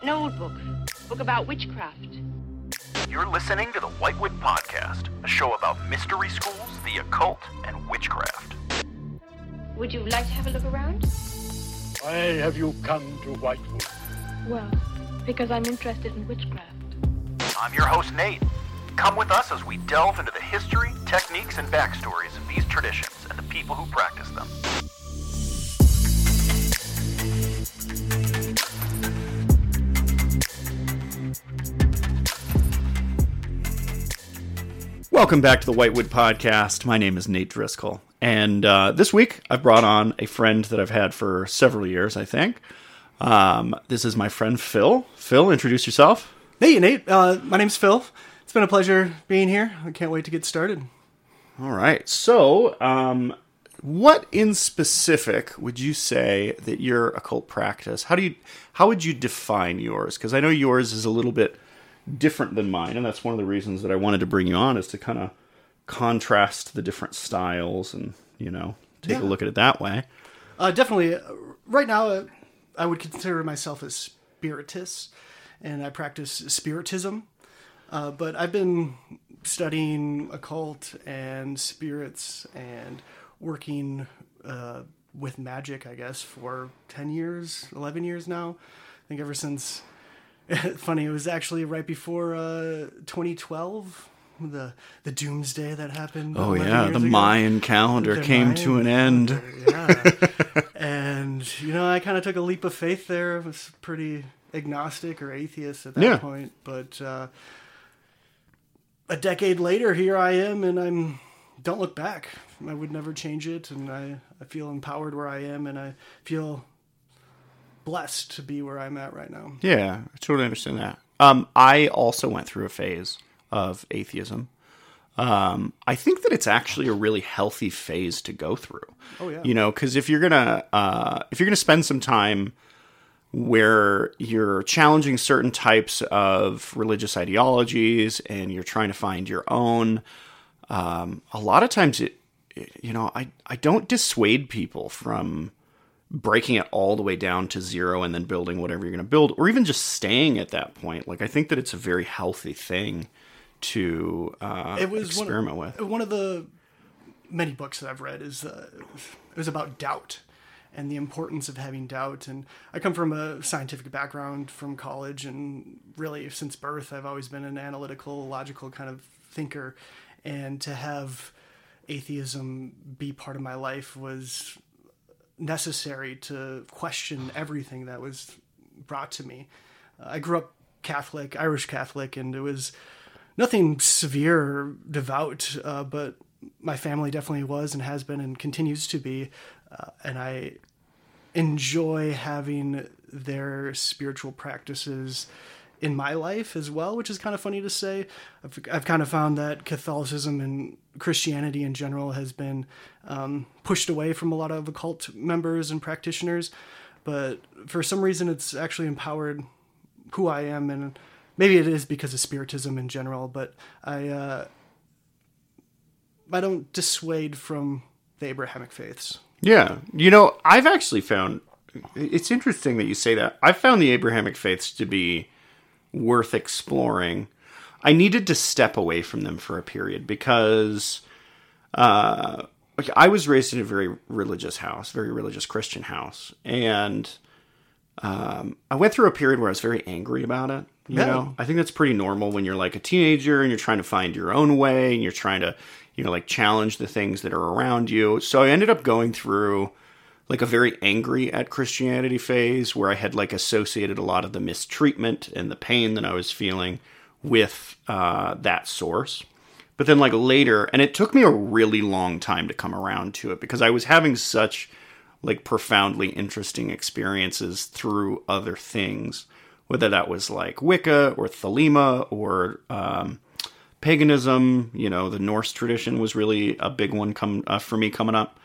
An old book. Book about witchcraft. You're listening to the Whitewood Podcast, a show about mystery schools, the occult, and witchcraft. Would you like to have a look around? Why have you come to Whitewood? Well, because I'm interested in witchcraft. I'm your host, Nate. Come with us as we delve into the history, techniques, and backstories of these traditions and the people who practice them. Welcome back to the Whitewood Podcast. My name is Nate Driscoll. And uh, this week, I've brought on a friend that I've had for several years, I think. Um, this is my friend Phil. Phil, introduce yourself. Hey, Nate. Uh, my name's Phil. It's been a pleasure being here. I can't wait to get started. All right. So, um, what in specific would you say that your occult practice? How do you how would you define yours? Because I know yours is a little bit different than mine, and that's one of the reasons that I wanted to bring you on is to kind of contrast the different styles and you know take a look at it that way. Uh, definitely. uh, Right now, uh, I would consider myself a spiritist, and I practice spiritism. Uh, but I've been studying occult and spirits and working uh, with magic, I guess, for 10 years, 11 years now. I think ever since. Funny, it was actually right before uh, 2012, the the doomsday that happened. Oh yeah, the ago. Mayan calendar The came Mayan to an end. yeah. and you know, I kind of took a leap of faith there. I was pretty agnostic or atheist at that Yeah. point, but uh, a decade later, here I am, and I'm don't look back. I would never change it, and I I feel empowered where I am, and I feel blessed to be where I'm at right now. Yeah, I totally understand that. Um, I also went through a phase of atheism. Um, I think that it's actually a really healthy phase to go through. Oh, yeah. You know, because if you're gonna uh, if you're gonna spend some time where you're challenging certain types of religious ideologies and you're trying to find your own, um, a lot of times it, you know, I I don't dissuade people from breaking it all the way down to zero and then building whatever you're going to build or even just staying at that point like i think that it's a very healthy thing to uh, It was experiment one with one of the many books that I've read is uh, it was about doubt and the importance of having doubt. And I come from a scientific background from college, and really since birth, I've always been an analytical, logical kind of thinker. And to have atheism be part of my life was necessary to question everything that was brought to me. Uh, I grew up Catholic, Irish Catholic, and it was nothing severe or devout, uh, but my family definitely was and has been and continues to be. Uh, and I enjoy having their spiritual practices in my life as well, which is kind of funny to say. I've, I've kind of found that Catholicism and Christianity in general has been um, pushed away from a lot of occult members and practitioners, but for some reason it's actually empowered who I am, and maybe it is because of spiritism in general. But I uh, I don't dissuade from the Abrahamic faiths. yeah you know i've actually found it's interesting that you say that I've found the abrahamic faiths to be worth exploring i needed to step away from them for a period because uh, I was raised in a very religious house, very religious Christian house, and um, I went through a period where I was very angry about it. You Yeah. know, I think that's pretty normal when you're like a teenager and you're trying to find your own way and you're trying to, you know, like challenge the things that are around you. So I ended up going through like a very angry at Christianity phase where I had like associated a lot of the mistreatment and the pain that I was feeling with uh, that source. But then, like later, and it took me a really long time to come around to it because I was having such like profoundly interesting experiences through other things, whether that was like Wicca or Thelema or um, paganism. You know, the Norse tradition was really a big one come uh, for me coming up,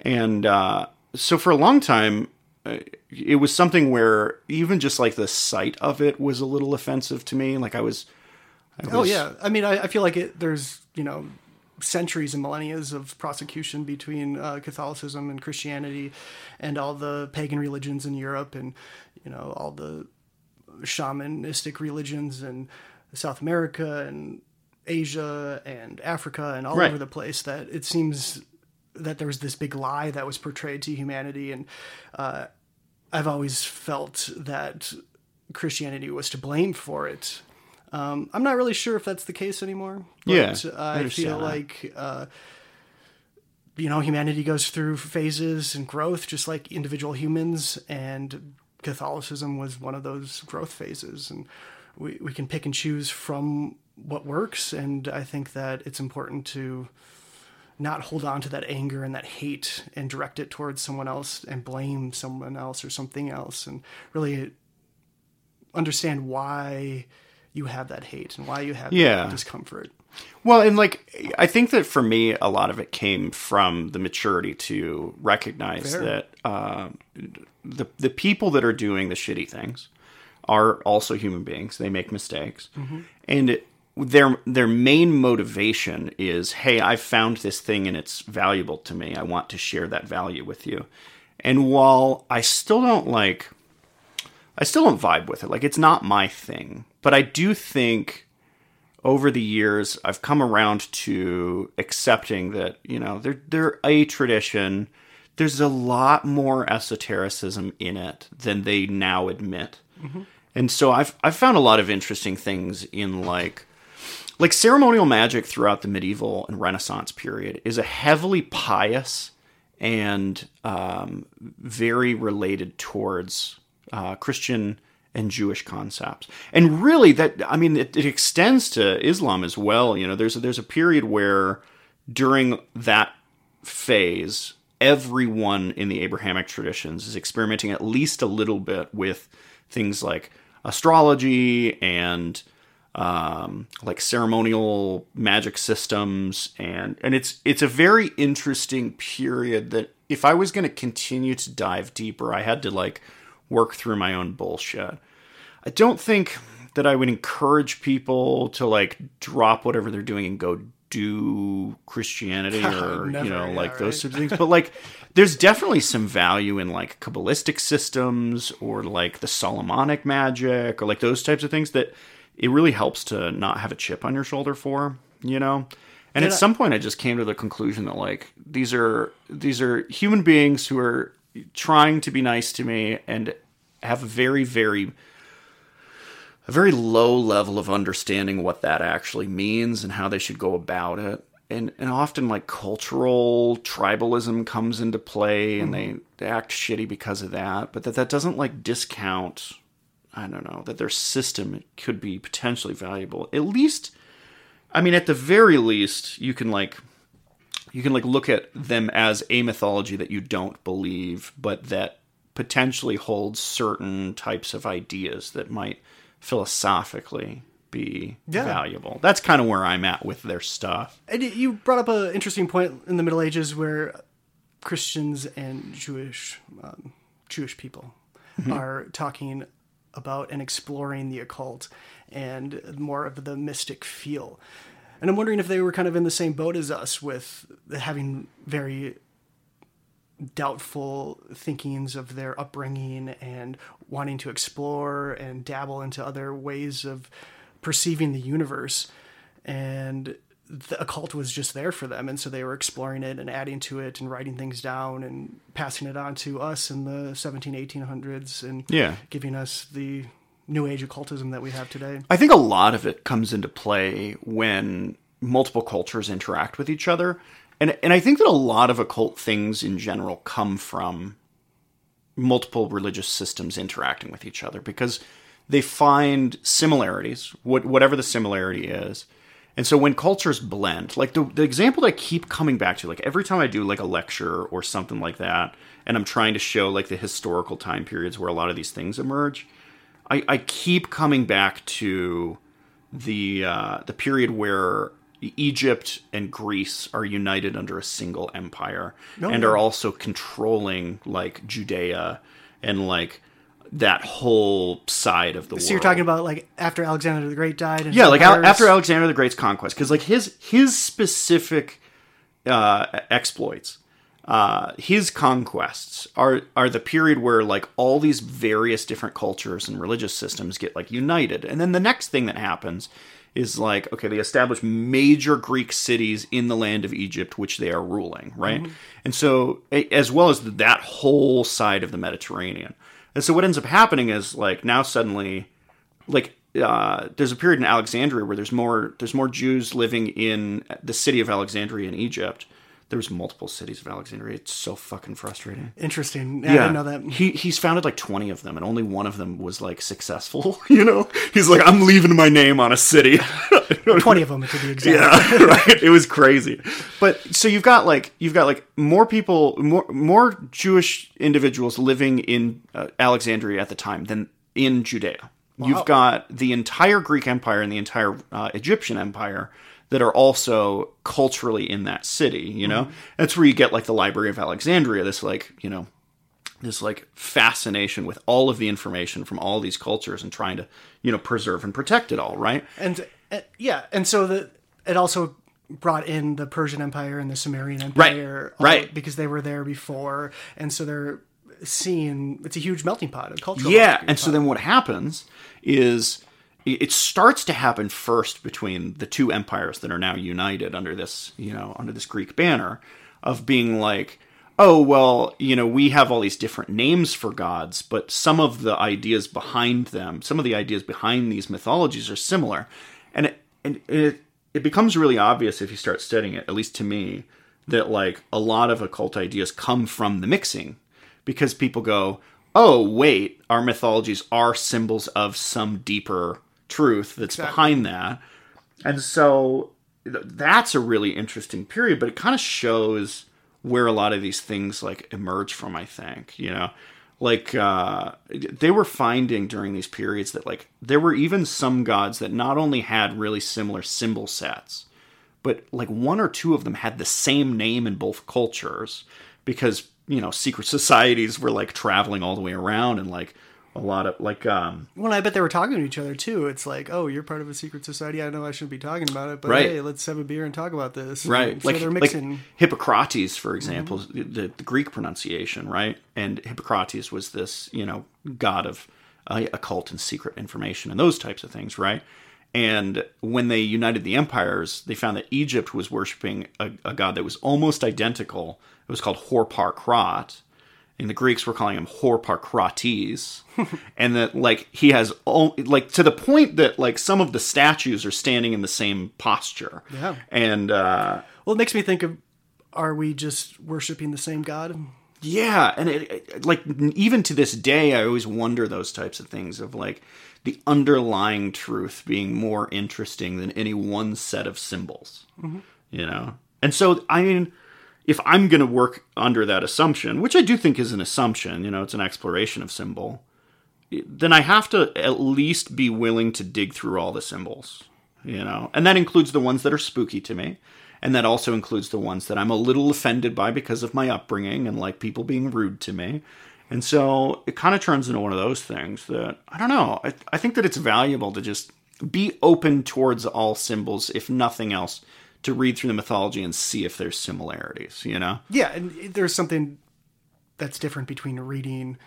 and uh, so for a long time, it was something where even just like the sight of it was a little offensive to me. Like I was. I Oh yeah, I mean, I, I feel like it. There's you know centuries and millennia of prosecution between uh, Catholicism and Christianity, and all the pagan religions in Europe, and you know all the shamanistic religions in South America and Asia and Africa and all Right. over the place that it seems that there was this big lie that was portrayed to humanity and uh, I've always felt that Christianity was to blame for it. Um, I'm not really sure if that's the case anymore. But Yeah, I I, feel like uh, you know humanity goes through phases and growth, just like individual humans, and Catholicism was one of those growth phases, and we we can pick and choose from what works, and I think that it's important to not hold on to that anger and that hate and direct it towards someone else and blame someone else or something else and really understand why you have that hate and why you have Yeah. that discomfort. Well, and like I think that for me, a lot of it came from the maturity to recognize Fair. that uh, the the people that are doing the shitty things are also human beings. They make mistakes, and it, their their main motivation is, "Hey, I found this thing and it's valuable to me. I want to share that value with you." And while I still don't like, I still don't vibe with it. Like it's not my thing, but I do think over the years I've come around to accepting that you know they're they're a tradition. There's a lot more esotericism in it than they now admit, mm-hmm. and so I've I've found a lot of interesting things in like like ceremonial magic throughout the medieval and Renaissance period is a heavily pious and um, very related towards uh, Christian and Jewish concepts. And really, that I mean, it, it extends to Islam as well. You know, there's a, there's a period where during that phase, everyone in the Abrahamic traditions is experimenting at least a little bit with things like astrology and um, like ceremonial magic systems and and it's it's a very interesting period that if I was going to continue to dive deeper I had to like work through my own bullshit. I don't think that I would encourage people to like drop whatever they're doing and go do Christianity or Never, you know yeah, like those right. sorts of things but like there's definitely some value in like kabbalistic systems or like the solomonic magic or like those types of things that it really helps to not have a chip on your shoulder for you know and at Yeah. some point i just came to the conclusion that like these are these are human beings who are trying to be nice to me and have a very very a very low level of understanding what that actually means and how they should go about it. And and often like cultural tribalism comes into play and hmm. they, they act shitty because of that. But that that doesn't like discount I don't know, that their system could be potentially valuable. At least I mean at the very least you can like you can like look at them as a mythology that you don't believe, but that potentially holds certain types of ideas that might philosophically be Yeah. valuable. That's kind of where I'm at with their stuff. And you brought up an interesting point in the Middle Ages where Christians and Jewish um, Jewish people are talking about and exploring the occult and more of the mystic feel. And I'm wondering if they were kind of in the same boat as us with having very doubtful thinkings of their upbringing and wanting to explore and dabble into other ways of perceiving the universe and the occult was just there for them and so they were exploring it and adding to it and writing things down and passing it on to us in the 17 1800s and Yeah. giving us the new age occultism that we have today I think a lot of it comes into play when multiple cultures interact with each other. And and I think that a lot of occult things in general come from multiple religious systems interacting with each other because they find similarities, what, whatever the similarity is. And so when cultures blend, like the, the example that I keep coming back to, like every time I do like a lecture or something like that, and I'm trying to show like the historical time periods where a lot of these things emerge, I, I keep coming back to the uh, the period where Egypt and Greece are united under a single empire Oh, and yeah. are also controlling like Judea and like that whole side of the world. so you're talking about like after alexander the great died and yeah, like Al- after Alexander the Great's conquest, because like his his specific uh, exploits uh, his conquests are are the period where like all these various different cultures and religious systems get like united, and then the next thing that happens is like okay, they establish major Greek cities in the land of Egypt, which they are ruling, right? And so, as well as that whole side of the Mediterranean, and so what ends up happening is like now suddenly like uh, there's a period in Alexandria where there's more there's more Jews living in the city of Alexandria in Egypt. There's multiple cities of Alexandria. It's so fucking frustrating. Interesting. Yeah, I didn't know that. He he's founded like 20 of them and only one of them was like successful, you know? He's like I'm leaving my name on a city. 20 of them to be exact. Yeah, right. It was crazy. But so you've got like you've got like more people, more more Jewish individuals living in uh, Alexandria at the time than in Judea. You've got the entire Greek Empire and the entire uh, Egyptian Empire that are also culturally in that city. You know, that's where you get like the Library of Alexandria. This like you know this like fascination with all of the information from all these cultures and trying to you know preserve and protect it all. Right. And uh, yeah, and so the it also brought in the Persian Empire and the Sumerian Empire, all- right. Because they were there before, and so they're seeing it's a huge melting pot, of culture. Yeah, and so then what happens is it starts to happen first between the two empires that are now united under this, you know, under this Greek banner of being like, oh well, you know, we have all these different names for gods, but some of the ideas behind them, some of the ideas behind these mythologies are similar, and it, and it it becomes really obvious if you start studying it, at least to me, that like a lot of occult ideas come from the mixing because people go, oh, wait, our mythologies are symbols of some deeper truth that's behind that. And so that's a really interesting period, but it kind of shows where a lot of these things like emerge from, I think, you know? Like uh, they were finding during these periods that like there were even some gods that not only had really similar symbol sets, but like one or two of them had the same name in both cultures because you know secret societies were like traveling all the way around and like a lot of like um Well, I bet they were talking to each other too. It's like, oh, you're part of a secret society. I know I shouldn't be talking about it, but Right. hey, let's have a beer and talk about this. right And so like they're like hippocrates for example the, the greek pronunciation right and hippocrates was this you know god of uh, occult and secret information and those types of things right and when they united the empires they found that egypt was worshiping a, a god that was almost identical it was called horpar krat and the Greeks were calling him Horparkrates, and that like he has all, like to the point that like some of the statues are standing in the same posture. Yeah. and uh, Well, it makes me think of, are we just worshiping the same God? yeah, and it, it like even to this day, I always wonder those types of things of like the underlying truth being more interesting than any one set of symbols. You know, and so I mean. If I'm going to work under that assumption, which I do think is an assumption, you know, it's an exploration of symbol, then I have to at least be willing to dig through all the symbols, you know, and that includes the ones that are spooky to me, and that also includes the ones that I'm a little offended by because of my upbringing and like people being rude to me, and so it kind of turns into one of those things that I don't know. I, I think that it's valuable to just be open towards all symbols, if nothing else, to read through the mythology and see if there's similarities, you know. Yeah, and there's something that's different between reading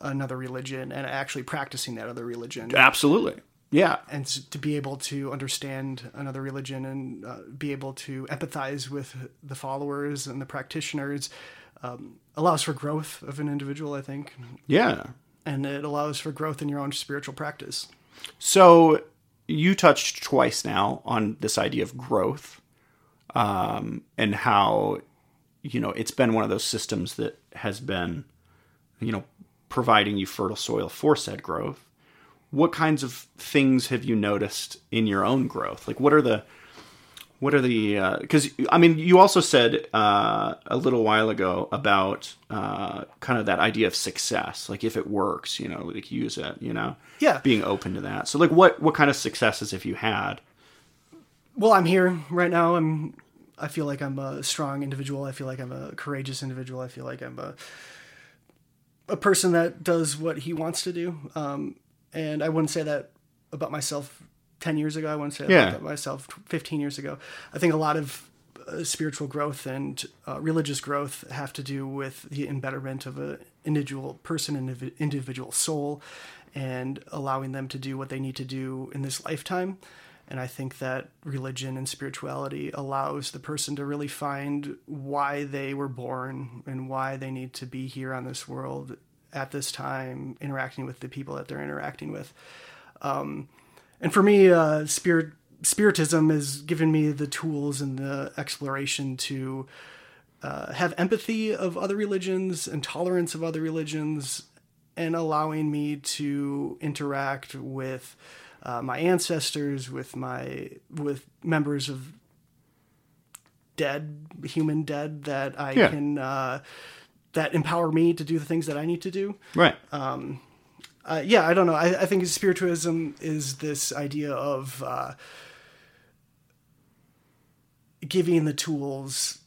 another religion and actually practicing that other religion. Absolutely, yeah. and to be able to understand another religion and uh, be able to empathize with the followers and the practitioners um, allows for growth of an individual, I think, Yeah. and it allows for growth in your own spiritual practice. So you touched twice now on this idea of growth, um, and how you know it's been one of those systems that has been, you know, providing you fertile soil for said growth. What kinds of things have you noticed in your own growth? Like, what are the what are the because I mean you also said uh, a little while ago about uh, kind of that idea of success, like if it works, you know, like use it, you know, Yeah. being open to that. So like what what kind of successes have you had? Well, I'm here right now. I'm. I feel like I'm a strong individual. I feel like I'm a courageous individual. I feel like I'm a a person that does what he wants to do. Um, and I wouldn't say that about myself ten years ago. I wouldn't say Yeah. myself fifteen years ago. I think a lot of uh, spiritual growth and uh, religious growth have to do with the embetterment of an individual person and individual soul and allowing them to do what they need to do in this lifetime. And I think that religion and spirituality allows the person to really find why they were born and why they need to be here on this world at this time, interacting with the people that they're interacting with. Um, and for me, uh, spirit spiritism has given me the tools and the exploration to uh, have empathy of other religions and tolerance of other religions, and allowing me to interact with uh, my ancestors, with my with members of dead human dead that I Yeah. can uh, that empower me to do the things that I need to do. Right. Uh, yeah, I don't know. I, I think spiritualism is this idea of uh, giving the tools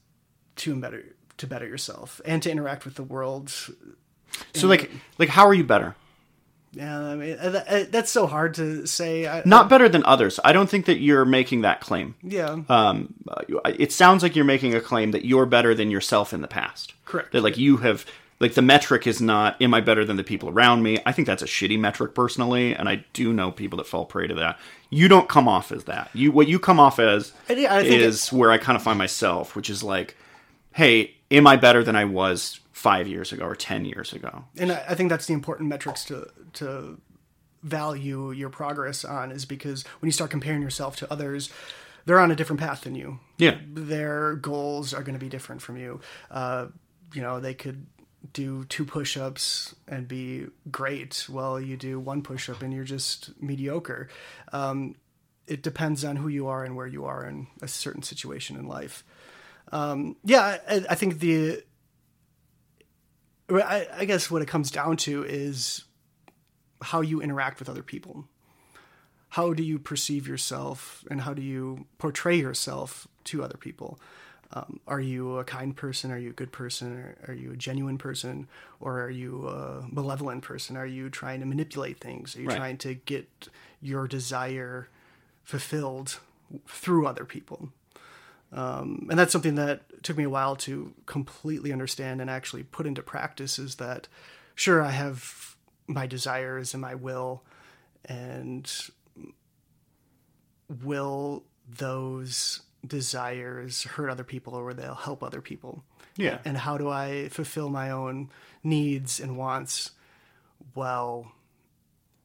to better to better yourself and to interact with the world. so like like how are you better? Yeah, I mean uh, uh, that's so hard to say. I, Not better than others. I don't think that you're making that claim. yeah, Um, uh, it sounds like you're making a claim that you're better than yourself in the past. Correct. That like you have like the metric is not am I better than the people around me? I think that's a shitty metric personally, and I do know people that fall prey to that. You don't come off as that. You what you come off as I think- I think is where I kind of find myself, which is like, hey, am I better than I was five years ago or ten years ago? and I, I think that's the important metrics to to value your progress on is because when you start comparing yourself to others, they're on a different path than you. Yeah. their goals are going to be different from you. Uh, you know, they could do two push-ups and be great. Well, you do one push-up and you're just mediocre. Um, it depends on who you are and where you are in a certain situation in life. Um, yeah, I, I think the. I, I guess what it comes down to is how you interact with other people how do you perceive yourself and how do you portray yourself to other people? Um, are you a kind person? Are you a good person? Are you a genuine person? Or are you a malevolent person? Are you trying to manipulate things? Are you Right. trying to get your desire fulfilled through other people? Um, and that's something that took me a while to completely understand and actually put into practice is that sure i have my desires and my will and will those desires hurt other people or they'll help other people Yeah. and how do i fulfill my own needs and wants while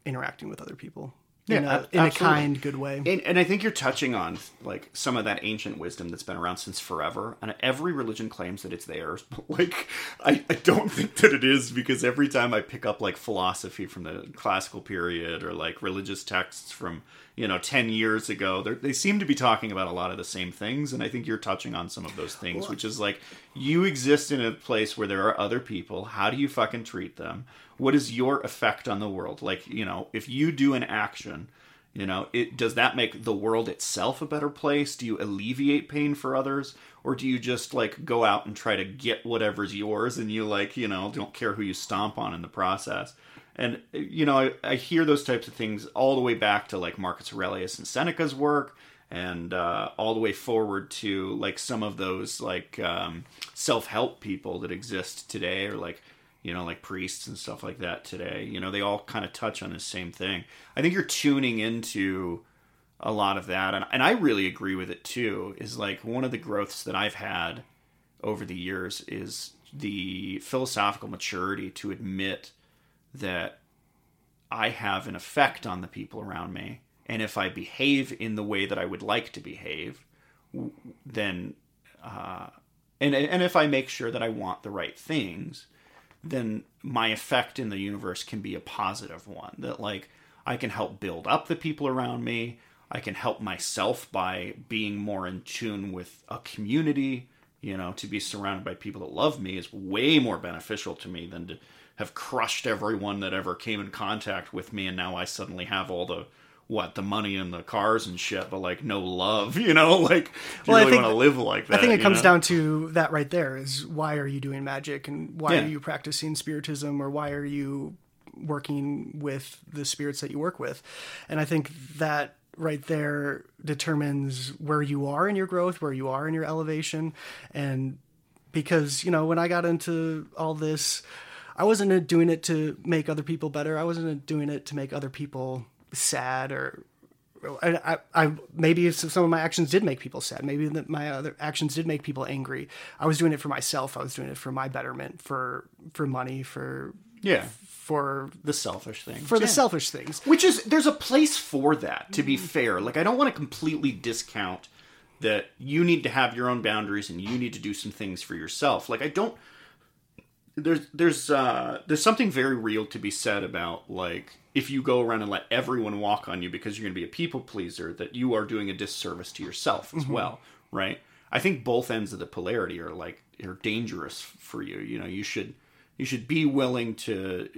interacting with other people in, Yeah, a, in a kind good way And, and I think you're touching on like some of that ancient wisdom that's been around since forever. And every religion claims that it's theirs, but like I, I don't think that it is because every time I pick up like philosophy from the classical period or like religious texts from you know ten years ago, they seem to be talking about a lot of the same things. And I think you're touching on some of those things, which is like you exist in a place where there are other people. How do you fucking treat them? What is your effect on the world? Like you know, if you do an action you know, it does that make the world itself a better place? Do you alleviate pain for others, or do you just like go out and try to get whatever's yours, and you like you know don't care who you stomp on in the process? And you know, I, I hear those types of things all the way back to like Marcus Aurelius and Seneca's work, and uh, all the way forward to like some of those like um, self help people that exist today, or like you know, like priests and stuff like that today. You know, they all kind of touch on the same thing. I think you're tuning into a lot of that, and, and I really agree with it too. Is like one of the growths that I've had over the years is the philosophical maturity to admit that I have an effect on the people around me, and if I behave in the way that I would like to behave, then uh, and and if I make sure that I want the right things, then my effect in the universe can be a positive one. That like I can help build up the people around me. I can help myself by being more in tune with a community. You know, to be surrounded by people that love me is way more beneficial to me than to have crushed everyone that ever came in contact with me, and now I suddenly have all the what the money and the cars and shit, but like no love. You know, like do you Well, I really think- want to live like that? I think it comes know? down to that right there is why are you doing magic and why Yeah. are you practicing spiritism or why are you working with the spirits that you work with? And I think that right there determines where you are in your growth, where you are in your elevation. And because, you know, when I got into all this, I wasn't doing it to make other people better. I wasn't doing it to make other people sad or I, I, I, maybe some of my actions did make people sad. Maybe that my other actions did make people angry. I was doing it for myself. I was doing it for my betterment, for for money, for Yeah. for The selfish things, for the selfish things. Which is there's a place for that, to Mm-hmm. be fair. Like I don't want to completely discount that you need to have your own boundaries and you need to do some things for yourself. Like I don't there's there's uh there's something very real to be said about like if you go around and let everyone walk on you because you're going to be a people pleaser that you are doing a disservice to yourself as mm-hmm. well, right? I think both ends of the polarity are like are dangerous for you. You know, you should you should be willing to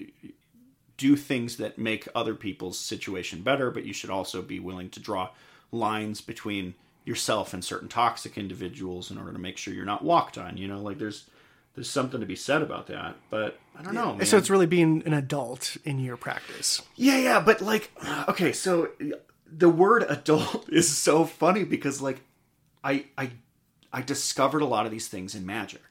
do things that make other people's situation better, but you should also be willing to draw lines between yourself and certain toxic individuals in order to make sure you're not walked on. You know, like there's there's something to be said about that. But I don't know. Man. So it's really being an adult in your practice. Yeah, yeah, but like, uh, okay, so uh, the word adult is so funny because like, I I I discovered a lot of these things in magic,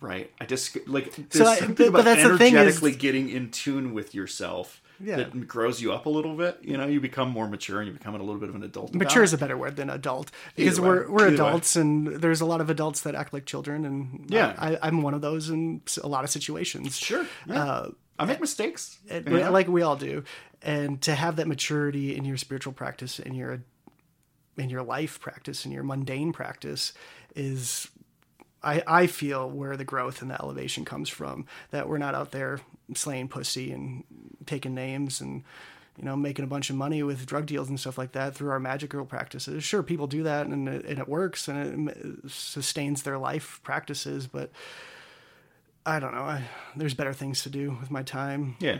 right? I just like there's So I- something but- about but that's the thing is- energetically getting in tune with yourself. Yeah. That grows you up a little bit. You know, you become more mature and you become a little bit of an adult. Mature is a better word than adult because we're we're Either way. adults and there's a lot of adults that act like children and Yeah. I, I'm one of those in a lot of situations. Sure. Yeah. Uh, I make mistakes. you know? like we all do, and to have that maturity in your spiritual practice in your in your life practice and your mundane practice is I, I feel where the growth and the elevation comes from. That we're not out there slaying pussy and taking names and you know making a bunch of money with drug deals and stuff like that through our magical practices. Sure, people do that and it, and it works and it sustains their life practices, but I don't know. I, there's better things to do with my time. Yeah.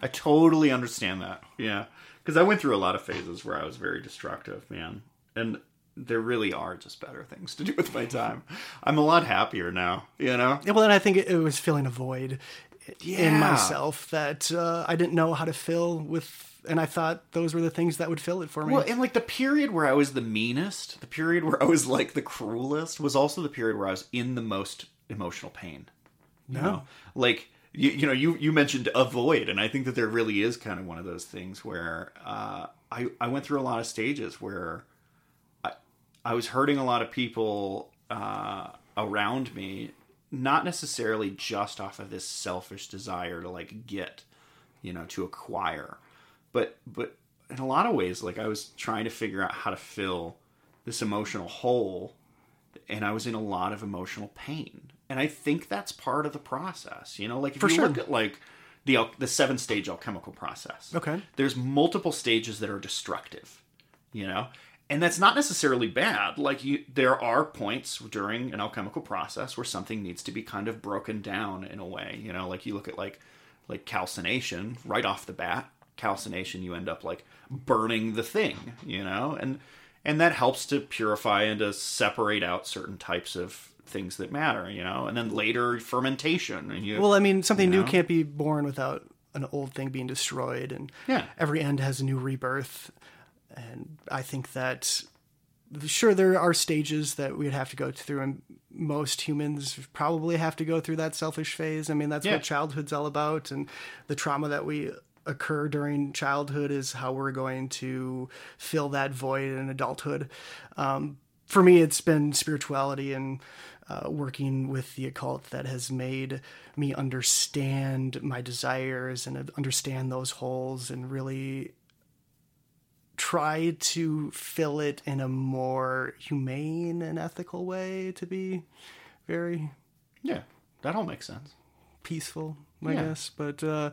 I totally understand that. Yeah. Because I went through a lot of phases where I was very destructive, man. And there really are just better things to do with my time. I'm a lot happier now, you know? Yeah, well, and I think it, it was filling a void Yeah. in myself that uh, I didn't know how to fill with, and I thought those were the things that would fill it for me. Well, and like the period where I was the meanest, the period where I was like the cruelest, was also the period where I was in the most emotional pain. You No. know? Like you, you know, you you mentioned avoid, and I think that there really is kind of one of those things where uh, I I went through a lot of stages where I was hurting a lot of people uh, around me, not necessarily just off of this selfish desire to like get, you know, to acquire, but but in a lot of ways, like I was trying to figure out how to fill this emotional hole, and I was in a lot of emotional pain. And I think that's part of the process. You know, like if For you sure. look at like the the seven stage alchemical process. Okay. There's multiple stages that are destructive. You know, and that's not necessarily bad. Like you, there are points during an alchemical process where something needs to be kind of broken down in a way. You know, like you look at like like calcination right off the bat. Calcination, you end up like burning the thing. You know, and and that helps to purify and to separate out certain types of things that matter. You know, and then later fermentation and you. well, I mean, something You new can't be born without an old thing being destroyed, and Yeah. every end has a new rebirth. And I think that sure there are stages that we'd have to go through and most humans probably have to go through that selfish phase i mean that's Yeah. what childhood's all about and the trauma that we occur during childhood is how we're going to fill that void in adulthood um, for me it's been spirituality and uh, working with the occult that has made me understand my desires and understand those holes and really try to fill it in a more humane and ethical way to be very yeah, that all makes sense. peaceful i Yeah. guess. But uh,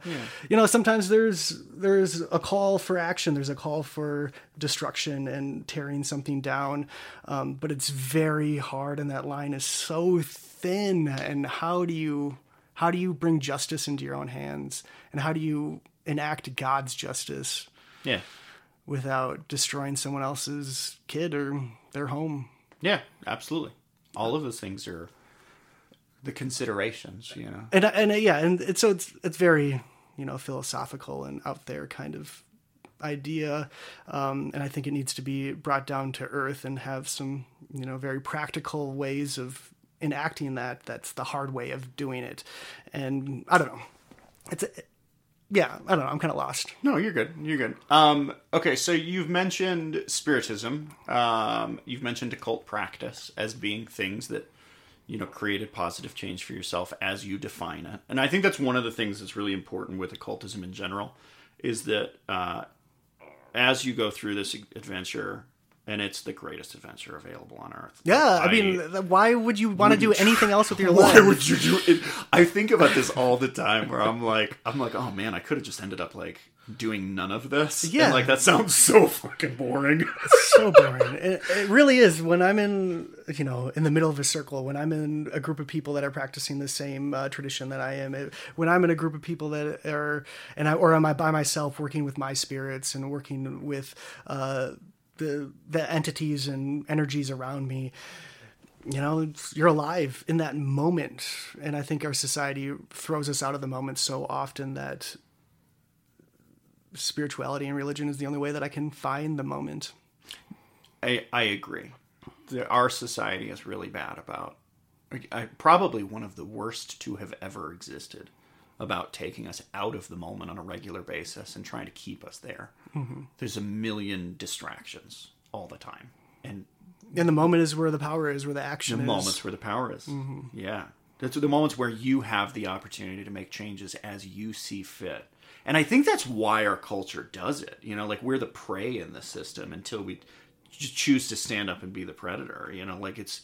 you know sometimes there's there's a call for action. There's a call for destruction and tearing something down. Um, but it's very hard and that line is so thin. And how do you how do you bring justice into your own hands? And how do you enact god's justice? Yeah. Without destroying someone else's kid or their home. Yeah, absolutely. All of those things are the considerations, you know. And and uh, yeah, and it's so it's it's very you know philosophical and out there kind of idea, um, and I think it needs to be brought down to earth and have some, you know, very practical ways of enacting that. That's the hard way of doing it, and I don't know. It's a, yeah, I don't know. I'm kind of lost. No, you're good. You're good. Um, okay, so you've mentioned spiritism. Um, you've mentioned occult practice as being things that you know created positive change for yourself as you define it. And I think that's one of the things that's really important with occultism in general is that uh, as you go through this adventure. And it's the greatest adventure available on Earth. Yeah, I, mean, why would you want to do anything else with your why life? Why would you do it? I think about this all the time where I'm like, I'm like, oh man, I could have just ended up like doing none of this. Yeah. And, like that sounds so fucking boring. so boring. It, it really is. When I'm in, you know, in the middle of a circle, when I'm in a group of people that are practicing the same uh, tradition that I am, it, when I'm in a group of people that are, and I, or am I by myself working with my spirits and working with uh, the the entities and energies around me. You know, you're alive in that moment, and I think our society throws us out of the moment so often that spirituality and religion is the only way that I can find the moment. I, I agree. The, our society is really bad about, I, probably one of the worst to have ever existed about taking us out of the moment on a regular basis and trying to keep us there. Mm-hmm. There's a million distractions all the time. And And the moment is where the power is, where the action the is. moments where the power is. Mm-hmm. Yeah. That's the moments where you have the opportunity to make changes as you see fit. And I think that's why our culture does it. You know, like we're the prey in the system until we choose to stand up and be the predator. You know, like it's.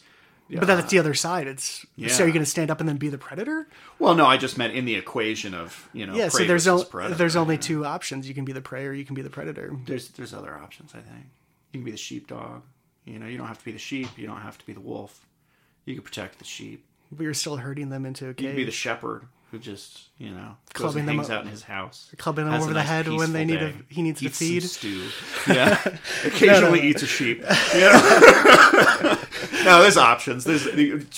But that's the other side. It's Yeah. so you're going to stand up and then be the predator. Well, no, I just meant in the equation of you know. Yeah. So there's versus o- predator. there's only two options. You can be the prey or you can be the predator. there's there's other options. I think you can be the sheepdog. You know, you don't have to be the sheep. You don't have to be the wolf. You can protect the sheep. But you're still herding them into a You can be the shepherd who just you know goes Clubbing and them hangs up- out in his house, clubbing them over the nice, head when they need to- day, he needs to eats some feed. stew. Yeah, occasionally eats a sheep. Yeah. no, there's options. There's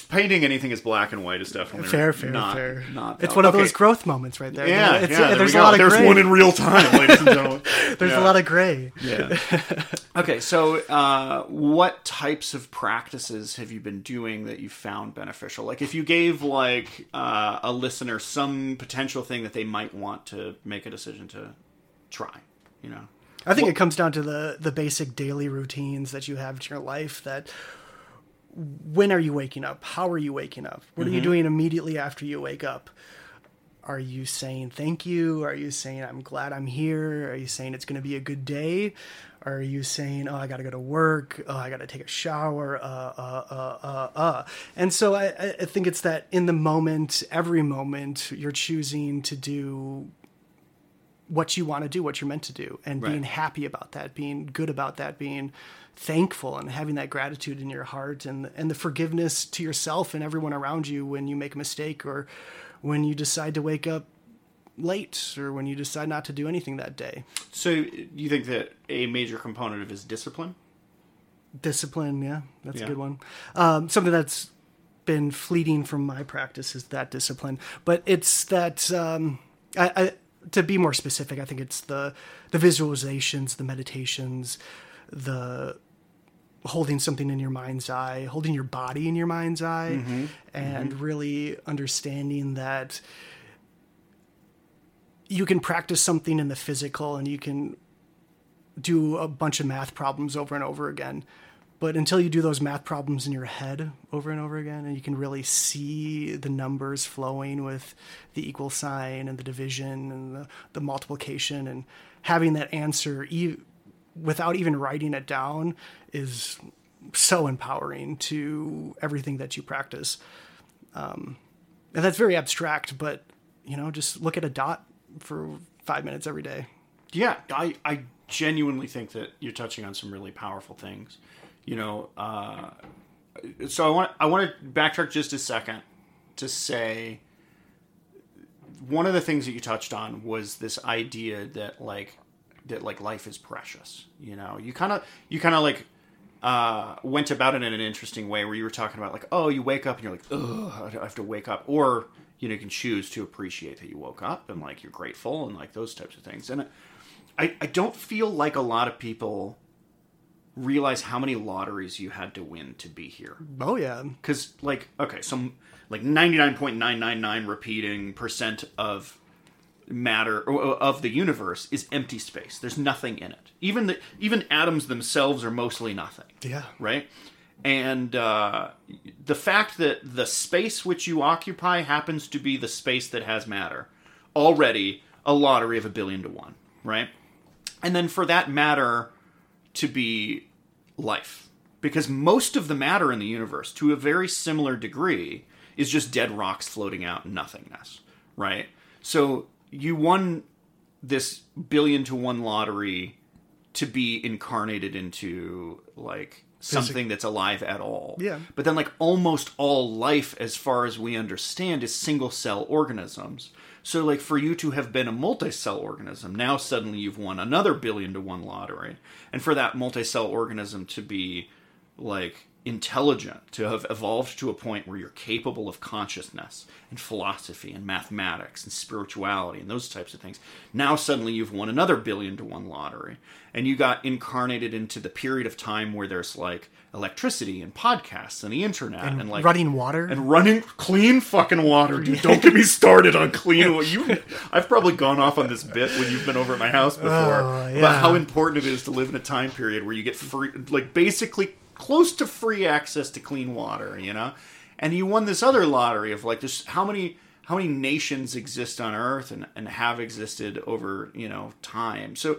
painting anything as black and white is definitely fair, fair, not, fair. Not it's one of okay. those growth moments right there. Yeah, It's- yeah. there there's we a lot of There's gray. one in real time, ladies and gentlemen. there's Yeah. a lot of gray. Yeah. okay, so uh, what types of practices have you been doing that you found beneficial? Like, if you gave like uh, a listener some potential thing that they might want to make a decision to try, you know. I think it comes down to the the basic daily routines that you have in your life. That when are you waking up? How are you waking up? What Mm-hmm. are you doing immediately after you wake up? Are you saying thank you? Are you saying I'm glad I'm here? Are you saying it's going to be a good day? Are you saying oh I got to go to work? Oh I got to take a shower? Uh uh uh uh uh. And so I I think it's that in the moment, every moment, you're choosing to do what you want to do, what you're meant to do, and Right. being happy about that, being good about that, being thankful and having that gratitude in your heart and and the forgiveness to yourself and everyone around you when you make a mistake or when you decide to wake up late or when you decide not to do anything that day. So, you think that a major component of it is discipline? Discipline, yeah, that's Yeah. a good one. Um, something that's been fleeting from my practice is that discipline, but it's that um, I, I to be more specific, I think it's the the visualizations, the meditations, the holding something in your mind's eye, holding your body in your mind's eye, and really understanding that you can practice something in the physical and you can do a bunch of math problems over and over again. But until you do those math problems in your head over and over again, and you can really see the numbers flowing with the equal sign and the division and the, the multiplication, and having that answer e- without even writing it down is so empowering to everything that you practice. Um, and that's very abstract, but you know, just look at a dot for five minutes every day. Yeah, I, I genuinely think that you're touching on some really powerful things. You know, uh, so I want I want to backtrack just a second to say one of the things that you touched on was this idea that like that like life is precious. You know, you kind of you kind of like uh, went about it in an interesting way where you were talking about like, oh, you wake up and you're like, oh, I have to wake up, or you know you can choose to appreciate that you woke up and like you're grateful and like those types of things. And i i don't feel like a lot of people realize how many lotteries you had to win to be here. Oh yeah. because like okay so like 99.999 repeating percent of matter of the universe is empty space. There's nothing in it. Even the even atoms themselves are mostly nothing. Yeah. right and uh, the fact that the space which you occupy happens to be the space that has matter. Already a lottery of a billion to one right? And then for that matter to be life. Because most of the matter in the universe to a very similar degree is just dead rocks floating out in nothingness right? So you won this billion to one lottery to be incarnated into like something that's alive at all. Yeah. but then like almost all life as far as we understand is single cell organisms. So like for you to have been a multi-cell organism now suddenly you've won another billion to one lottery. And for that multi-cell organism to be like intelligent to have evolved to a point where you're capable of consciousness and philosophy and mathematics and spirituality and those types of things now suddenly you've won another billion to one lottery and you got incarnated into the period of time where there's like electricity and podcasts and the internet and, like running water. and running clean fucking water, dude. Don't get me started on clean water. You, I've probably gone off on this bit when you've been over at my house oh, before Oh, about how important it is to live in a time period where you get free, like basically close to free access to clean water. You know, and you won this other lottery of like this. How many? How many nations exist on Earth and, and have existed over you know time? So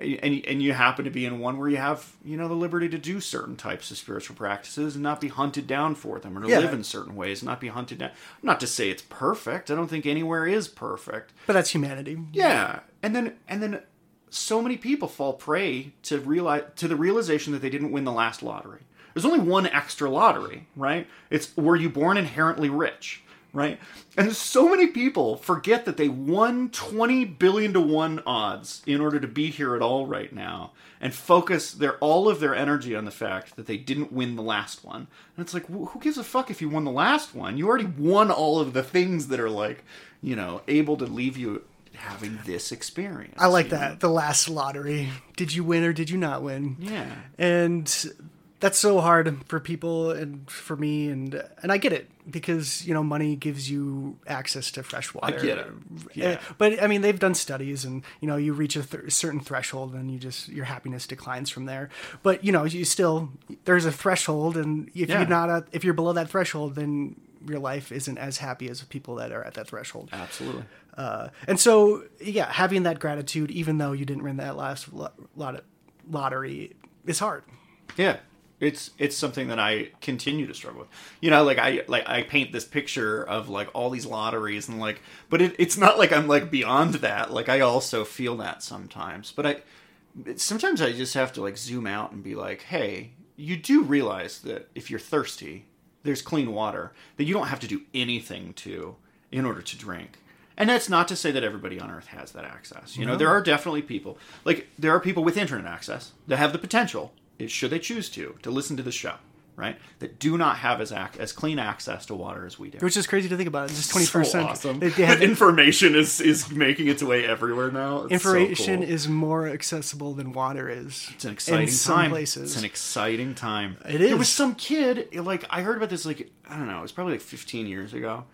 and and you happen to be in one where you have you know the liberty to do certain types of spiritual practices and not be hunted down for them or to Yeah. live in certain ways and not be hunted down. Not to say it's perfect. I don't think anywhere is perfect. But that's humanity. yeah. And then and then so many people fall prey to realize to the realization that they didn't win the last lottery. There's only one extra lottery right? It's were you born inherently rich right and so many people forget that they won 20 billion to 1 odds in order to be here at all right now and focus their all of their energy on the fact that they didn't win the last one and it's like wh- who gives a fuck if you won the last one you already won all of the things that are like you know able to leave you having this experience I like you know? that. The last lottery. Did you win or did you not win? yeah and that's so hard for people and for me and and I get it because you know money gives you access to fresh water. I get it. Yeah. Uh, but I mean they've done studies and you know you reach a th- certain threshold and you just your happiness declines from there. But you know you still there's a threshold and if Yeah. you're not at, if you're below that threshold then your life isn't as happy as people that are at that threshold. absolutely Uh, and so, yeah, having that gratitude, even though you didn't win that last lo- lot lottery, is hard. Yeah. It's it's something that I continue to struggle with. You know, like I like I paint this picture of like all these lotteries and like but it, it's not like I'm like beyond that. Like I also feel that sometimes. But I sometimes I just have to like zoom out and be like, "Hey, you do realize that if you're thirsty, there's clean water that you don't have to do anything to in order to drink." And that's not to say that everybody on earth has that access. You know, there are definitely people, like, there are people with internet access that have the potential, should they choose to, to listen to the show, right? That do not have as, ac- as clean access to water as we do. Which is crazy to think about. It's just 21st So century. awesome. They, they have information is, is making its way everywhere now. It's so information cool. is more accessible than water is. It's an exciting time. places. It's an exciting time. It There is. was some kid, like I heard about this, like I don't know, it was probably like 15 years ago.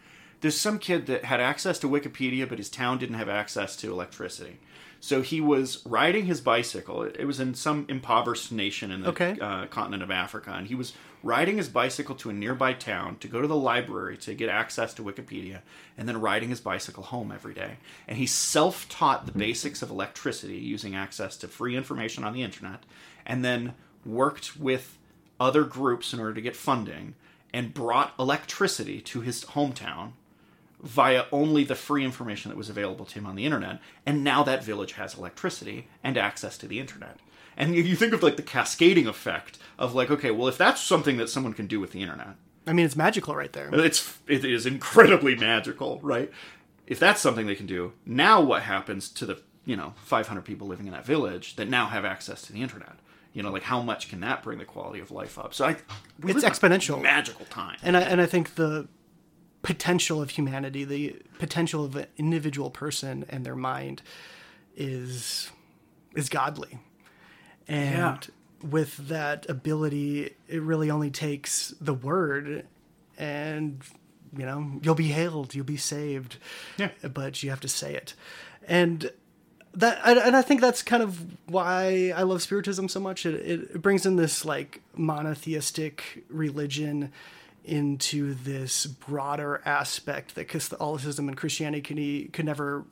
There's some kid that had access to Wikipedia, but his town didn't have access to electricity. So he was riding his bicycle. It it was in some impoverished nation in the Okay. uh, continent of Africa, and he was riding his bicycle to a nearby town to go to the library to get access to Wikipedia, and then riding his bicycle home every day. And he self-taught the basics of electricity using access to free information on the internet, and then worked with other groups in order to get funding, and brought electricity to his hometown via only the free information that was available to him on the internet. And now that village has electricity and access to the internet. And you- you think of like the cascading effect of like, okay, well, if that's something that someone can do with the internet, I mean, it's magical right there. it's it is incredibly magical, right? If that's something they can do, now what happens to the you know 500 people living in that village that now have access to the internet? You know, like how much can that bring the quality of life up? So I, It's live in a exponential. magical time. and I and I think the potential of humanity, the potential of an individual person and their mind is is godly. And Yeah. with that ability, it really only takes the word and you know, you'll be hailed, you'll be saved. Yeah. But you have to say it. And that and I think that's kind of why I love spiritism so much. It, it brings in this like monotheistic religion into this broader aspect that Catholicism and Christianity can, could never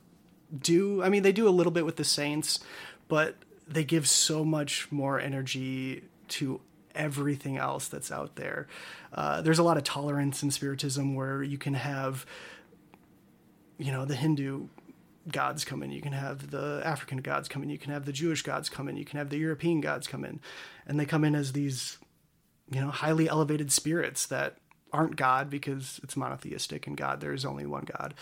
do. I mean, they do a little bit with the saints, but they give so much more energy to everything else that's out there. Uh, there's a lot of tolerance in Spiritism where you can have, you know, the Hindu gods come in, you can have the African gods come in, you can have the Jewish gods come in, you can have the European gods come in, and they come in as these, you know, highly elevated spirits that aren't God because it's monotheistic and God there is only one God.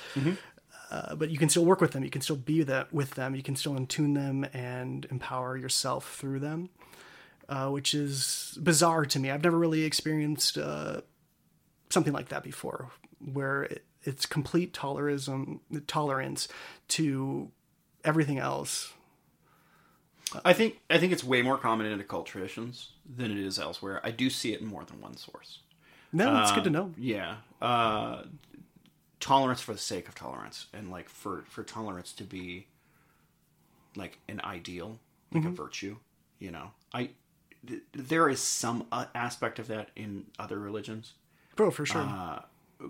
Uh, but you can still work with them. You can still be that with them. You can still intune them and empower yourself through them, uh, which is bizarre to me. I've never really experienced uh, something like that before, where it, it's complete tolerism, tolerance to everything else. I think I think it's way more common in occult traditions than it is elsewhere. I do see it in more than one source. No, it's good to Uh, know. Yeah. Uh, tolerance for the sake of tolerance and like for for tolerance to be like an ideal, like a virtue, you know. I th- there is some uh, aspect of that in other religions, Bro, for sure. uh,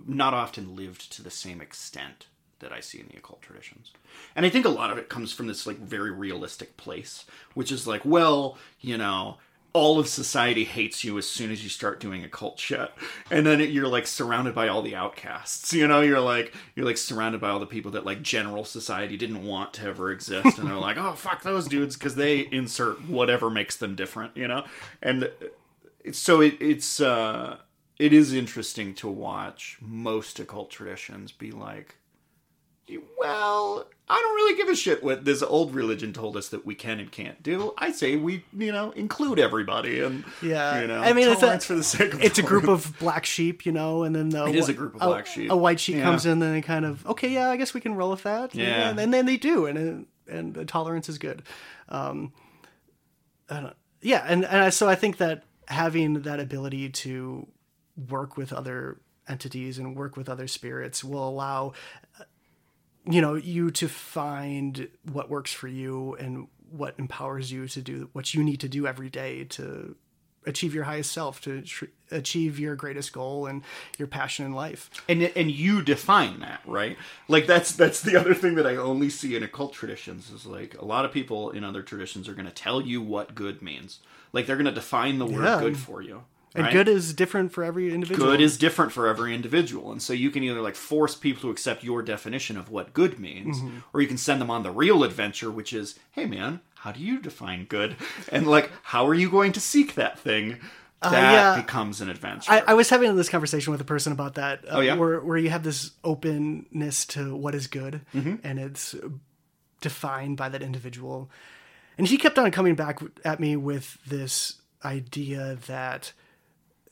not often lived to the same extent that I see in the occult traditions. And I think a lot of it comes from this like very realistic place, which is like, well, you know, all of society hates you as soon as you start doing occult shit. And then it, you're like surrounded by all the outcasts. You know, you're like you're like surrounded by all the people that like general society didn't want to ever exist and they're like, "Oh, fuck those dudes cuz they insert whatever makes them different," you know? And so it, it's uh it is interesting to watch most occult traditions be like well i don't really give a shit what this old religion told us that we can and can't do i say we you know include everybody and Yeah, you know I mean, it's a- tolerance for the sake of it's a group of black sheep, you know, and then the It is a group of black sheep. A white sheep Yeah. comes in, and they kind of okay, yeah, I guess we can roll with that. Yeah. and, and then they do, and and the tolerance is good. Um, yeah, and and I- so I think that having that ability to work with other entities and work with other spirits will allow you know you to find what works for you and what empowers you to do what you need to do every day to achieve your highest self to tr- achieve your greatest goal and your passion in life. And and you define that right? Like that's that's the other thing that i only see in occult traditions is like a lot of people in other traditions are going to tell you what good means. Like they're going to define the word Yeah. good for you and right? good is different for every individual good is different for every individual and so you can either like force people to accept your definition of what good means Mm-hmm. or you can send them on the real adventure which is hey man how do you define good and like how are you going to seek that thing that Uh, yeah. becomes an adventure I, I was having this conversation with a person about that. Uh, Oh, yeah? where where you have this openness to what is good, Mm-hmm. and it's defined by that individual. And he kept on coming back at me with this idea that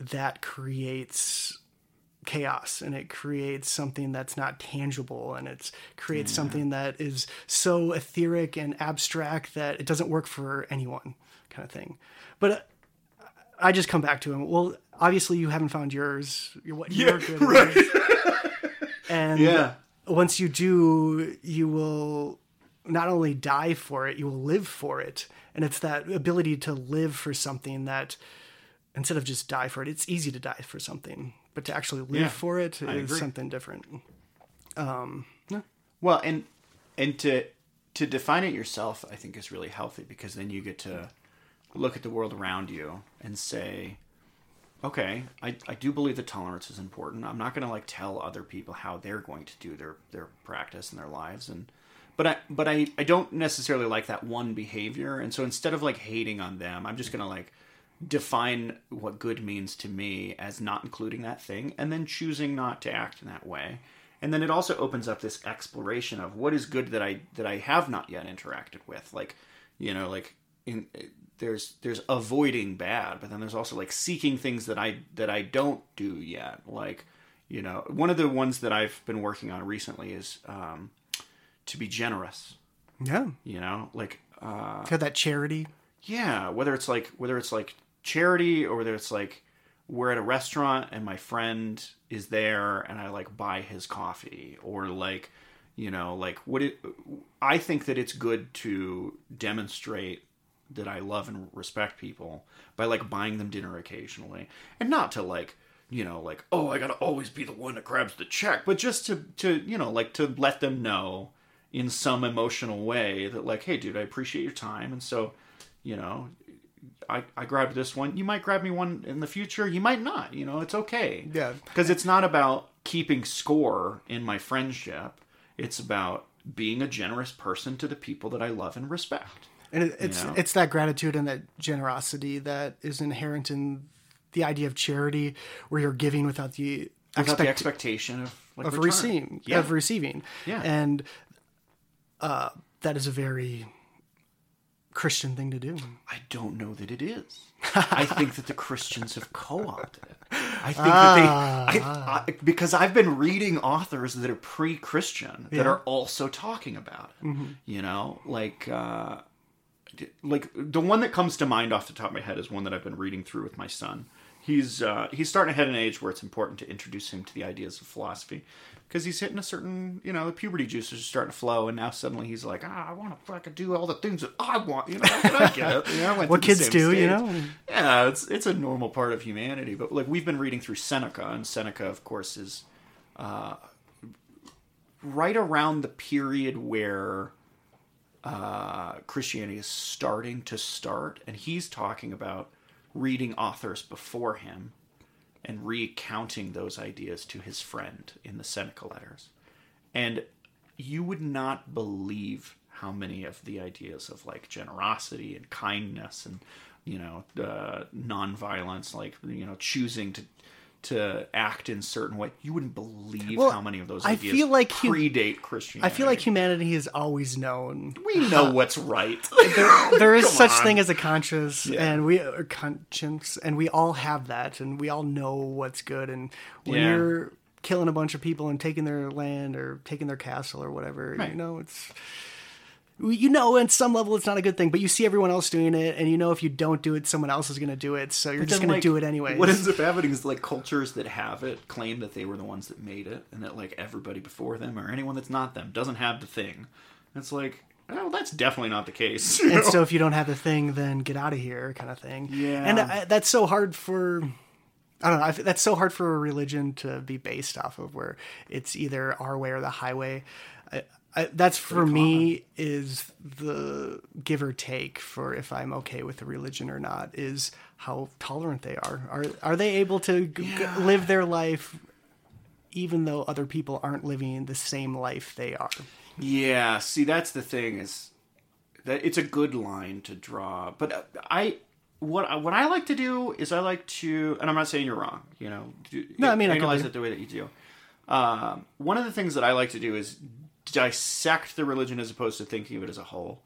that creates chaos and it creates something that's not tangible and it creates something that is so etheric and abstract that it doesn't work for anyone kind of thing. But uh, i just come back to him well obviously you haven't found yours. You're what you're good at and Yeah. once you do you will not only die for it you will live for it. And it's that ability to live for something that instead of just die for it it's easy to die for something but to actually live Yeah, for it I is agree. something different um, Well, and and to to define it yourself, I think is really healthy because then you get to look at the world around you and say, okay, I, I do believe that tolerance is important. I'm not going to like tell other people how they're going to do their their practice and their lives and but I but I I don't necessarily like that one behavior and so instead of like hating on them, I'm just going to like define what good means to me as not including that thing and then choosing not to act in that way and then it also opens up this exploration of what is good that i that i have not yet interacted with like you know like in there's there's avoiding bad but then there's also like seeking things that i that i don't do yet like you know, one of the ones that I've been working on recently is um, to be generous. Yeah. You know, like uh, that charity. yeah, whether it's like whether it's like charity or whether it's like we're at a restaurant and my friend is there and I like buy his coffee or like you know like what it I think that it's good to demonstrate that I love and respect people by like buying them dinner occasionally and not to like you know like oh I got to always be the one that grabs the check but just to to you know like to let them know in some emotional way that like hey dude I appreciate your time. And so you know I, I grabbed this one you might grab me one in the future you might not you know it's okay Yeah. because it's not about keeping score in my friendship it's about being a generous person to the people that I love and respect And it, it's know? it's that gratitude and that generosity that is inherent in the idea of charity, where you're giving without the without the expectation of like of receiving yeah. of receiving. Yeah. And uh, that is a very Christian thing to do. I don't know that it is. I think that the Christians have co-opted it. I think that they, I, I, because I've been reading authors that are pre-Christian that Yeah. are also talking about it. You know, like, uh, like the one that comes to mind off the top of my head is one that I've been reading through with my son. He's uh, he's starting to hit an age where it's important to introduce him to the ideas of philosophy. Because he's hitting a certain you know the puberty juices are starting to flow and now suddenly he's like ah, I want to fucking do all the things that I want you know I get you know, I What kids do, you know? yeah it's it's a normal part of humanity but like we've been reading through Seneca and Seneca of course is uh, right around the period where uh, Christianity is starting to start, and he's talking about reading authors before him and recounting those ideas to his friend in the Seneca letters. And you would not believe how many of the ideas of like generosity and kindness and you know uh, nonviolence, like you know choosing to to act in certain way, you wouldn't believe Well, how many of those I ideas feel like predate Christianity. I feel like humanity has always known we know what's right. there is such on. thing as a conscience Yeah. and we conscience and we all have that and we all know what's good and when Yeah. you're killing a bunch of people and taking their land or taking their castle or whatever Right. you know it's you know at some level it's not a good thing but you see everyone else doing it and you know if you don't do it someone else is going to do it so you're But just going like, to do it anyway What ends up happening is like cultures that have it claim that they were the ones that made it, and that like everybody before them or anyone that's not them doesn't have the thing. And it's like, oh, that's definitely not the case. and know? so if you don't have the thing then get out of here kind of thing Yeah. and I, that's so hard for i don't know I, that's so hard for a religion to be based off of where it's either our way or the highway I, I, that's for me is the give or take for if i'm okay with the religion or not is how tolerant they are are are they able to g- g- live their life even though other people aren't living the same life they are Yeah, see, that's the thing is that it's a good line to draw. But uh, I, what I, what I like to do is I like to, and I'm not saying you're wrong. You know, do, No, I mean, I analyze completely- it the way that you do. Um, one of the things that I like to do is dissect the religion as opposed to thinking of it as a whole.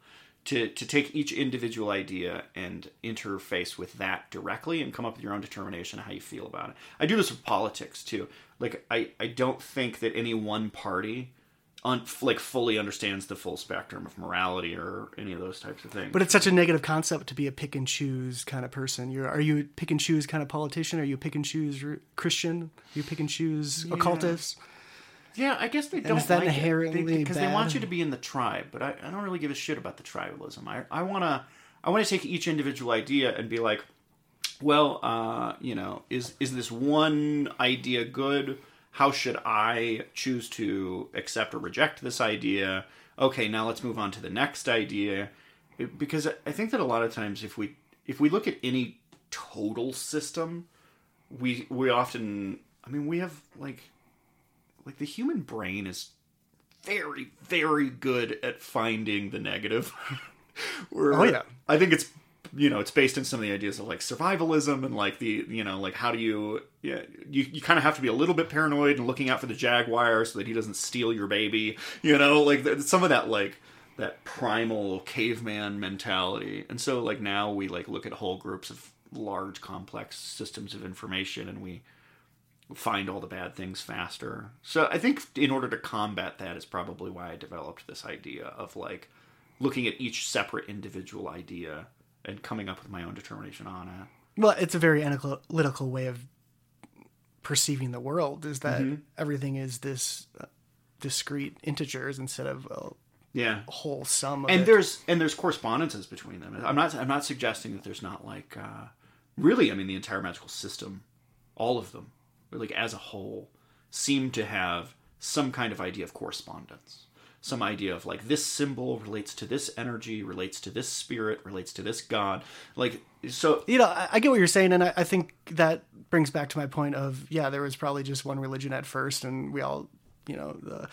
To, to take each individual idea and interface with that directly and come up with your own determination of how you feel about it. I do this with politics too. Like I, I don't think that any one party un, like fully understands the full spectrum of morality or any of those types of things. But it's such a negative concept to be a pick and choose kind of person. You're, are you a pick and choose kind of politician? Are you a pick and choose Christian? Are you pick and choose occultist? Yeah, I guess they don't is that like inherently because they, bad? want you to be in the tribe. But I, I don't really give a shit about the tribalism. I I want to I want to take each individual idea and be like, well, uh, you know, is is this one idea good? How should I choose to accept or reject this idea? Okay, now let's move on to the next idea, because I- I think that a lot of times if we if we look at any total system, we we often I mean we have like like the human brain is very very good at finding the negative. Oh, yeah. I think it's you know it's based in some of the ideas of like survivalism and like the you know like how do you yeah you, you kind of have to be a little bit paranoid and looking out for the jaguar so that he doesn't steal your baby you know like th- some of that like that primal caveman mentality and so like now we like look at whole groups of large complex systems of information and we find all the bad things faster. So I think in order to combat that is probably why I developed this idea of like looking at each separate individual idea and coming up with my own determination on it. Well, it's a very analytical way of perceiving the world. Is that Mm-hmm. everything is this uh, discrete integers instead of a Yeah. whole sum of and it. there's and there's correspondences between them. I'm not I'm not suggesting that there's not like uh, really. I mean, the entire magical system, all of them, like as a whole, seem to have some kind of idea of correspondence. Some idea of like this symbol relates to this energy, relates to this spirit, relates to this god. Like so, you know, I, I get what you're saying, and I, I think that brings back to my point of yeah, there was probably just one religion at first, and we all, you know, the,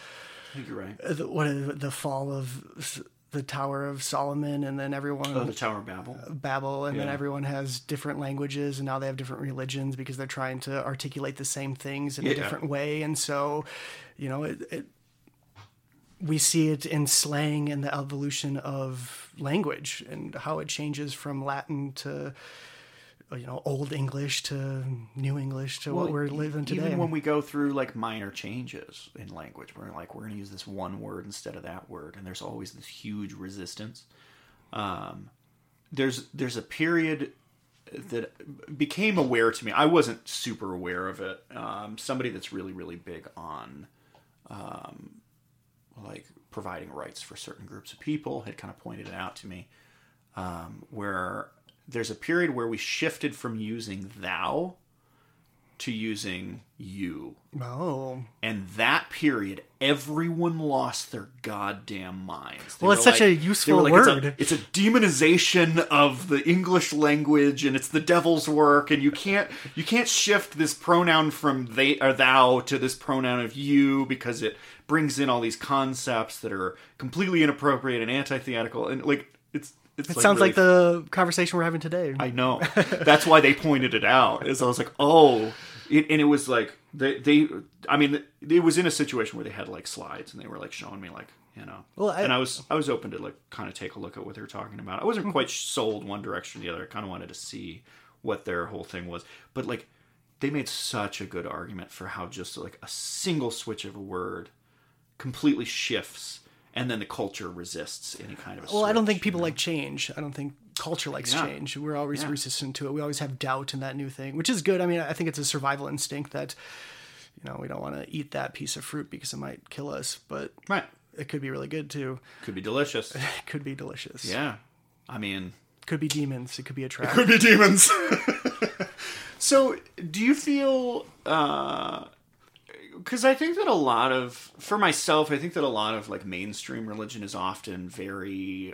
I think you're right. the what is the fall of the Tower of Solomon, and then everyone Oh, the Tower of Babel. Uh, Babel, and then everyone has different languages, and now they have different religions because they're trying to articulate the same things in a different way, and so, you know, it, it we see it in slang and the evolution of language and how it changes from Latin to you know old English to New English to what we're living today. Even when we go through like minor changes in language, we're like we're going to use this one word instead of that word, and there's always this huge resistance. Um, there's there's a period that became aware to me. I wasn't super aware of it. Um, somebody that's really really big on um, like providing rights for certain groups of people had kind of pointed it out to me um, where there's a period where we shifted from using thou to using you. Oh, and that period everyone lost their goddamn minds. They Well, it's such a useful like, word. it's a, it's a demonization of the english language and it's the devil's work and you can't you can't shift this pronoun from they or thou to this pronoun of you because it brings in all these concepts that are completely inappropriate and antithetical and like it's it's it sounds really like the conversation we're having today. I know. That's why they pointed it out. Is I was like, oh, it, and it was like they they. I mean, it was in a situation where they had like slides and they were like showing me like you know. Well, I- and I was I was open to like kind of take a look at what they're talking about. I wasn't hmm. quite sold one direction or the other. I kind of wanted to see what their whole thing was, but like they made such a good argument for how just like a single switch of a word completely shifts. And then the culture resists any kind of. A Well, I don't think people you know? like change. I don't think culture likes Yeah. change. We're always Yeah. resistant to it. We always have doubt in that new thing, which is good. I mean, I think it's a survival instinct that, you know, we don't want to eat that piece of fruit because it might kill us, but right. it could be really good too. Could be delicious. It could be delicious. Yeah. I mean, Could be demons. It could be a trap. could be demons. so, do you feel uh cuz I think that a lot of for myself, I think that a lot of like mainstream religion is often very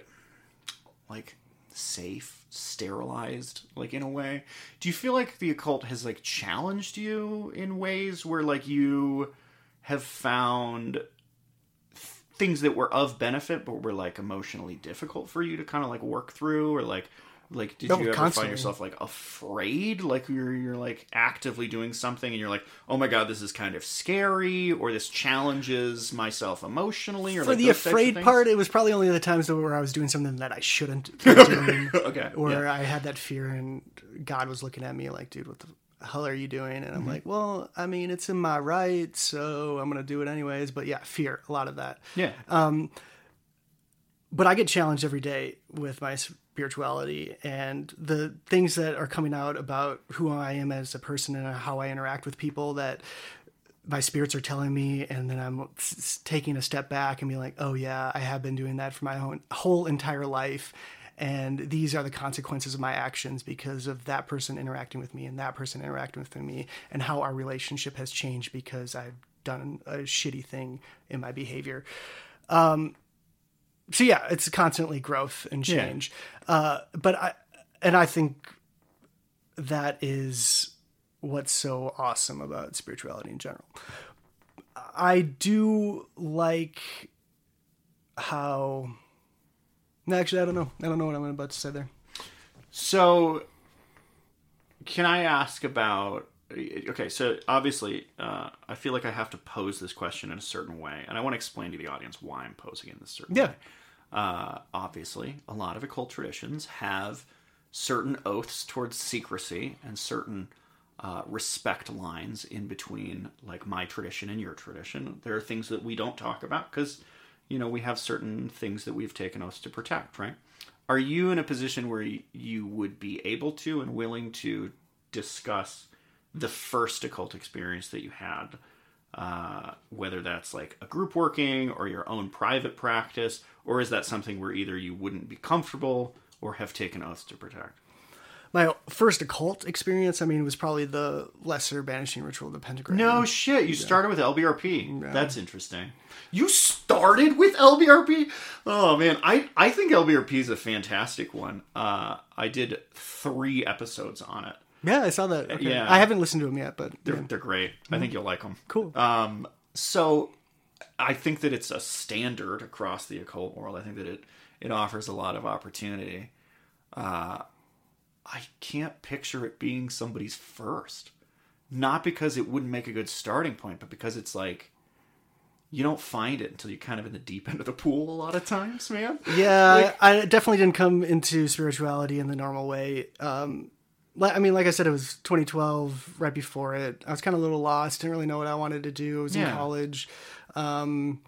like safe, sterilized like in a way. Do you feel like the occult has like challenged you in ways where like you have found things that were of benefit but were like emotionally difficult for you to kind of like work through or like like did Oh, you ever constantly. find yourself like afraid like you're you're like actively doing something and you're like oh my god this is kind of scary or this challenges myself emotionally or For like the those types of afraid part, it was probably only the times where I was doing something that I shouldn't be doing. okay or yeah. I had that fear and God was looking at me like, dude, what the hell are you doing? And I'm Mm-hmm. like, well, I mean, it's in my right, so I'm going to do it anyways. But yeah, fear, a lot of that. yeah Um, but I get challenged every day with my spirituality and the things that are coming out about who I am as a person and how I interact with people that my spirits are telling me and then I'm taking a step back and being like, "Oh yeah, I have been doing that for my own whole entire life." And these are the consequences of my actions because of that person interacting with me and that person interacting with me and how our relationship has changed because I've done a shitty thing in my behavior um, so yeah, it's constantly growth and Yeah. change. Uh, but I and I think that is what's so awesome about spirituality in general. I do like how. no, Actually, I don't know. I don't know what I'm about to say there. So, can I ask about? Okay, so obviously, uh, I feel like I have to pose this question in a certain way, and I want to explain to the audience why I'm posing it in this certain Yeah. way. Uh, obviously, a lot of occult traditions have certain oaths towards secrecy and certain uh, respect lines in between like my tradition and your tradition. There are things that we don't talk about because you know we have certain things that we've taken oaths to protect, right? Are you in a position where you would be able to and willing to discuss the first occult experience that you had? Uh, whether that's like a group working or your own private practice, or is that something where either you wouldn't be comfortable or have taken oaths to protect? My first occult experience, I mean, was probably the lesser banishing ritual of the pentagram. No shit. You started with LBRP. That's interesting. You started with LBRP? Oh man, I I think LBRP is a fantastic one. Uh, I did three episodes on it. Yeah, I saw that. Okay. Yeah. I haven't listened to them yet, but They're yeah. they're great. I think you'll like them. Cool. Um, so I think that it's a standard across the occult world. I think that it it offers a lot of opportunity. Uh, I can't picture it being somebody's first. Not because it wouldn't make a good starting point, but because it's like you don't find it until you're kind of in the deep end of the pool a lot of times, man. Yeah, I definitely didn't come into spirituality in the normal way. Um, I mean, like I said, it was 2012, right before it. I was kind of a little lost, didn't really know what I wanted to do. I was in college, um,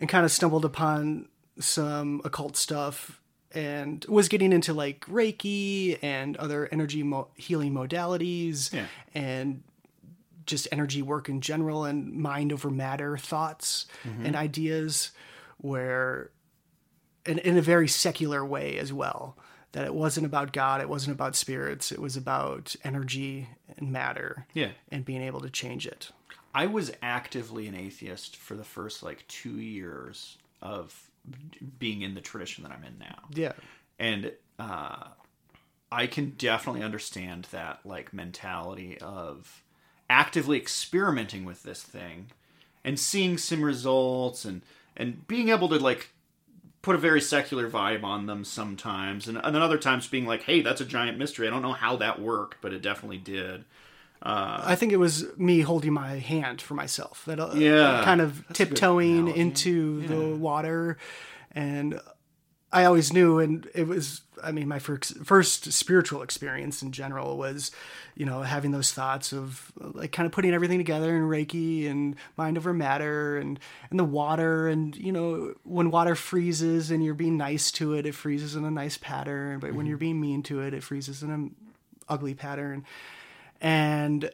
and kind of stumbled upon some occult stuff and was getting into like Reiki and other energy mo- healing modalities Yeah. and just energy work in general and mind over matter thoughts and ideas where in, in a very secular way as well that it wasn't about god it wasn't about spirits it was about energy and matter Yeah. and being able to change it I was actively an atheist for the first like two years of being in the tradition that I'm in now. yeah and uh, I can definitely understand that like mentality of actively experimenting with this thing and seeing some results and and being able to like put a very secular vibe on them sometimes and, and then other times being like hey that's a giant mystery. I don't know how that worked but it definitely did. I think it was me holding my hand for myself that uh, Yeah, kind of that's a good tiptoeing analogy. into the water and I always knew, and it was, I mean, my first, first spiritual experience in general was, you know, having those thoughts of like kind of putting everything together in Reiki and mind over matter and, and the water. And, you know, when water freezes and you're being nice to it, it freezes in a nice pattern. But when mm-hmm. you're being mean to it, it freezes in an ugly pattern. And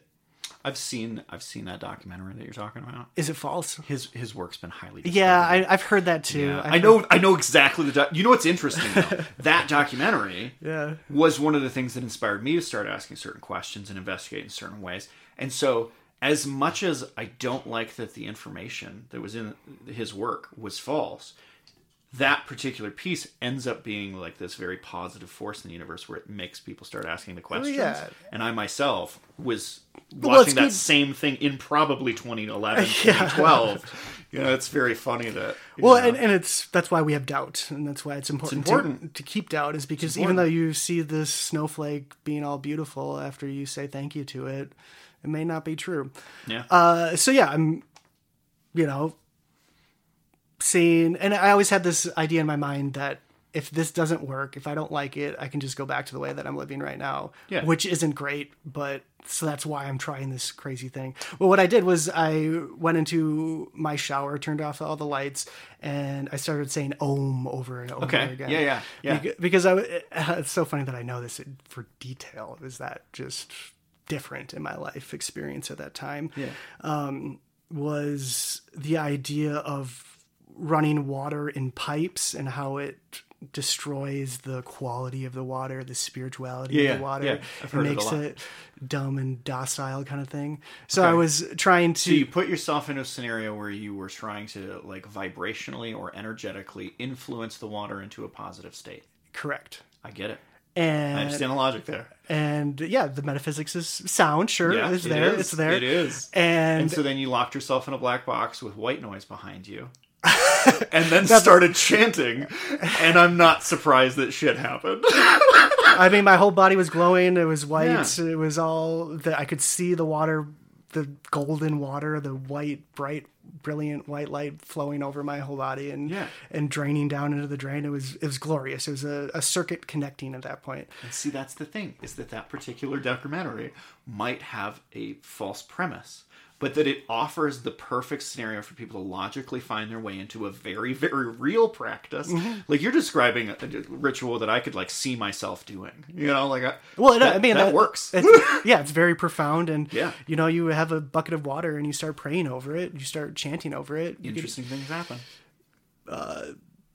i've seen i've seen that documentary that you're talking about is it false? his his work's been highly Yeah. I, I've heard that too. Yeah, I know. I know exactly the. Doc- you know what's interesting? Though? that documentary Yeah. was one of the things that inspired me to start asking certain questions and investigate in certain ways. And so, as much as I don't like that the information that was in his work was false, that particular piece ends up being like this very positive force in the universe where it makes people start asking the questions. yeah. And I myself was Well, it's watching that good- same thing in probably 2011, 2012. You know, it's very funny that. you Well, know, and, and it's that's why we have doubt, and that's why it's important, important. To, to keep doubt is because even though you see this snowflake being all beautiful after you say thank you to it, it may not be true. yeah. Uh, so yeah, I'm, you know, seeing, and I always had this idea in my mind that if this doesn't work, if I don't like it, I can just go back to the way that I'm living right now, Yeah. which isn't great, but so that's why I'm trying this crazy thing. Well, what I did was I went into my shower, turned off all the lights, and I started saying "Om" over and over Okay. again. Yeah, yeah, yeah. Because I, it's so funny that I know this for detail. Is that just different in my life experience at that time? Yeah. um, was the idea of running water in pipes and how it destroys the quality of the water, the spirituality Yeah, of the water. yeah. I've heard it makes lot. it dumb and docile kind of thing. So I was trying to So you put yourself in a scenario where you were trying to like vibrationally or energetically influence the water into a positive state. correct. I get it. And I understand the logic there. and yeah, the metaphysics is sound, sure, Yeah, it's it there, is. it's there. It is. And, And so then you locked yourself in a black box with white noise behind you. and then started chanting, and I'm not surprised that shit happened. I mean, my whole body was glowing. It was white. Yeah. It was all that I could see the water, the golden water, the white, bright brilliant white light flowing over my whole body and Yeah. and draining down into the drain. It was it was glorious. It was a, a circuit connecting at that point. And see, that's the thing is that that particular documentary might have a false premise, but that it offers the perfect scenario for people to logically find their way into a very, very real practice. Mm-hmm. Like you're describing a, a ritual that I could like see myself doing. You know, like I, Well, that, I mean that, works. It's, yeah, it's very profound, and Yeah. you know, you have a bucket of water and you start praying over it. You start chanting over it. Interesting things happen.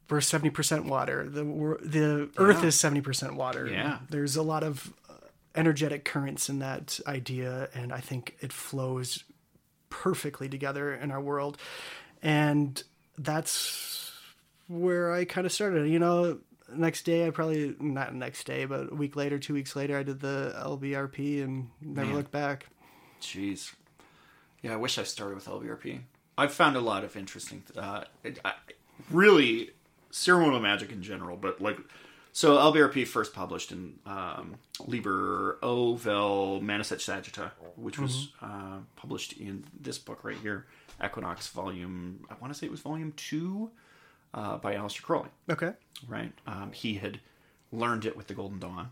we're seventy percent water. The the Earth is seventy percent water. Yeah. there's a lot of uh, energetic currents in that idea, and I think it flows perfectly together in our world, and that's where I kind of started. You know, next day I probably not next day, but a week later, two weeks later, I did the LBRP and never Man. looked back. Jeez. Yeah, I wish I started with LBRP. I've found a lot of interesting, uh, I, really ceremonial magic in general, but like, so LBRP first published in um, Liber O Vel Manus et Sagittae, which was uh, published in this book right here, Equinox Volume, I want to say it was Volume 2 uh, by Aleister Crowley Okay. right? Um, he had learned it with the Golden Dawn.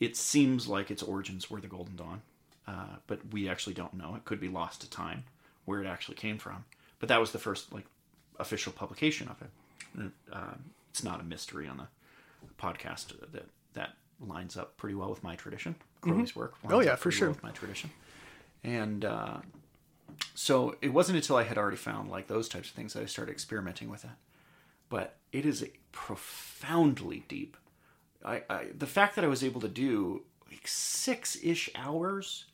It seems like its origins were the Golden Dawn, uh, but we actually don't know. It could be lost to time where it actually came from. But that was the first like official publication of it. Um, it's not a mystery on the podcast that that lines up pretty well with my tradition. Crowley's work. lines Oh, yeah, for sure. well with my tradition. And uh, so it wasn't until I had already found like those types of things that I started experimenting with it but it is a profoundly deep. I, I the fact that I was able to do like six ish hours.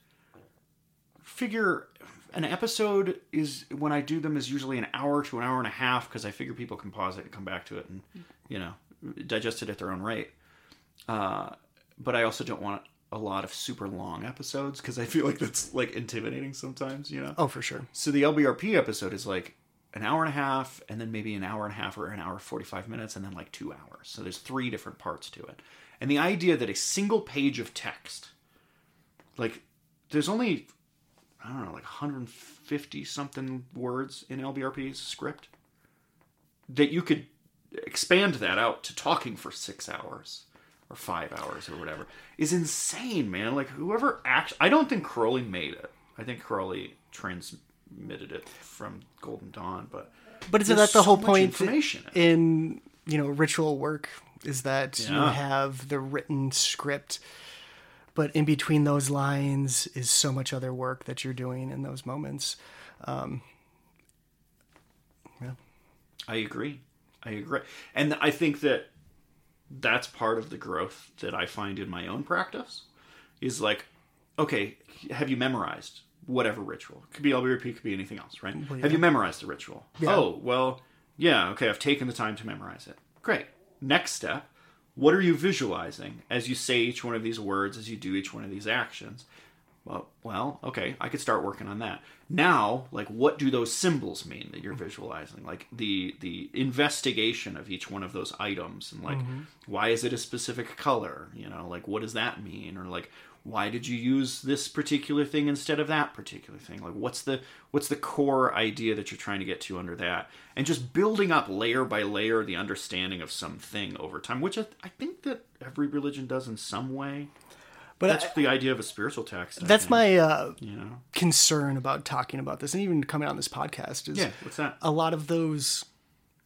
Figure an episode is when I do them is usually an hour to an hour and a half because I figure people can pause it and come back to it and you know digest it at their own rate. Uh, but I also don't want a lot of super long episodes because I feel like that's like intimidating sometimes. You know. Oh, for sure. So the LBRP episode is like an hour and a half, and then maybe an hour and a half or an hour forty five minutes, and then like two hours. So there's three different parts to it. And the idea that a single page of text, like there's only I don't know, like 150 something words in LBRP's script, that you could expand that out to talking for six hours or five hours or whatever is insane, man. Like whoever act, I don't think Crowley made it. I think Crowley transmitted it from Golden Dawn, but But isn't that the whole so much point information in in you know ritual work is that you have the written script, but in between those lines is so much other work that you're doing in those moments. Um, yeah. i agree. I agree. And I think that that's part of the growth that I find in my own practice is like, okay, have you memorized whatever ritual? Could be LBRP, could be anything else, right? Have you memorized the ritual? Oh, well, yeah, okay, I've taken the time to memorize it. Great. Next step, what are you visualizing as you say each one of these words, as you do each one of these actions? Well, well, okay, I could start working on that. Now, like what do those symbols mean that you're visualizing? Like the the investigation of each one of those items and like mm-hmm. why is it a specific color? You know, like what does that mean? Or like why did you use this particular thing instead of that particular thing? Like what's the what's the core idea that you're trying to get to under that? And just building up layer by layer the understanding of something over time, which I, I think that every religion does in some way. But That's I- the idea of a spiritual text. I that's think. my uh, you know. concern about talking about this, and even coming on this podcast is Yeah, what's that? a lot of those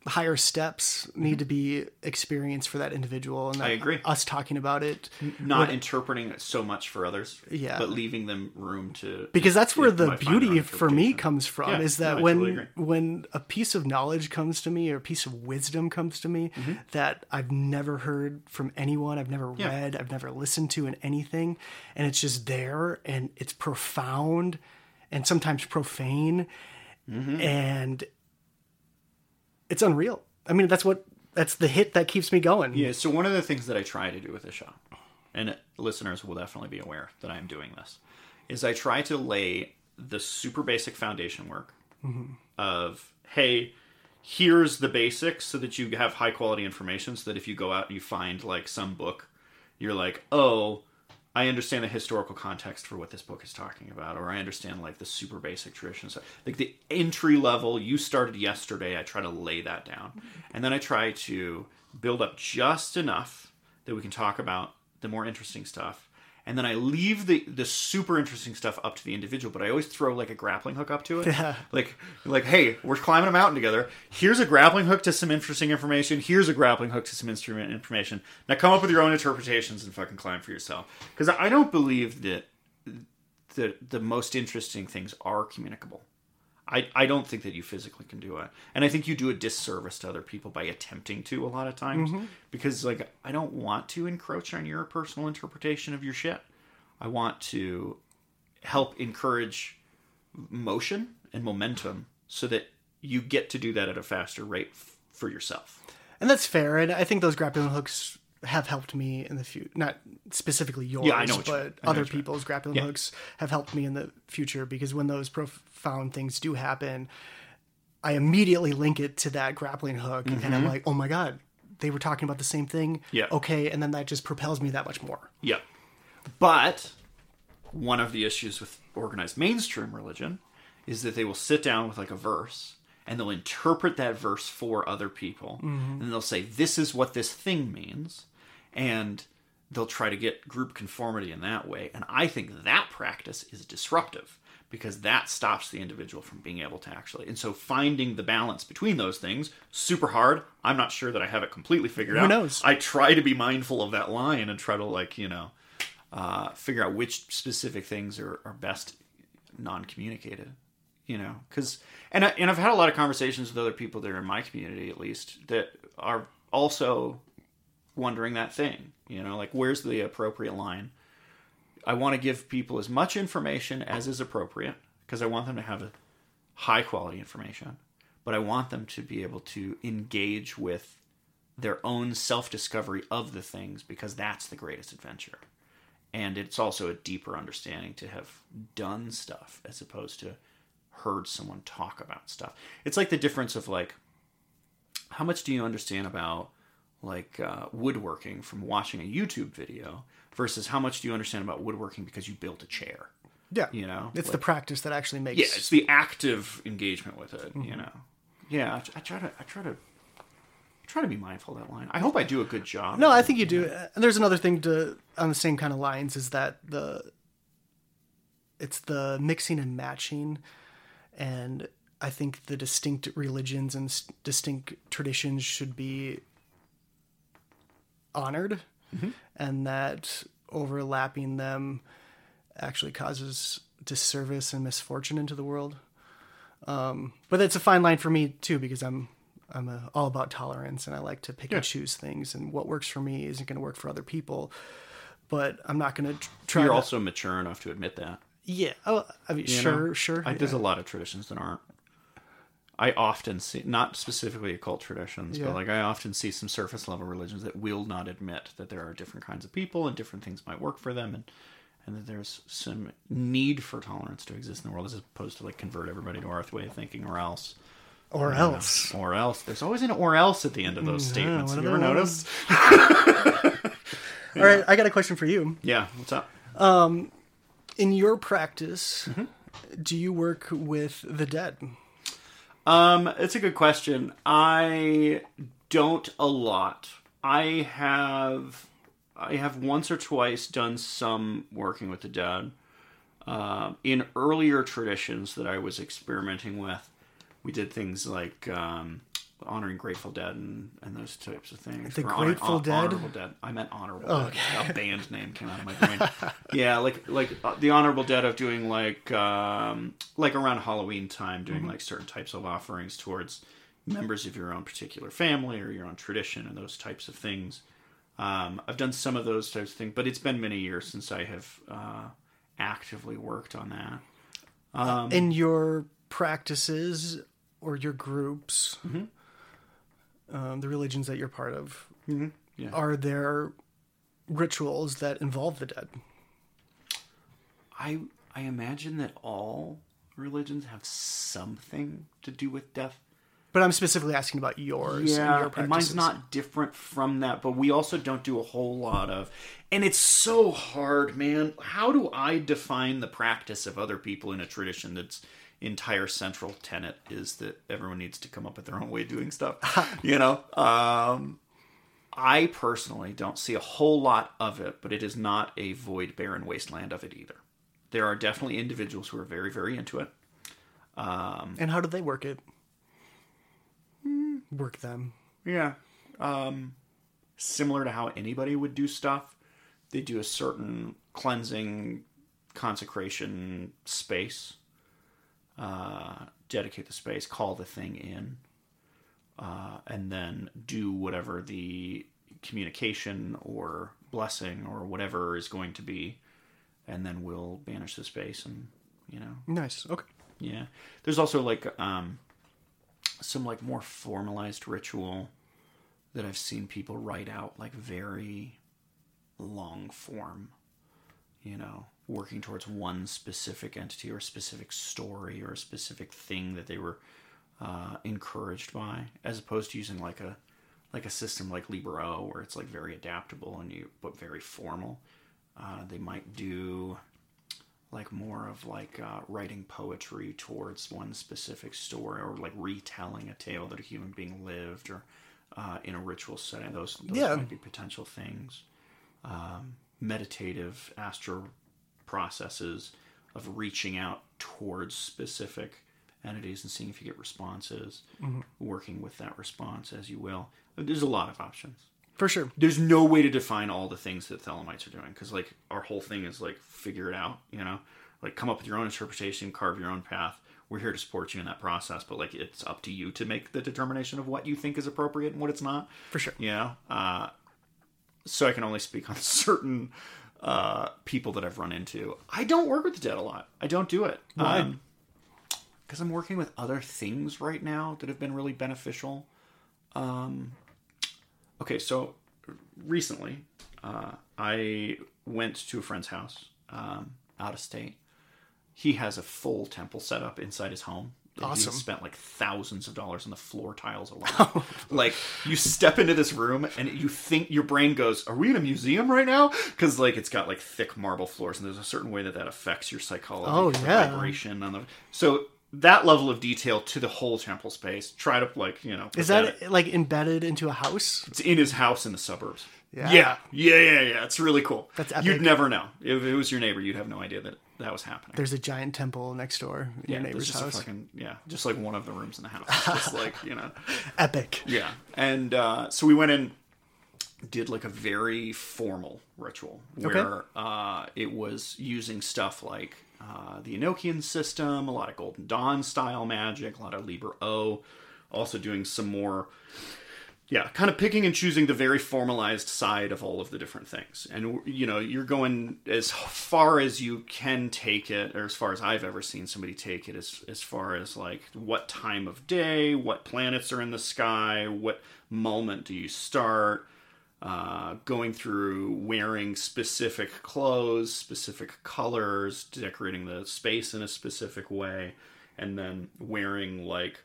higher steps need to be experienced for that individual and that I agree. us talking about it Not interpreting it so much for others, Yeah. but leaving them room to because that's where the might find their beauty for me comes from Yeah, is that I when totally when a piece of knowledge comes to me or a piece of wisdom comes to me Mm-hmm. that I've never heard from anyone, I've never Yeah. read, I've never listened to in anything, and it's just there and it's profound and sometimes profane Mm-hmm. and it's unreal. I mean, that's what that's the hit that keeps me going. Yeah. So one of the things that I try to do with this show, and listeners will definitely be aware that I'm doing this, is I try to lay the super basic foundation work mm-hmm. of hey, here's the basics so that you have high quality information, so that if you go out and you find like some book, you're like, oh, I understand the historical context for what this book is talking about, or I understand like the super basic traditions. Like the entry level, you started yesterday. I try to lay that down, and then I try to build up just enough that we can talk about the more interesting stuff. And then I leave the the super interesting stuff up to the individual, but I always throw like a grappling hook up to it. Yeah. Like like, hey, we're climbing a mountain together. Here's a grappling hook to some interesting information. Here's a grappling hook to some instrument information. Now come up with your own interpretations and fucking climb for yourself. Because I don't believe that the the most interesting things are communicable. I, I don't think that you physically can do it. And I think you do a disservice to other people by attempting to a lot of times. Mm-hmm. Because like I don't want to encroach on your personal interpretation of your shit. I want to help encourage motion and momentum so that you get to do that at a faster rate f- for yourself. And that's fair. And I think those grappling hooks have helped me in the future. Not specifically yours, Yeah, I know what you- but other people's grappling Yeah. hooks have helped me in the future because when those profound things do happen, I immediately link it to that grappling hook. And I'm like, oh my God, they were talking about the same thing. Mm-hmm. Yeah. Okay. And then that just propels me that much more. Yeah. But one of the issues with organized mainstream religion is that they will sit down with like a verse and they'll interpret that verse for other people. And they'll say, this is what this thing means. And they'll try to get group conformity in that way. And I think that practice is disruptive because that stops the individual from being able to actually. And so finding the balance between those things, super hard. I'm not sure that I have it completely figured out. Who knows? I try to be mindful of that line and try to like, you know, uh, figure out which specific things are, are best non-communicated you know because and, I, and i've had a lot of conversations with other people that are in my community at least that are also wondering that thing you know like where's the appropriate line? I want to give people as much information as is appropriate because i want them to have high quality information but i want them to be able to engage with their own self-discovery of the things because that's the greatest adventure. And it's also a deeper understanding to have done stuff as opposed to heard someone talk about stuff. It's like the difference of like how much do you understand about like uh, woodworking from watching a youtube video versus how much do you understand about woodworking because you built a chair Yeah. you know It's Like- the practice that actually makes. yeah it's the active engagement with it you know yeah I, I try to i try to I try to be mindful of that line i hope i do a good job No, I think you do. And there's another thing to on the same kind of lines is that the it's the mixing and matching, and I think the distinct religions and distinct traditions should be honored, and that overlapping them actually causes disservice and misfortune into the world. Um, but that's a fine line for me too because I'm I'm uh all about tolerance and I like to pick and choose things and what works for me isn't going to work for other people. But I'm not going to try. you're to, also mature enough to admit that yeah. Oh, I mean, you sure, know? sure. I, there's a lot of traditions that aren't. I often see, not specifically occult traditions, Yeah. but like I often see some surface level religions that will not admit that there are different kinds of people and different things might work for them, and and that there's some need for tolerance to exist in the world as opposed to like convert everybody to our way of thinking or else. or else. Or else. There's always an or else at the end of those statements. one Have you ever noticed? All right, I got a question for you. Yeah. What's up? Um, In your practice, Mm-hmm. do you work with the dead? Um, it's a good question. I don't a lot. I have I have once or twice done some working with the dead. Um, in earlier traditions that I was experimenting with, we did things like um, honoring Grateful Dead and, and those types of things. The Or Grateful hon- Dead? Honorable Dead. I meant Honorable Dead. A band name came out of my brain. yeah, like like uh, the Honorable Dead of doing like um, like around Halloween time, doing like certain types of offerings towards members of your own particular family or your own tradition and those types of things. Um, I've done some of those types of things, but it's been many years since I have uh, actively worked on that. Um, in your practices or your groups, Mm-hmm. Um, the religions that you're part of, Yeah. are there rituals that involve the dead? I I imagine that all religions have something to do with death. But I'm specifically asking about yours. and Yeah, your and mine's not different from that, but we also don't do a whole lot of. And it's so hard, man. How do I define the practice of other people in a tradition that's entire central tenet is that everyone needs to come up with their own way of doing stuff? you know? Um, I personally don't see a whole lot of it, but it is not a void, barren wasteland of it either. There are definitely individuals who are very, very into it. And how do they work it? Work them. Yeah. Um, similar to how anybody would do stuff, they do a certain cleansing, consecration space, uh, dedicate the space, call the thing in, uh, and then do whatever the communication or blessing or whatever is going to be, and then we'll banish the space and, you know, Nice. Okay. yeah. There's also like um some like more formalized ritual that I've seen people write out like very long form, you know, working towards one specific entity or a specific story or a specific thing that they were uh, encouraged by, as opposed to using like a like a system like Liber O where it's like very adaptable and you but very formal. Uh, they might do like more of like uh, writing poetry towards one specific story or like retelling a tale that a human being lived or uh, in a ritual setting those, those Yeah. might be potential things um, meditative astral processes of reaching out towards specific entities and seeing if you get responses working with that response as you will there's a lot of options For sure. there's no way to define all the things that Thelemites are doing because like our whole thing is like figure it out, you know, like come up with your own interpretation, carve your own path. We're here to support you in that process, but like it's up to you to make the determination of what you think is appropriate and what it's not. For sure. You know, uh, so I can only speak on certain uh, people that I've run into. I don't work with the dead a lot. I don't do it. Why? Because I'm working with other things right now that have been really beneficial. Um, okay, so recently uh, I went to a friend's house um, out of state. He has a full temple set up inside his home. That Awesome. He spent like thousands of dollars on the floor tiles alone. Oh. like you step into this room and you think your brain goes, "Are we in a museum right now?" Because like it's got like thick marble floors and there's a certain way that that affects your psychology. Oh, the yeah. vibration on the so that level of detail to the whole temple space. Try to like you know. Is put that like embedded into a house? it's in his house in the suburbs. Yeah. yeah, yeah, yeah. yeah. It's really cool. That's epic. You'd never know if it was your neighbor. You'd have no idea that that was happening. There's a giant temple next door in yeah, your neighbor's just a house. fucking yeah, just like one of the rooms in the house. It's just like you know, Epic. yeah. And uh, so we went in, did like a very formal ritual where uh, it was using stuff like uh, the Enochian system, a lot of Golden Dawn style magic, a lot of Liber O, also doing some more yeah kind of picking and choosing the very formalized side of all of the different things. And you know you're going as far as you can take it or as far as i've ever seen somebody take it as as far as like what time of day what planets are in the sky what moment do you start uh, going through wearing specific clothes, specific colors, decorating the space in a specific way, and then wearing like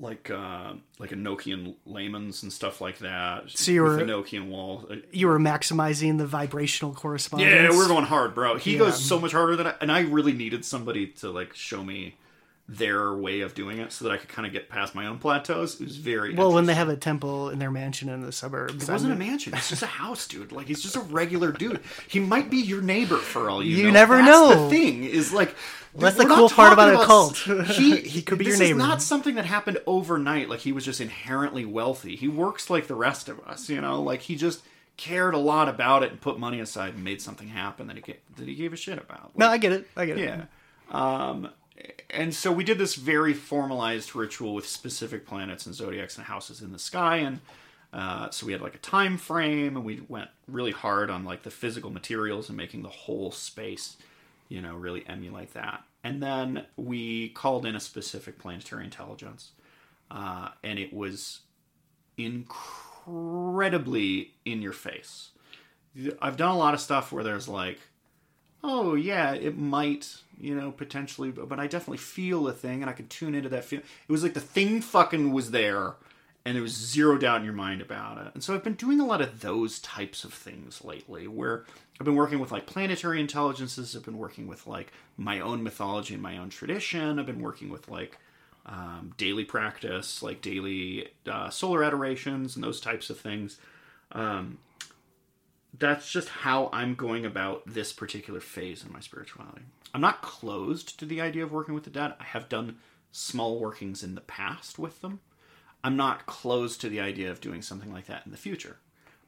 like uh, like Enochian lamens and stuff like that. So you with were- Enochian wall. You were maximizing the vibrational correspondence. Yeah, we're going hard, bro. He Yeah. goes so much harder than I, and I really needed somebody to like show me their way of doing it so that I could kind of get past my own plateaus. It was very Well, when they have a temple in their mansion in the suburbs, It wasn't a mansion. It's just a house, dude. Like he's just a regular dude. He might be your neighbor for all you, You know. never That's know. The thing is like That's the cool part talking about a cult. He, He could be your neighbor. Is not something that happened overnight. Like he was just inherently wealthy. He works like the rest of us. You know, like he just cared a lot about it and put money aside and made something happen that he ga- that he gave a shit about. No, I get it. I get it. yeah. Um, and so we did this very formalized ritual with specific planets and zodiacs and houses in the sky, and uh, so we had like a time frame, and we went really hard on like the physical materials and making the whole space, you know, really emulate that. And then we called in a specific planetary intelligence, uh, and it was incredibly in your face. I've done a lot of stuff where there's like oh yeah, it might, you know, potentially, but, I definitely feel a thing, and I could tune into that feel. It was like the thing fucking was there, and there was zero doubt in your mind about it. And so I've been doing a lot of those types of things lately, where I've been working with like planetary intelligences. I've been working with like my own mythology and my own tradition. I've been working with like um, daily practice, like daily uh, solar adorations and those types of things. Um, that's just how I'm going about this particular phase in my spirituality. I'm not closed to the idea of working with the dead. I have done small workings in the past with them. I'm not closed to the idea of doing something like that in the future.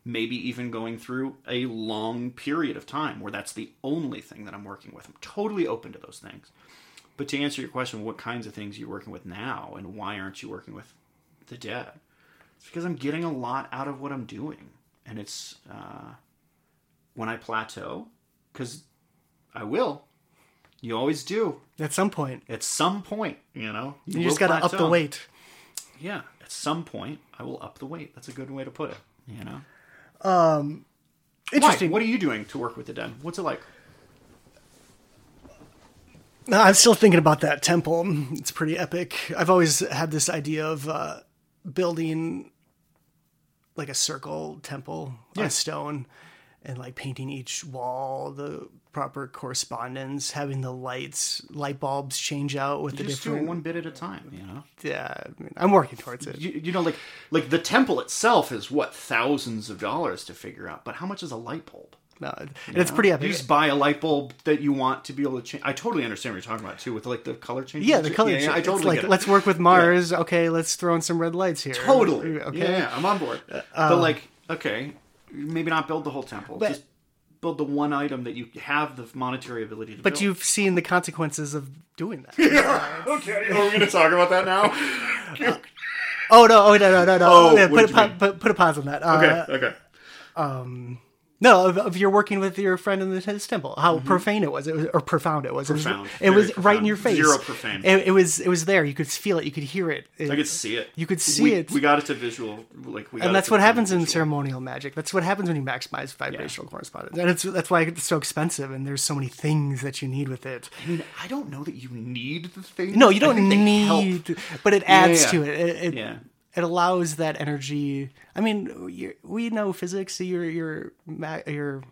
Maybe even going through a long period of time where that's the only thing that I'm working with. I'm totally open to those things. But to answer your question, what kinds of things are you working with now and why aren't you working with the dead? It's because I'm getting a lot out of what I'm doing. And it's uh, when I plateau, because I will. You always do. At some point, At some point, you know. you will just got to up the weight. Yeah, at some point, I will up the weight. That's a good way to put it. You know. Interesting. Why? What are you doing to work with the den? What's it like? I'm still thinking about that temple. It's pretty epic. I've always had this idea of uh, building like a circle temple Yeah. on stone and like painting each wall the proper correspondence, having the lights, light bulbs change out with You the just do different. one bit at a time. You know. yeah, I mean, I'm working towards it. You, you know, like like the temple itself is what thousands of dollars to figure out. But how much is a light bulb? No, and it's pretty epic. You just buy a light bulb that you want to be able to change. I totally understand what you're talking about too, with like the color change. yeah, the color. Yeah, yeah, I it's totally like get it. let's work with Mars. Okay, let's throw in some red lights here. Totally. Okay. Yeah, yeah, I'm on board. Uh, but um, like, okay, maybe not build the whole temple. But- just build the one item that you have the monetary ability to But build. you've seen the consequences of doing that. yeah. okay, are we going to talk about that now? Oh no! Oh no! No! No! No! Oh, Yeah, put, a you pa- mean? put, put a pause on that. Uh, okay, okay. No, if, if you're working with your friend in the his temple, how mm-hmm. profane it was, it was, or profound it was. Profound, It was, it was right in your face. Zero profane. It, it was. It was there. You could feel it. You could hear it. It- I could see it. You could see we, it. We got it to visual, like we. Got and that's what happens in ceremonial magic. That's what happens when you maximize vibrational correspondence, and it's that's why it's so expensive. And there's so many things that you need with it. I mean, I don't know that you need the thing. No, you don't think they help. need, but it adds yeah. to it. It, it, Yeah. It allows that energy. I mean, you we know physics. Your your your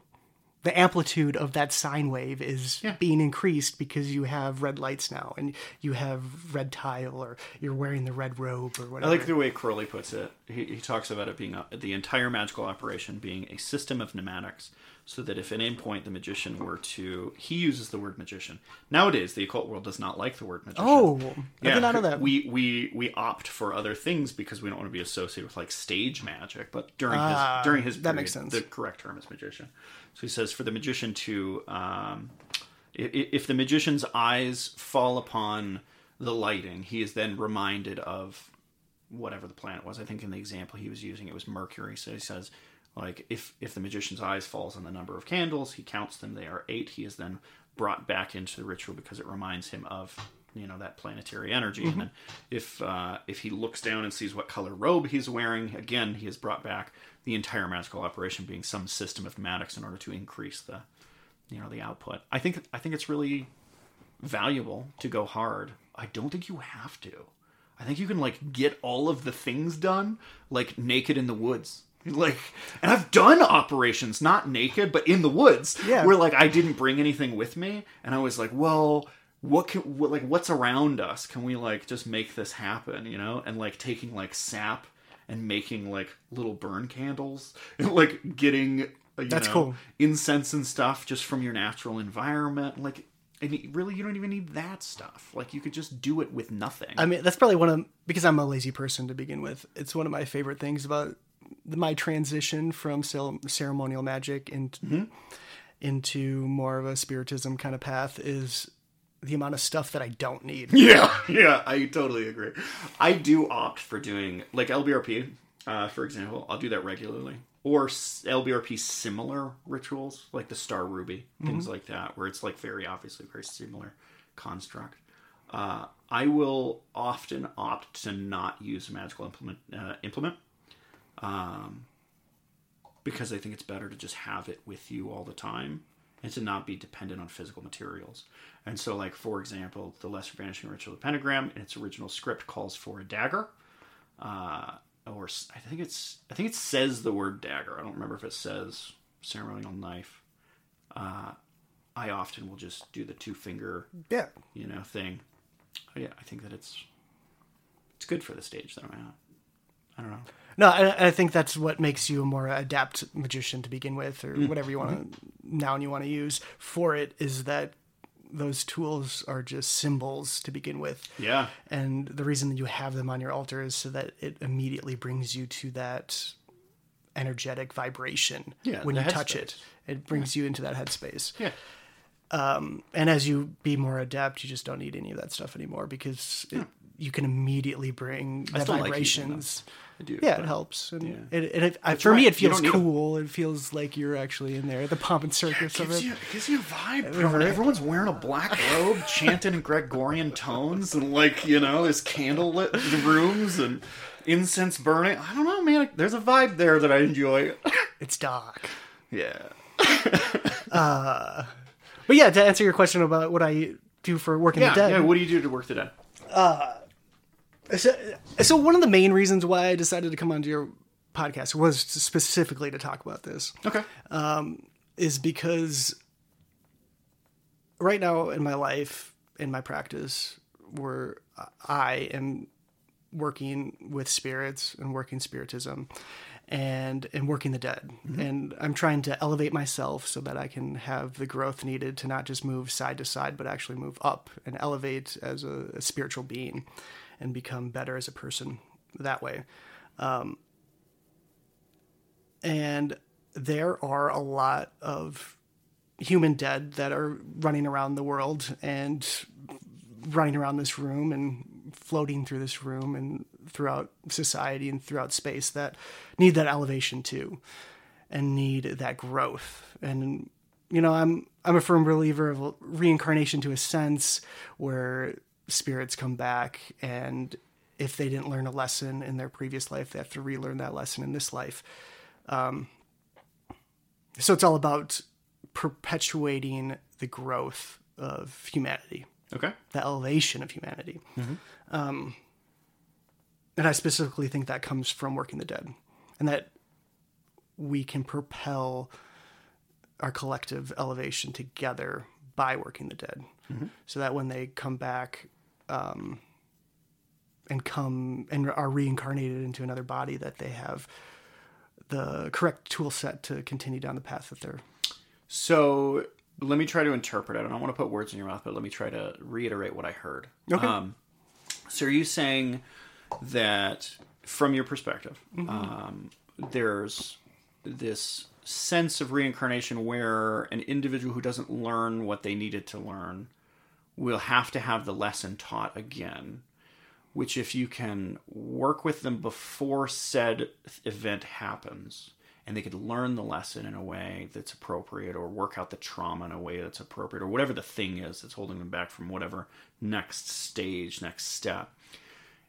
the amplitude of that sine wave is Yeah. being increased because you have red lights now, and you have red tile, or you're wearing the red robe, or whatever. I like the way Crowley puts it. He, he talks about it being a, the entire magical operation being a system of pneumatics, so that if at any point the magician were to, he uses the word magician. Nowadays, the occult world does not like the word magician. oh, I did not know that. We we we opt for other things because we don't want to be associated with like stage magic. But during Ah, his during his that period, makes sense. The correct term is magician. So he says for the magician to, um, if the magician's eyes fall upon the lighting, he is then reminded of whatever the planet was. I think in the example he was using, it was Mercury. So he says, like, if if the magician's eyes falls on the number of candles, he counts them. They are eight. He is then brought back into the ritual because it reminds him of you know that planetary energy. And then if uh, if he looks down and sees what color robe he's wearing, again he is brought back. The entire magical operation being some system of pneumatics in order to increase the you know the output. I think I think it's really valuable to go hard. I don't think you have to. I think you can like get all of the things done like naked in the woods. Like and I've done operations not naked but in the woods Yeah. where like I didn't bring anything with me and I was like, well, what can what, like what's around us? Can we like just make this happen, you know? And like taking like sap and making like little burn candles and like getting uh, you That's know, cool. incense and stuff just from your natural environment like and really you don't even need that stuff like you could just do it with nothing I mean, that's probably one of because I'm a lazy person to begin with. It's one of my favorite things about my transition from ceremonial magic into Mm-hmm. into more of a spiritism kind of path is the amount of stuff that I don't need. yeah yeah i totally agree i do opt for doing like lbrp uh, for example i'll do that regularly or lbrp similar rituals like the star ruby things like that where it's like very obviously very similar construct uh, i will often opt to not use a magical implement uh, implement um, because I think it's better to just have it with you all the time and to not be dependent on physical materials. And so, like for example, the Lesser Banishing Ritual of the Pentagram in its original script calls for a dagger, uh, or I think it's I think it says the word dagger. I don't remember if it says ceremonial knife. Uh, I often will just do the two finger Yeah. you know thing. Oh, yeah, I think that it's it's good for the stage that I'm at. I don't know. No, I, I think that's what makes you a more adept magician to begin with, or whatever you want to noun you want to use for it. Is that those tools are just symbols to begin with. Yeah. And the reason that you have them on your altar is so that it immediately brings you to that energetic vibration Yeah, when you touch it. It brings you into that headspace. Yeah. Um, And as you be more adept, you just don't need any of that stuff anymore because it, you can immediately bring the still like vibrations. I do. yeah, but- it helps. And Yeah. it, it, it, I- for right. me, it feels cool. It feels like you're actually in there, the pomp and circus of it. you, it gives you a vibe, bro. Remember When it? everyone's wearing a black robe, chanting in Gregorian tones, and like you know, there's candlelit rooms and incense burning. I don't know, man. There's a vibe there that I enjoy. It's dark. yeah. Uh, but yeah, to answer your question about what I do for working Yeah. the dead. Yeah. What do you do to work the dead? Uh, So, so one of the main reasons why I decided to come onto your podcast was specifically to talk about this. Okay. Um, is because right now in my life, in my practice, where I am working with spirits and working spiritism and and working the dead mm-hmm. and i'm trying to elevate myself so that i can have the growth needed to not just move side to side but actually move up and elevate as a, a spiritual being and become better as a person that way. Um, and there are a lot of human dead that are running around the world and running around this room and floating through this room and throughout society and throughout space that need that elevation too and need that growth. And you know i'm i'm a firm believer of reincarnation to a sense where spirits come back and if they didn't learn a lesson in their previous life they have to relearn that lesson in this life. Um, so it's all about perpetuating the growth of humanity Okay. the elevation of humanity. Mm-hmm. Um, and i specifically think that comes from working the dead and that we can propel our collective elevation together by working the dead. Mm-hmm. So that when they come back um, and come and are reincarnated into another body that they have the correct tool set to continue down the path that they're So let me try to interpret it. I don't want to put words in your mouth, but let me try to reiterate what I heard. Okay. Um, so are you saying that, from your perspective, um, there's this sense of reincarnation where an individual who doesn't learn what they needed to learn will have to have the lesson taught again? Which, if you can work with them before said event happens, and they could learn the lesson in a way that's appropriate, or work out the trauma in a way that's appropriate, or whatever the thing is that's holding them back from whatever next stage, next step.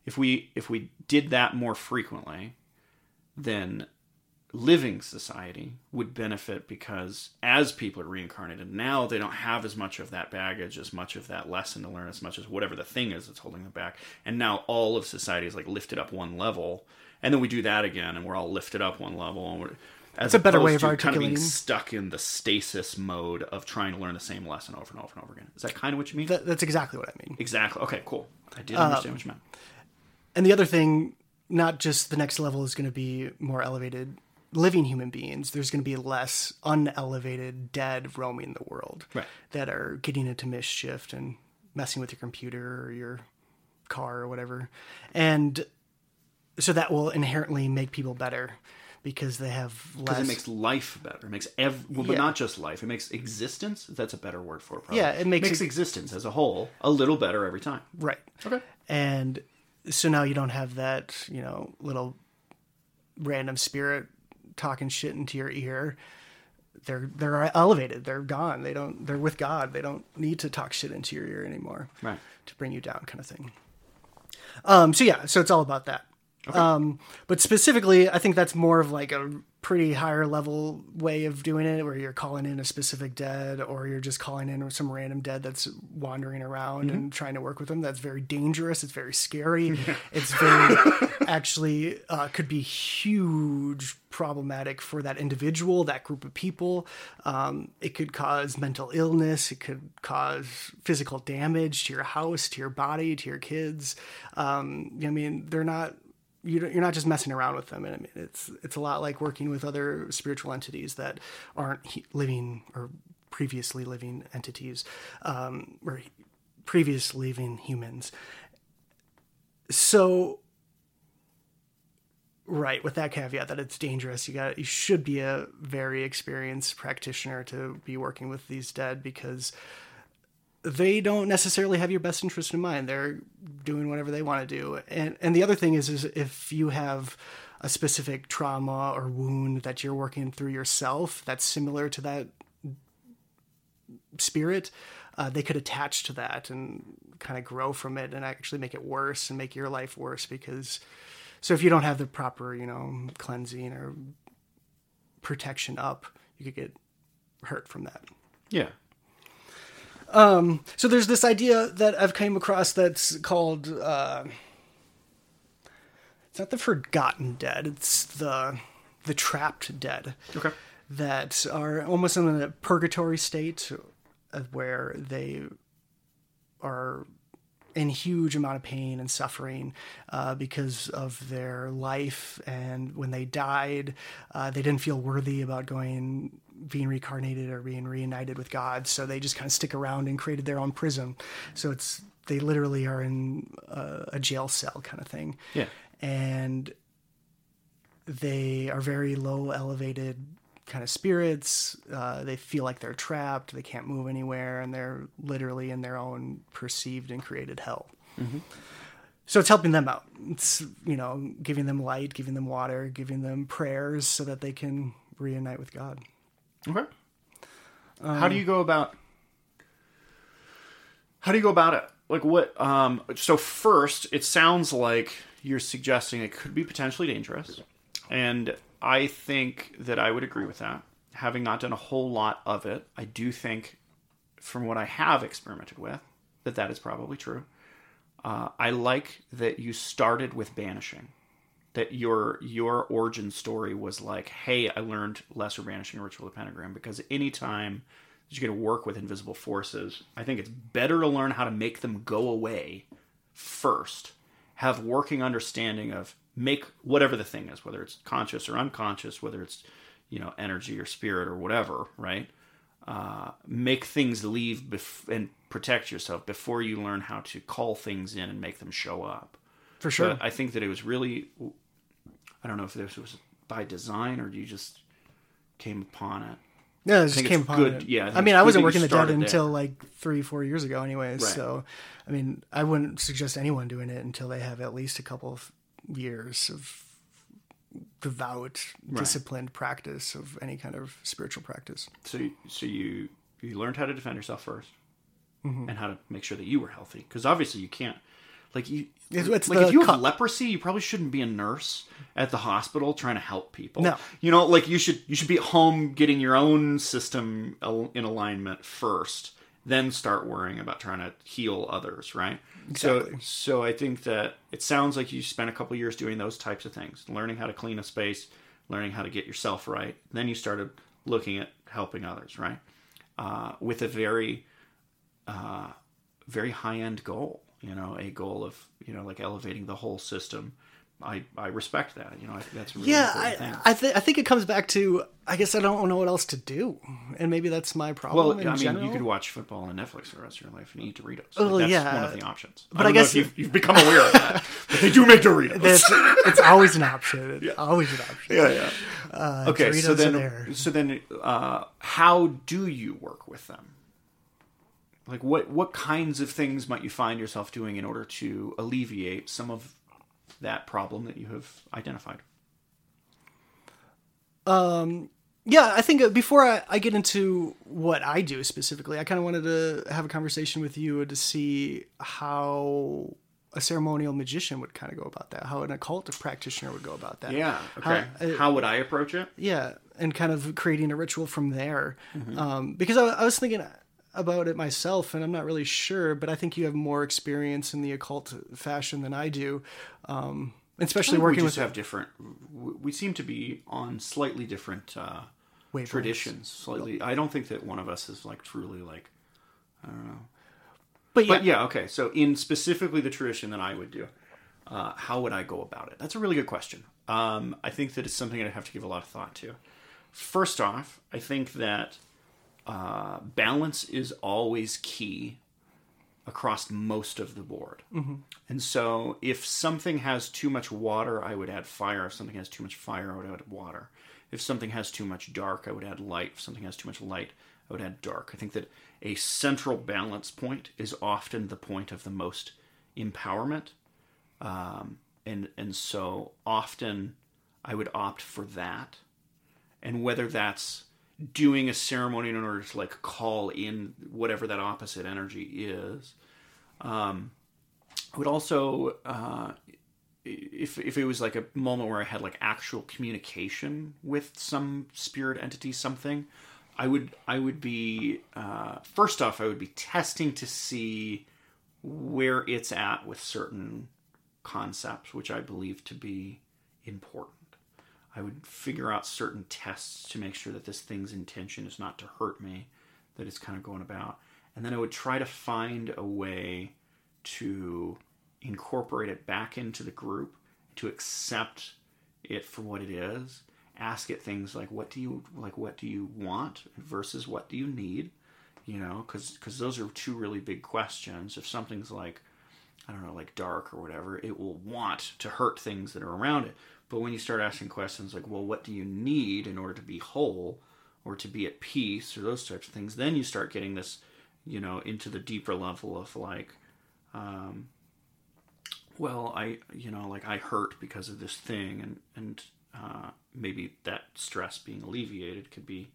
If we if we did that more frequently, then living society would benefit because as people are reincarnated now they don't have as much of that baggage as much of that lesson to learn as much as whatever the thing is that's holding them back. And now all of society is like lifted up one level. And then we do that again and we're all lifted up one level and we're as It's a better way of kind of being stuck in the stasis mode of trying to learn the same lesson over and over and over again. Is that kind of what you mean? That, that's exactly what i mean. Exactly. Okay cool. I did Uh, understand what you meant. And the other thing, not just the next level is going to be more elevated living human beings, there's going to be less unelevated dead roaming the world Right. that are getting into mischief and messing with your computer or your car or whatever. And so that will inherently make people better because they have less. because it makes life better. It makes ev- well, but Yeah. not just life. It makes existence. That's a better word for it. Probably. Yeah, it makes ex- existence as a whole a little better every time. right. Okay. and so now you don't have that you know little random spirit talking shit into your ear they're they're elevated. They're gone. They don't they're with god. They don't need to talk shit into your ear anymore Right. to bring you down kind of thing. Um so yeah so it's all about that Um, but specifically, I think that's more of like a pretty higher level way of doing it, where you're calling in a specific dead, or you're just calling in some random dead that's wandering around and trying to work with them. That's very dangerous. It's very scary. it's very actually uh, could be huge problematic for that individual, that group of people. Um, it could cause mental illness. It could cause physical damage to your house, to your body, to your kids. Um, I mean, they're not you're not just messing around with them. And I mean, it's it's a lot like working with other spiritual entities that aren't living or previously living entities, um, or previous living humans. So, right, with that caveat that it's dangerous, you got you should be a very experienced practitioner to be working with these dead because they don't necessarily have your best interest in mind. They're doing whatever they want to do. And and the other thing is is if you have a specific trauma or wound that you're working through yourself that's similar to that spirit, uh, they could attach to that and kind of grow from it and actually make it worse and make your life worse because so if you don't have the proper, you know, cleansing or protection up, you could get hurt from that. Yeah. So there's this idea that I've came across that's called uh, it's not the forgotten dead, it's the the trapped dead. Okay. That are almost in a purgatory state where they are in huge amount of pain and suffering uh, because of their life and when they died uh, they didn't feel worthy about going being reincarnated or being reunited with god. So they just kind of stick around and created their own prison. So it's they literally are in a, a jail cell kind of thing. Yeah. and they are very low elevated kind of spirits. Uh, they feel like they're trapped. They can't move anywhere. And they're literally in their own perceived and created hell. So it's helping them out. It's you know giving them light giving them water giving them prayers so that they can reunite with god Okay. how do you go about? How do you go about it? Like what? Um. So first, it sounds like you're suggesting it could be potentially dangerous, and I think that I would agree with that. Having not done a whole lot of it, I do think, from what I have experimented with, that that is probably true. Uh, I like that you started with banishing that your your origin story was like, hey, I learned lesser banishing ritual of the pentagram because anytime that you're going to work with invisible forces, I think it's better to learn how to make them go away first. Have working understanding of make whatever the thing is, whether it's conscious or unconscious, whether it's you know energy or spirit or whatever, right? Uh, make things leave bef- and protect yourself before you learn how to call things in and make them show up. for sure But I think that it was really, I don't know if this was by design or you just came upon it. Yeah, it just came upon good- it. yeah, I I mean, I wasn't working the dead there. until like three, four years ago, anyways. Right. So, I mean, I wouldn't suggest anyone doing it until they have at least a couple of years of devout, disciplined practice of any kind of spiritual practice. So, you- so you you learned how to defend yourself 1st Mm-hmm. and how to make sure that you were healthy. Because obviously you can't, like you, It's- it's like if you have cut- leprosy, you probably shouldn't be a nurse at the hospital trying to help people. No. you know, like you should you should be at home getting your own system in alignment first, then start worrying about trying to heal others. Right. Exactly. So, so I think that it sounds like you spent a couple years doing those types of things, learning how to clean a space, learning how to get yourself right. Then you started looking at helping others, right? Uh, with a very, uh, very high end goal. You know, a goal of you know like elevating the whole system. I I respect that. You know, I think that's a really Yeah, important I thing. I, th- I think it comes back to I guess I don't know what else to do, and maybe that's my problem. Well, I mean, general. you could watch football on Netflix for the rest of your life and eat Doritos. Well, Like, that's yeah. one of the options. But I know guess- you've, you've become aware of that, but they do make Doritos. it's, it's always an option. It's always an option. yeah, yeah. Uh, okay, so Doritos are then, there. so then, uh, how do you work with them? Like, what what kinds of things might you find yourself doing in order to alleviate some of that problem that you have identified? Yeah, I think uh, before I, I get into what I do specifically, I kind of wanted to have a conversation with you to see how a ceremonial magician would kind of go about that, how an occult practitioner would go about that. Yeah. Okay. How- uh, How would I approach it? yeah, and kind of creating a ritual from there. Mm-hmm. Um, because I, I was thinking about it myself, and I'm not really sure, but I think you have more experience in the occult fashion than I do, um, especially we working just with have different. We seem to be on slightly different uh, traditions. Slightly. I don't think that one of us is like truly like. I don't know. But yeah, But yeah, okay. So in specifically the tradition that I would do, uh, how would I go about it? That's a really good question. Um, I think that it's something I'd have to give a lot of thought to. First off, I think that uh, balance is always key across most of the board. And so if something has too much water, I would add fire. If something has too much fire, I would add water. If something has too much dark, I would add light. If something has too much light, I would add dark. I think that a central balance point is often the point of the most empowerment. Um, and and so often I would opt for that. And whether that's doing a ceremony in order to like call in whatever that opposite energy is, um, I would also uh, if if it was like a moment where I had like actual communication with some spirit entity, something, I would I would be uh, first off I would be testing to see where it's at with certain concepts, which I believe to be important. I would figure out certain tests to make sure that this thing's intention is not to hurt me, that it's kind of going about. And then I would try to find a way to incorporate it back into the group, to accept it for what it is. Ask it things like what do you like what do you want versus what do you need? You know, because those are two really big questions. If something's like I don't know, like dark or whatever, it will want to hurt things that are around it. But when you start asking questions like, well, what do you need in order to be whole or to be at peace? or those types of things, then you start getting this, you know, into the deeper level of like, um, well, I, you know, like I hurt because of this thing, and and uh, maybe that stress being alleviated could be,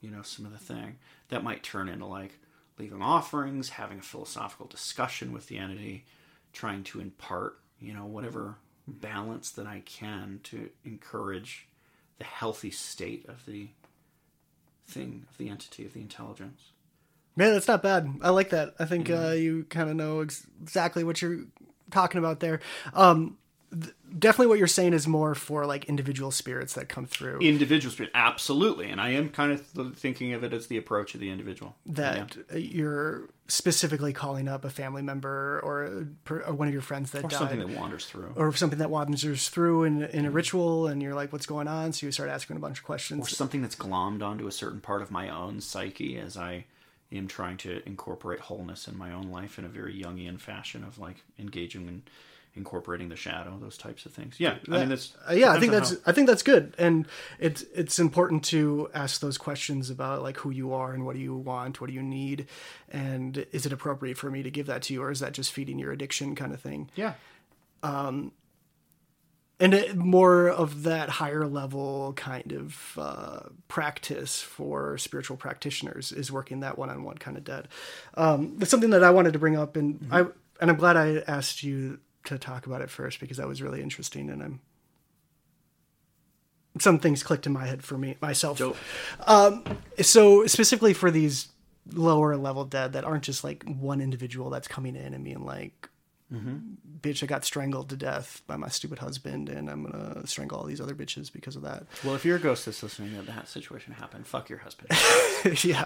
you know, some of the thing. That might turn into like leaving offerings, having a philosophical discussion with the entity, trying to impart, you know, whatever balance that I can to encourage the healthy state of the thing, of the entity, of the intelligence. Man, that's not bad. I like that. I think Mm-hmm. uh, you kind of know ex- exactly what you're talking about there. Um, th- definitely, what you're saying is more for like individual spirits that come through. Individual spirit, absolutely, and I am kind of th- thinking of it as the approach of the individual. that you're specifically calling up a family member or, or one of your friends that or died. something that wanders through, or something that wanders through in, in a ritual, and you're like, "What's going on?" So you start asking a bunch of questions, or something that's glommed onto a certain part of my own psyche as I am trying to incorporate wholeness in my own life in a very Jungian fashion of like engaging and incorporating the shadow, those types of things. Yeah, I mean that's Uh, yeah, I think that's on I think that's good, and it's it's important to ask those questions about like who you are and what do you want, what do you need, and is it appropriate for me to give that to you, or is that just feeding your addiction kind of thing? how, yeah. and it, more of that higher level kind of uh, practice for spiritual practitioners is working that one-on-one kind of dead. Um, that's something that I wanted to bring up, and I and I'm glad I asked you to talk about it first because that was really interesting, and I'm some things clicked in my head for me myself. Dope. So specifically for these lower level dead that aren't just like one individual that's coming in and being like, "Bitch, I got strangled to death by my stupid husband, and I'm gonna strangle all these other bitches because of that." Well, if you're a ghost that's listening and that situation happened, fuck your husband. yeah.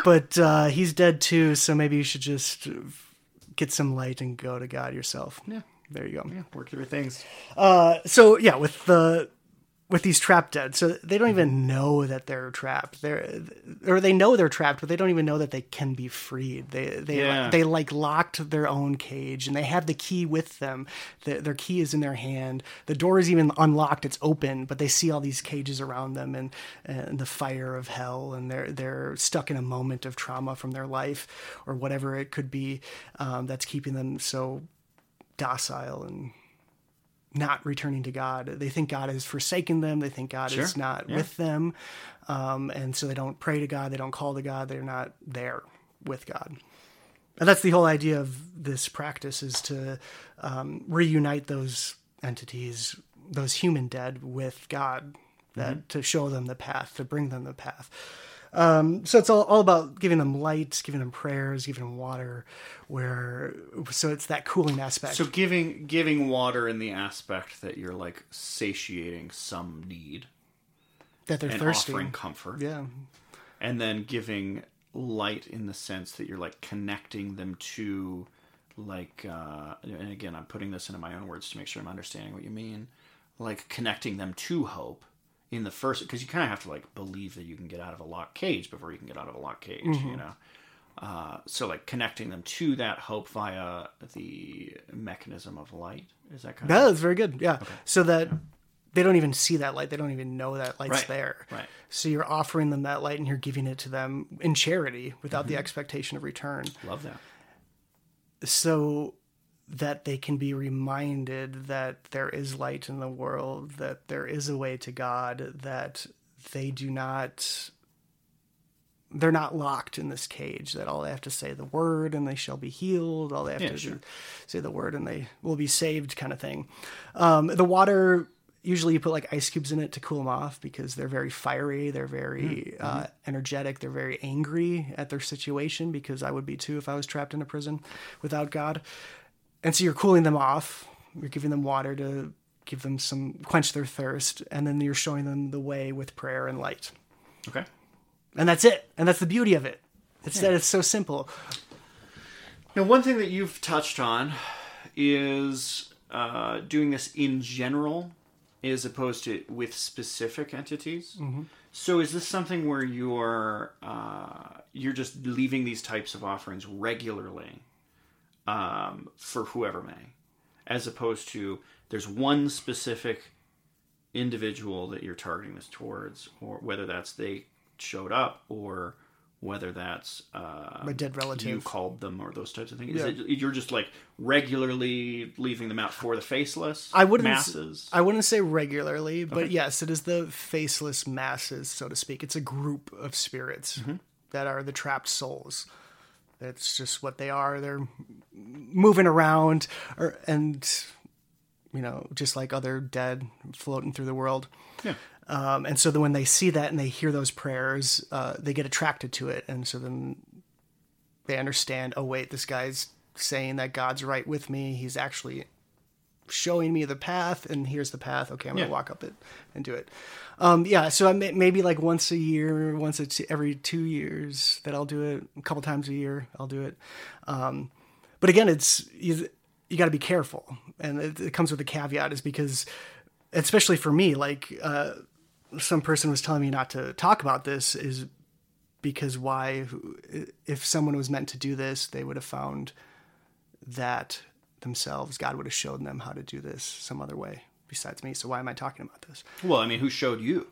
but uh, he's dead too, so maybe you should just get some light and go to God yourself. Yeah. There you go. yeah, work through things. Uh, so yeah, with the with these trapped dead, so they don't even know that they're trapped. They're or they know they're trapped, but they don't even know that they can be freed. They they Yeah. they like locked their own cage, and they have the key with them. The, their key is in their hand. The door is even unlocked; it's open, but they see all these cages around them and and the fire of hell, and they're they're stuck in a moment of trauma from their life or whatever it could be um, that's keeping them so docile and not returning to God. They think God has forsaken them. They think God is not Yeah. with them. Um, and so they don't pray to God. They don't call to God. They're not there with God. And that's the whole idea of this practice is to um, reunite those entities, those human dead, with God, that to show them the path, to bring them the path. Um, so it's all, all about giving them lights, giving them prayers, giving them water. Where so it's that cooling aspect. So giving giving water in the aspect that you're like satiating some need that they're and thirsty. offering comfort. Yeah, and then giving light in the sense that you're like connecting them to like uh and again i'm putting this into my own words to make sure i'm understanding what you mean like connecting them to hope in the first because you kind of have to like believe that you can get out of a locked cage before you can get out of a locked cage you know uh, so like connecting them to that hope via the mechanism of light is that kind that of is very good. Yeah, so that they don't even see that light; they don't even know that light's Right, there. right. So you're offering them that light, and you're giving it to them in charity without Mm-hmm. the expectation of return. love that so that they can be reminded that there is light in the world, that there is a way to God, that they do not they're not locked in this cage that all they have to say the word and they shall be healed all they have Yeah, to sure. do say the word and they will be saved kind of thing. Um, the water usually you put like ice cubes in it to cool them off because they're very fiery they're very uh, energetic they're very angry at their situation because i would be too if i was trapped in a prison without god and so you're cooling them off. You're giving them water to give them some quench their thirst. And then you're showing them the way with prayer and light. Okay. And that's it. And that's the beauty of it. It's that it's so simple. Now, one thing that you've touched on is uh, doing this in general as opposed to with specific entities. So, is this something where you're uh, you're just leaving these types of offerings regularly um, for whoever may, as opposed to there's one specific individual that you're targeting this towards, or whether that's they showed up or whether that's uh, My dead relative. you called them or those types of things. Yeah. Is it, you're just like regularly leaving them out for the faceless I wouldn't. masses. I wouldn't say regularly, but yes, it is the faceless masses, so to speak. It's a group of spirits Mm-hmm. that are the trapped souls. That's just what they are. They're moving around, or and you know, just like other dead floating through the world. Yeah. Um, and so then when they see that and they hear those prayers, uh, they get attracted to it, and so then they understand. Oh wait, this guy's saying that God's right with me. He's actually showing me the path, and here's the path. Okay, I'm gonna walk up it and do it. Um, yeah, so I may, maybe like once a year, once every two years that I'll do it. A couple times a year I'll do it. Um, but again, it's you, you got to be careful, and it, it comes with a caveat, is because especially for me, like uh, some person was telling me not to talk about this, is because why? If someone was meant to do this, they would have found that themselves. God would have shown them how to do this some other way besides me. So why am I talking about this? Well, I mean, who showed you?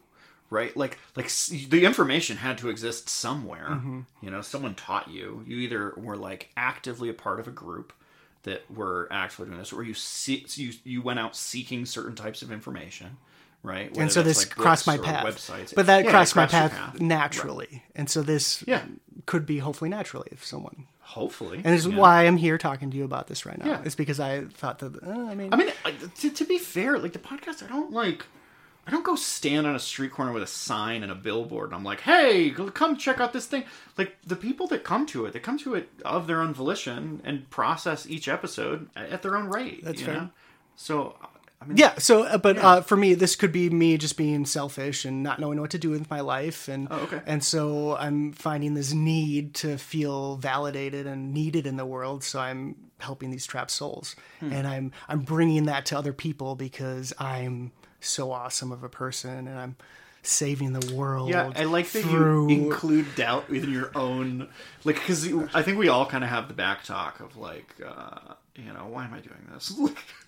Right? Like, like the information had to exist somewhere. Mm-hmm. You know, someone taught you. You either were like actively a part of a group that were actually doing this, or you see, you you went out seeking certain types of information. Right? Whether and so this like, crossed my path. Websites. But that Yeah, crossed my your path, naturally. And so this Yeah. could be hopefully naturally if someone. Hopefully. And this is yeah. why I'm here talking to you about this right now. Yeah. It's because I thought that, uh, I mean, I mean, to, to be fair, like the podcast, I don't like. I don't go stand on a street corner with a sign and a billboard, and I'm like, "Hey, come check out this thing." Like the people that come to it, they come to it of their own volition and process each episode at their own rate. That's you fair. Know? So, I mean, yeah. So, uh, but uh, for me, this could be me just being selfish and not knowing what to do with my life, and Oh, okay. and so I'm finding this need to feel validated and needed in the world. So I'm helping these trapped souls, Hmm. and I'm I'm bringing that to other people because I'm so awesome of a person, and I'm saving the world. Yeah, I like that through you include doubt within your own, like, because I think we all kind of have the back talk of like, uh, you know, why am I doing this?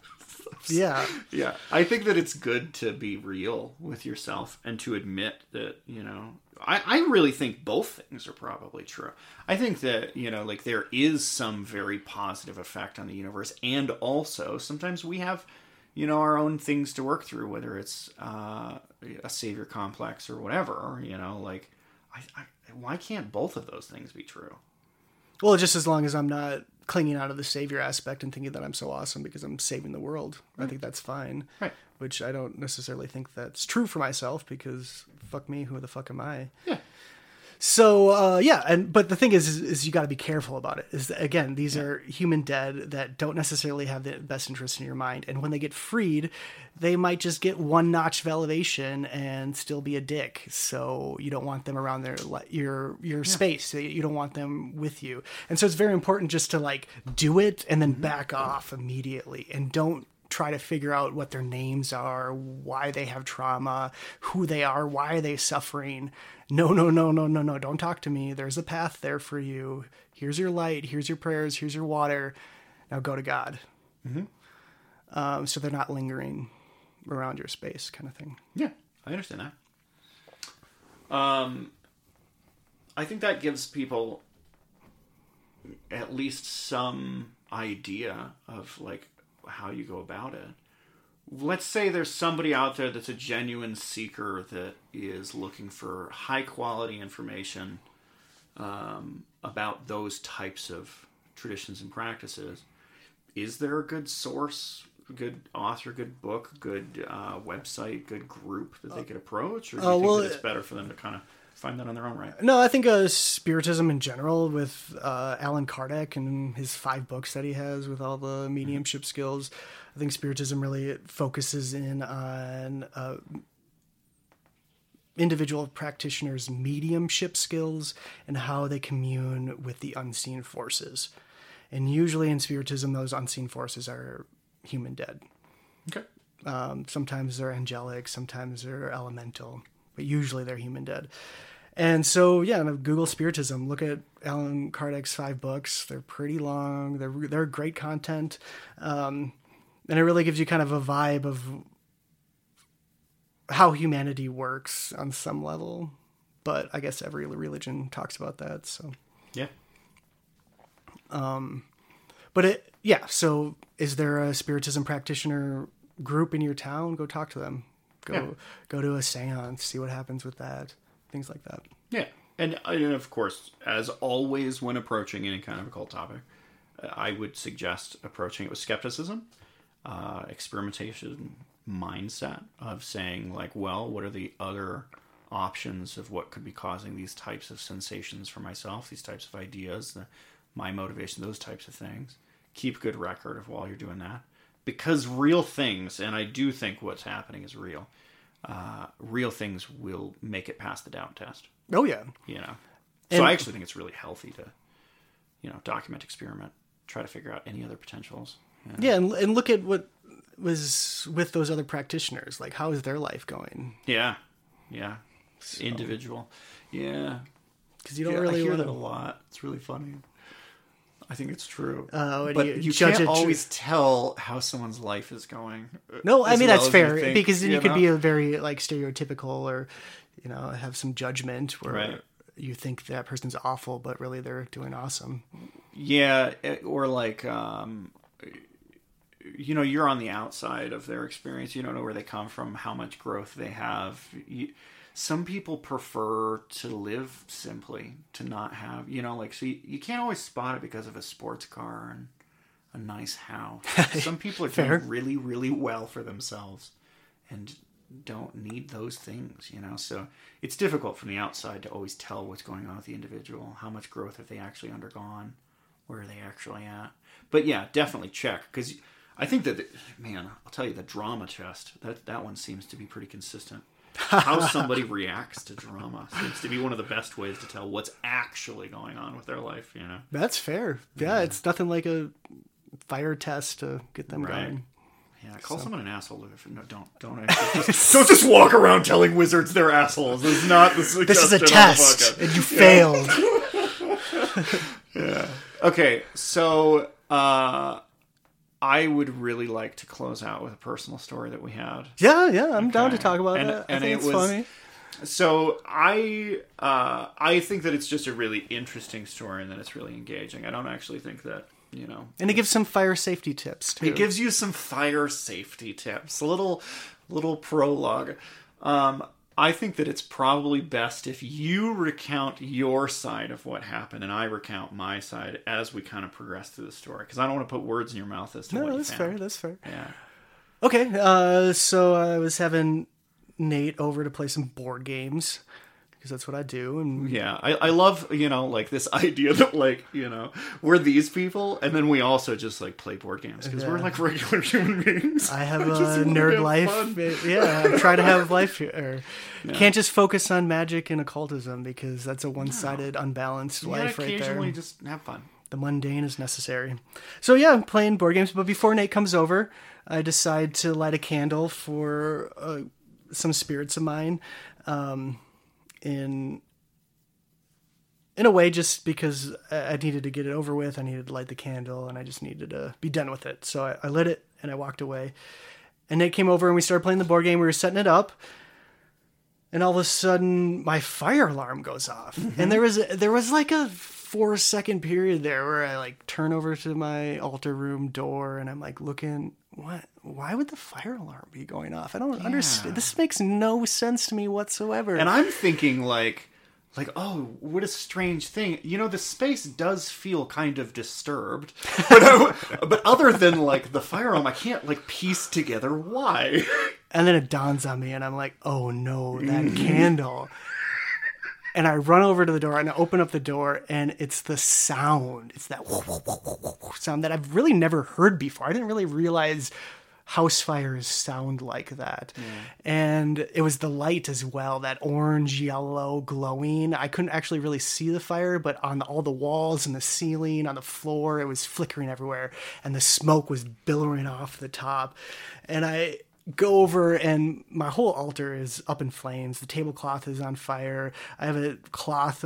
yeah. yeah. I think that it's good to be real with yourself and to admit that you know I, I really think both things are probably true. I think that you know like there is some very positive effect on the universe and also sometimes we have you know our own things to work through whether it's uh, a savior complex or whatever you know like I, I, why can't both of those things be true Well, just as long as I'm not clinging out of the savior aspect and thinking that I'm so awesome because I'm saving the world, I think that's fine. Right. Which I don't necessarily think that's true for myself because fuck me, who the fuck am I? Yeah. So uh, yeah, and but the thing is, is, is you got to be careful about it. Is that, again, these are human dead that don't necessarily have the best interest in your mind, and when they get freed, they might just get one notch of elevation and still be a dick. So you don't want them around their your your space. You don't want them with you, and so it's very important just to like do it and then back off immediately, and don't try to figure out what their names are, why they have trauma, who they are, why are they suffering. No, no, no, no, no, no. Don't talk to me. There's a path there for you. Here's your light. Here's your prayers. Here's your water. Now go to God. Mm-hmm. Um, so they're not lingering around your space, kind of thing. Yeah, I understand that. Um, I think that gives people at least some idea of like how you go about it. Let's say there's somebody out there that's a genuine seeker that is looking for high quality information um, about those types of traditions and practices. Is there a good source, good author, good book, good uh, website, good group that they could approach, or do you Uh, think well, that it's better for them to kind of find that on their own right? No, I think uh, spiritism in general, with uh, Allan Kardec and his five books that he has with all the mediumship skills. I think spiritism really focuses in on uh, individual practitioners' mediumship skills and how they commune with the unseen forces. And usually in spiritism, those unseen forces are human dead. Okay. Um, sometimes they're angelic, sometimes they're elemental, but usually they're human dead. And so, yeah, Google Spiritism. Look at Allan Kardec's five books. They're pretty long. They're they're great content, um, and it really gives you kind of a vibe of how humanity works on some level. But I guess every religion talks about that. So, Yeah. Um, but it yeah. So, is there a Spiritism practitioner group in your town? Go talk to them. Go Yeah. go to a séance. See what happens with that. Things like that. Yeah, and, and of course, as always, when approaching any kind of occult topic, uh, I would suggest approaching it with skepticism, uh, experimentation mindset of saying like, well, what are the other options of what could be causing these types of sensations for myself, these types of ideas, the, my motivation, those types of things. Keep good record of while you're doing that, because real things, and I do think what's happening is real. Uh, real things will make it past the doubt test Oh yeah. you know. So I actually think it's really healthy to, you know, document, experiment, try to figure out any other potentials. Yeah. Yeah, and, and look at what was with those other practitioners. Like, how is their life going? Yeah. Yeah. Individual. Yeah. Because you don't Yeah, really I hear that a lot. It's really funny. I think it's true. Oh, and but you you, judge can't it tr- always tell how someone's life is going. uh, No, I mean well that's fair think, because then you, could know? be a very like stereotypical or you know have some judgment where Right. you think that person's awful, but really they're doing awesome. Yeah, it- or like, um, you know, you're on the outside of their experience. You don't know where they come from, how much growth they have. You, some people prefer to live simply, to not have, you know, like, so you, you can't always spot it because of a sports car and a nice house. some people are doing really, really well for themselves and don't need those things, you know. So it's difficult from the outside to always tell what's going on with the individual, how much growth have they actually undergone, where are they actually at. But yeah, definitely check because I think that the, man, I'll tell you the drama chest that that one seems to be pretty consistent. How somebody reacts to drama seems to be one of the best ways to tell what's actually going on with their life. You know, That's fair. Yeah, it's nothing like a fire test to get them Right. going. Yeah, call someone an asshole. If, no, don't don't just, don't just walk around telling wizards they're assholes. This is not the This is a suggestion of the test, and you failed. Yeah. Okay, so uh, I would really like to close out with a personal story that we had. yeah, yeah, I'm down to talk about And- that. I and think it it's was- funny. So I uh, I think that it's just a really interesting story and that it's really engaging. I don't actually think that you know And it gives some fire safety tips too. It gives you some fire safety tips. A little little prologue. Um, I think that it's probably best if you recount your side of what happened and I recount my side as we kind of progress through the story because I don't want to put words in your mouth as to what No, you that's fair. That's fair. Yeah. Okay, uh, so I was having Nate over to play some board games because that's what I do, and Yeah, I, I love you know like this idea that like you know we're these people and then we also just like play board games because we're like regular human beings. I have just a nerd life. Yeah, I try to have life here. Can't just focus on magic and occultism because that's a one-sided, unbalanced Yeah, life right there. occasionally just have fun. the mundane is necessary. So yeah, I'm playing board games. But before Nate comes over, I decide to light a candle for uh, some spirits of mine, um, in in a way, just because I needed to get it over with. I needed to light the candle, and I just needed to be done with it. So I, I lit it and I walked away. And Nate came over and we started playing the board game. We were setting it up and all of a sudden my fire alarm goes off mm-hmm. and there was there was like a four second period there where i like turn over to my altar room door and i'm like looking what why would the fire alarm be going off i don't understand this makes no sense to me whatsoever And I'm thinking like like oh what a strange thing. You know the space does feel kind of disturbed. But I- but other than like the fire alarm I can't like piece together why. And then it dawns on me, and I'm like, oh no, that mm-hmm. candle. And I run over to the door and I open up the door, and it's the sound. It's that sound that I've really never heard before. I didn't really realize house fires sound like that. And it was the light as well, that orange, yellow, glowing. I couldn't actually really see the fire, but on all the walls and the ceiling, on the floor, it was flickering everywhere. And the smoke was billowing off the top. And I go over and my whole altar is up in flames. The tablecloth is on fire. I have a cloth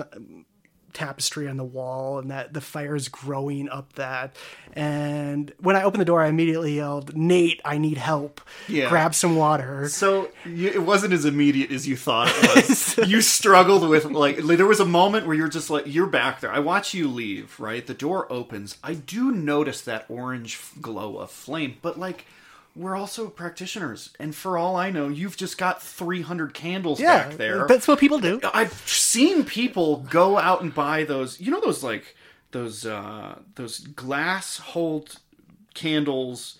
tapestry on the wall and that the fire is growing up that and when i opened the door i immediately yelled nate i need help Yeah. grab some water So you, it wasn't as immediate as you thought it was. you struggled with like there was a moment where you're just like you're back there. I watch you leave. Right, the door opens. I do notice that orange glow of flame, but like. We're also practitioners, and for all I know, you've just got 300 candles yeah back there. that's what people do I've seen people go out and buy those. You know those like those uh those glass hold candles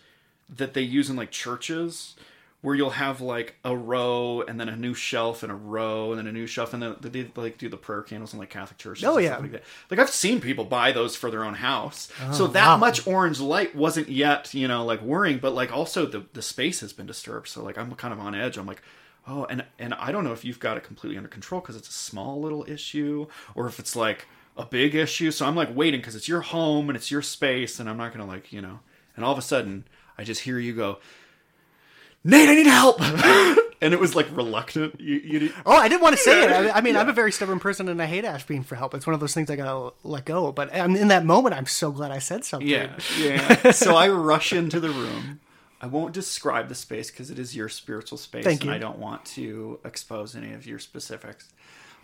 that they use in like churches where you'll have like a row and then a new shelf and a row and then a new shelf and then they like do the prayer candles in like Catholic churches. Oh, and yeah. stuff like that. Like I've seen people buy those for their own house. Oh, so that much orange light wasn't yet, you know, like worrying, but like also the the space has been disturbed. So like I'm kind of on edge. I'm like, oh, and and I don't know if you've got it completely under control because it's a small little issue or if it's like a big issue. So I'm like waiting because it's your home and it's your space, and I'm not gonna like you know. And all of a sudden, I just hear you go, Nate, I need help. and it was like reluctant. You, you did- Oh, I didn't want to say it. I, I mean, I'm a very stubborn person, and I hate asking for help. It's one of those things I gotta let go. But I'm, in that moment, I'm so glad I said something. yeah, yeah. so I rush into the room. I won't describe the space because it is your spiritual space, Thank and you. I don't want to expose any of your specifics.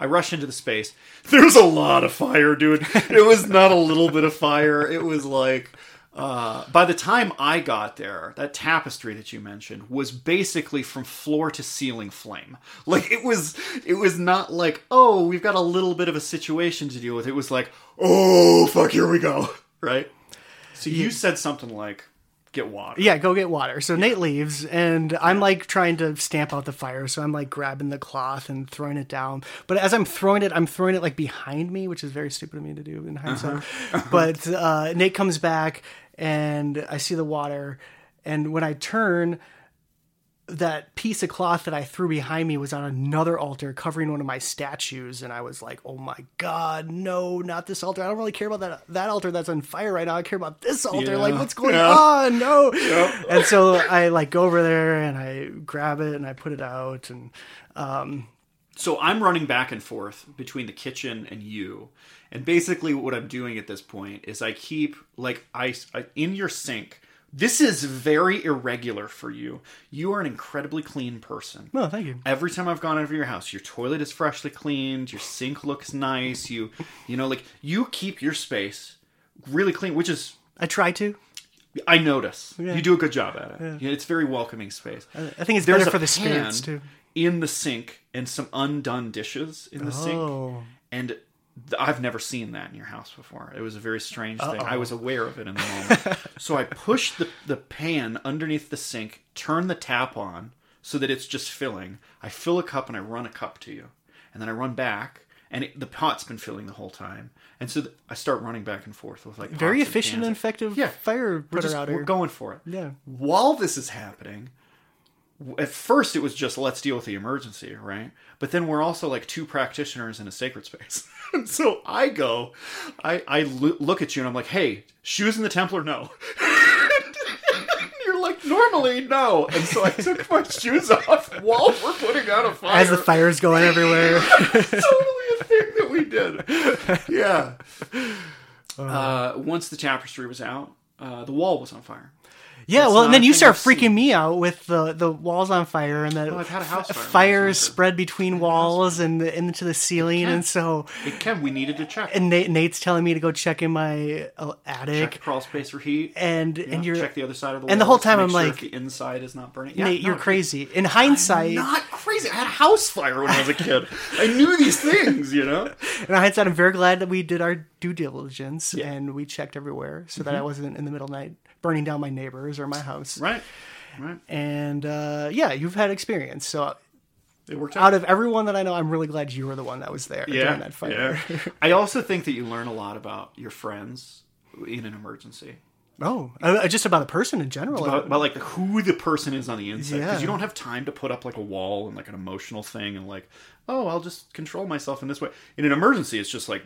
I rush into the space. There's a lot of fire, dude. It was not a little bit of fire. It was like uh, by the time I got there, that tapestry that you mentioned was basically from floor to ceiling flame. Like it was, it was not like, oh, we've got a little bit of a situation to deal with. It was like, oh, fuck, here we go, right? So you said something like, get water. Yeah, go get water. So Nate leaves, and I'm like trying to stamp out the fire. So I'm like grabbing the cloth and throwing it down. But as I'm throwing it, I'm throwing it like behind me, which is very stupid of me to do in hindsight. but uh, Nate comes back, and I see the water. And when I turn, that piece of cloth that I threw behind me was on another altar covering one of my statues, and I was like, "Oh my god, no, not this altar! I don't really care about that that altar that's on fire right now. I care about this altar. Yeah. Like, what's going Yeah. on? No!" And so I like go over there and I grab it and I put it out, and um, So I'm running back and forth between the kitchen and you. And basically what I'm doing at this point is I keep like I, I uh, in your sink. This is very irregular for you. You are an incredibly clean person. no, thank you. Every time I've gone over your house, your toilet is freshly cleaned, your sink looks nice, you you know like you keep your space really clean, which is I try to. I notice. You do a good job at it. Yeah, it's very welcoming space. I think it's There's better for the spirits too. in the sink and some undone dishes in the sink. Oh. And th- I've never seen that in your house before. It was a very strange thing. I was aware of it in the moment. so I pushed the, the pan underneath the sink, turn the tap on so that it's just filling. I fill a cup and I run a cup to you. And then I run back and it, the pot's been filling the whole time. And so th- I start running back and forth with like Very efficient and cans. effective Yeah. fire We're putter just outer. we're going for it. Yeah. While this is happening, at first it was just let's deal with the emergency, right? But then we're also like two practitioners in a sacred space. and so I go, I I lo- look at you and I'm like, hey, shoes in the Templar, no. You're like normally no, and so I took my shoes off while we're putting out a fire. As the fire's going everywhere. totally a thing that we did. Yeah. Uh, once the tapestry was out, uh, the wall was on fire. Yeah, That's well, and then you start I've seen. freaking me out with the the walls on fire and the Well, I've had a house fire. fires It's spread between walls and the, into the ceiling, and so It can. We needed to check. and Nate, Nate's telling me to go check in my uh, check attic, crawl space for heat. and Yeah, and you're check the other side of the wall. and the whole time I'm sure like, the inside is not burning. Yeah, Nate, you're crazy. In hindsight, Not crazy. I had a house fire when I was a kid. I knew these things, you know. in hindsight, I'm very glad that we did our due diligence Yeah. Mm-hmm. and we checked everywhere so that I wasn't in the middle of the night burning down my neighbors or my house. Right. Right. And uh, yeah, you've had experience. So It worked out out. of everyone that I know, I'm really glad you were the one that was there during that fire. yeah. I also think that you learn a lot about your friends in an emergency. Oh, uh, just about a person in general. about, about like who the person is on the inside because Yeah. you don't have time to put up like a wall and like an emotional thing and like oh I'll just control myself in this way. In an emergency, it's just like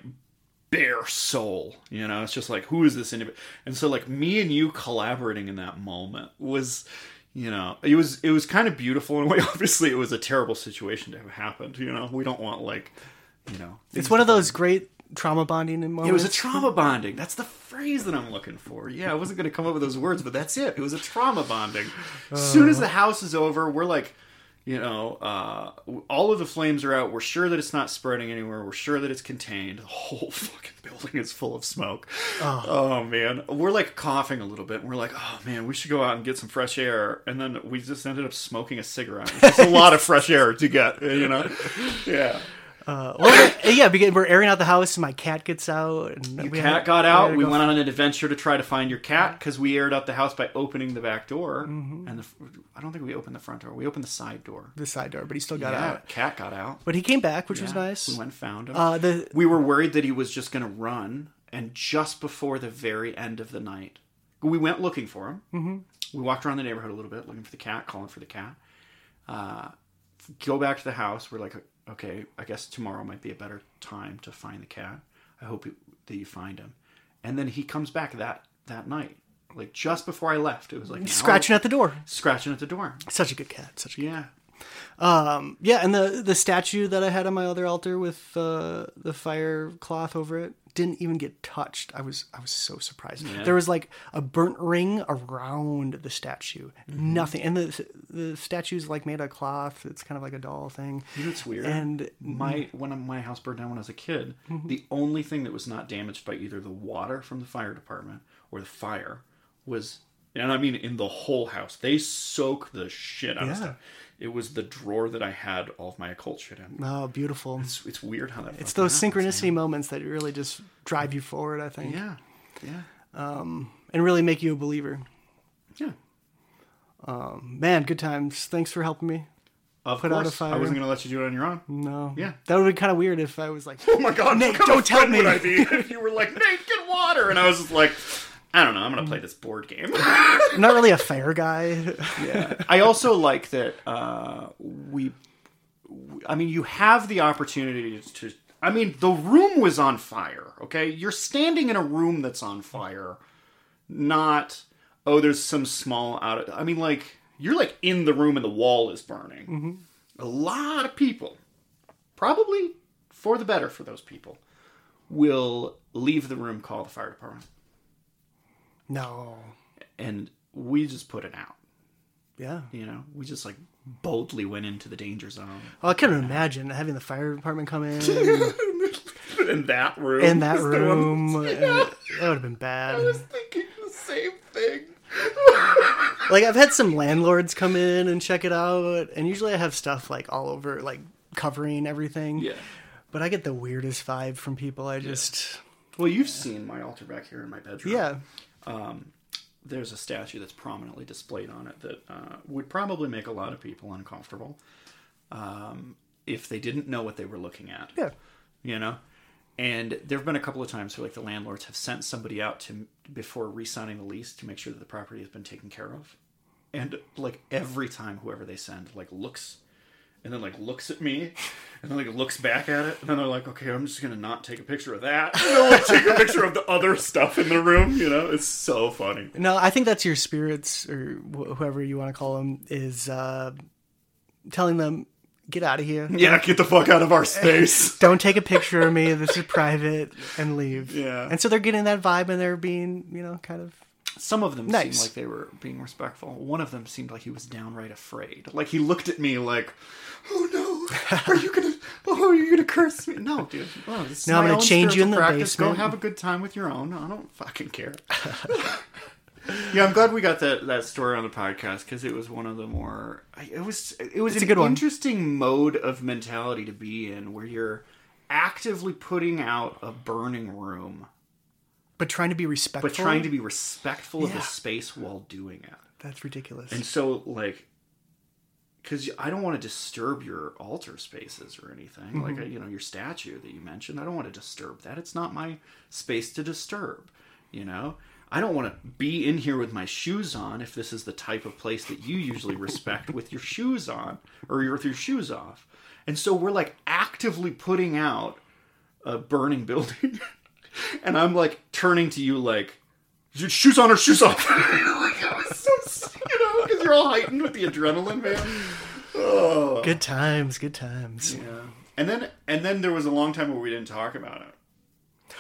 bare soul, you know. It's just like who is this individual? And so like me and you collaborating in that moment was. You know, it was it was kind of beautiful in a way. Obviously, it was a terrible situation to have happened. You know, we don't want like, you know, it's one of those great trauma bonding moments. it was a trauma bonding. That's the phrase that I'm looking for. Yeah, I wasn't going to come up with those words, but that's it. It was a trauma bonding. As soon as oh. the house is over, we're like, you know, uh, all of the flames are out. We're sure that it's not spreading anywhere. We're sure that it's contained. The whole fucking building is full of smoke. Oh, man. We're like coughing a little bit. And we're like, oh man, we should go out and get some fresh air. And then we just ended up smoking a cigarette. It's a lot of fresh air to get, you know? Yeah. Well, yeah, because we're airing out the house, and my cat gets out. And Your we cat had- got out. We went on an adventure to try to find your cat because we aired out the house by opening the back door. And the, I don't think we opened the front door. We opened the side door. the side door, but he still got yeah, out. cat got out. But he came back, which was nice. We went and found him. Uh, the we were worried that he was just going to run, and just before the very end of the night, we went looking for him. Mm-hmm. We walked around the neighborhood a little bit, looking for the cat, calling for the cat. Uh, go back to the house. We're like, okay, I guess tomorrow might be a better time to find the cat. I hope you, that you find him. And then he comes back that that night, like just before I left. It was like scratching hour- at the door. scratching at the door. Such a good cat. Such a good. Yeah, Um, yeah, and the the statue that I had on my other altar with uh, the fire cloth over it didn't even get touched. I was I was so surprised. There was like a burnt ring around the statue. Mm-hmm. Nothing, and the the statue's like made of cloth. It's kind of like a doll thing. You know what's weird? And my when my house burned down when I was a kid, the only thing that was not damaged by either the water from the fire department or the fire was, and I mean in the whole house, they soak the shit out Yeah. of stuff. It was the drawer that I had all of my occult shit in. oh, beautiful. It's, it's weird how that. It's those happens, synchronicity moments that really just drive you forward. I think, man. Yeah, yeah, um, and really make you a believer. yeah. Um, man, good times. Thanks for helping me. Of Put out a course, I wasn't going to let you do it on your own. No, Yeah. that would be kind of weird if I was like, Oh my god, Nate, don't tell me. Would I be if you were like, Nate, get water, and I was just like, I don't know, I'm gonna play this board game. I'm not really a fire guy. Yeah. I also like that uh, we. I mean, you have the opportunity to. I mean, the room was on fire. Okay, you're standing in a room that's on fire, not oh, there's some small out. I mean, like you're like in the room and the wall is burning. A lot of people, probably for the better for those people, will leave the room, call the fire department, no. and we just put it out. Yeah. You know, we just like boldly went into the danger zone. Well, I couldn't imagine having the fire department come in in that room. in that Just the one- room. Uh, and that would have been bad. I was thinking the same thing. like I've had some landlords come in and check it out, and usually I have stuff like all over, like covering everything. Yeah. But I get the weirdest vibe from people. I just, Well, you've seen my altar back here in my bedroom. yeah. There's a statue that's prominently displayed on it that uh, would probably make a lot of people uncomfortable um, if they didn't know what they were looking at. Yeah. You know? And there have been a couple of times where like the landlords have sent somebody out to before re-signing the lease to make sure that the property has been taken care of. And like every time whoever they send like looks and then like looks at me and then like looks back at it and then they're like, okay, I'm just gonna not take a picture of that. And they'll like take a picture of the other stuff in the room. You know, it's so funny. No, I think that's your spirits or wh- whoever you want to call them is uh, telling them get out of here. Yeah, get the fuck out of our space. Don't take a picture of me. This is private, and leave. Yeah. And so they're getting that vibe, and they're being, you know, kind of. Some of them Nice. seemed like they were being respectful. One of them seemed like he was downright afraid. Like he looked at me like, "Oh no, are you gonna? Oh, are you gonna curse me?" No, dude. Oh, this is No, I'm gonna change you in the practice. basement. Go have a good time with your own. I don't fucking care. yeah, I'm glad we got that that story on the podcast because it was one of the more. It was it was It's an a good one. interesting mode of mentality to be in where you're actively putting out a burning room But trying to be respectful. but trying to be respectful of the space while doing it. That's ridiculous. And so, like, because I don't want to disturb your altar spaces or anything, like, mm-hmm. you know, your statue that you mentioned. I don't want to disturb that. It's not my space to disturb, you know? I don't want to be in here with my shoes on if this is the type of place that you usually respect with your shoes on or your, with your shoes off. And so we're like actively putting out a burning building. and I'm like turning to you like, shoes on or shoes off? like, I was so, you know, because you're all heightened with the adrenaline, man. Oh. good times, good times. Yeah. And then and then there was a long time where we didn't talk about it.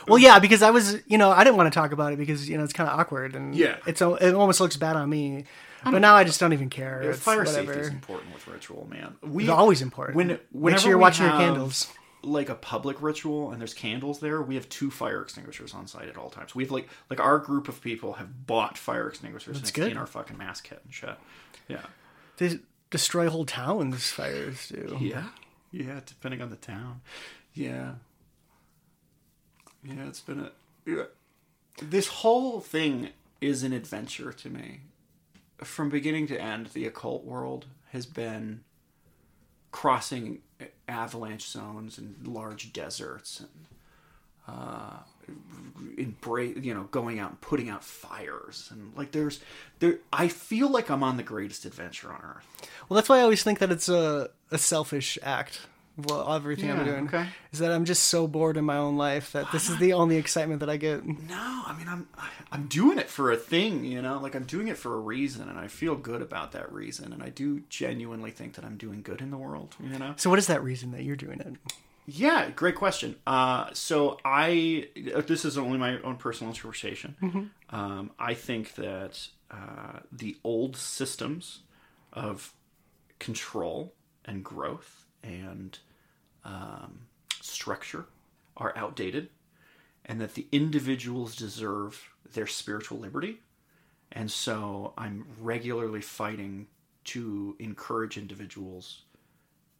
Well, yeah, because I was, you know, I didn't want to talk about it because you know it's kind of awkward and Yeah. it's it almost looks bad on me. But now I just don't even care. It's Fire whatever. safety is important with ritual, man. We It's always important. When Make whenever sure you're we watching your candles. Like a public ritual, and there's candles there. We have two fire extinguishers on site at all times. We have like like our group of people have bought fire extinguishers. That's and good. in our fucking mask kit and shit. Yeah. They destroy whole towns. Fires do. Yeah. Yeah, depending on the town. Yeah. Yeah, it's been a. Yeah. This whole thing is an adventure to me. From beginning to end, the occult world has been crossing avalanche zones and large deserts and uh, embrace, you know, going out and putting out fires and like there's there. I feel like I'm on the greatest adventure on earth. Well, that's why I always think that it's a, a selfish act. Well, everything I'm doing okay. is that I'm just so bored in my own life that this is the only excitement that I get. No, I mean I'm I'm doing it for a thing, you know, like I'm doing it for a reason, and I feel good about that reason, and I do genuinely think that I'm doing good in the world, you know. So, what is that reason that you're doing it? Yeah, great question. Uh, so I this is only my own personal interpretation. Um, I think that uh, the old systems of control and growth and um, structure are outdated, and that the individuals deserve their spiritual liberty. And so I'm regularly fighting to encourage individuals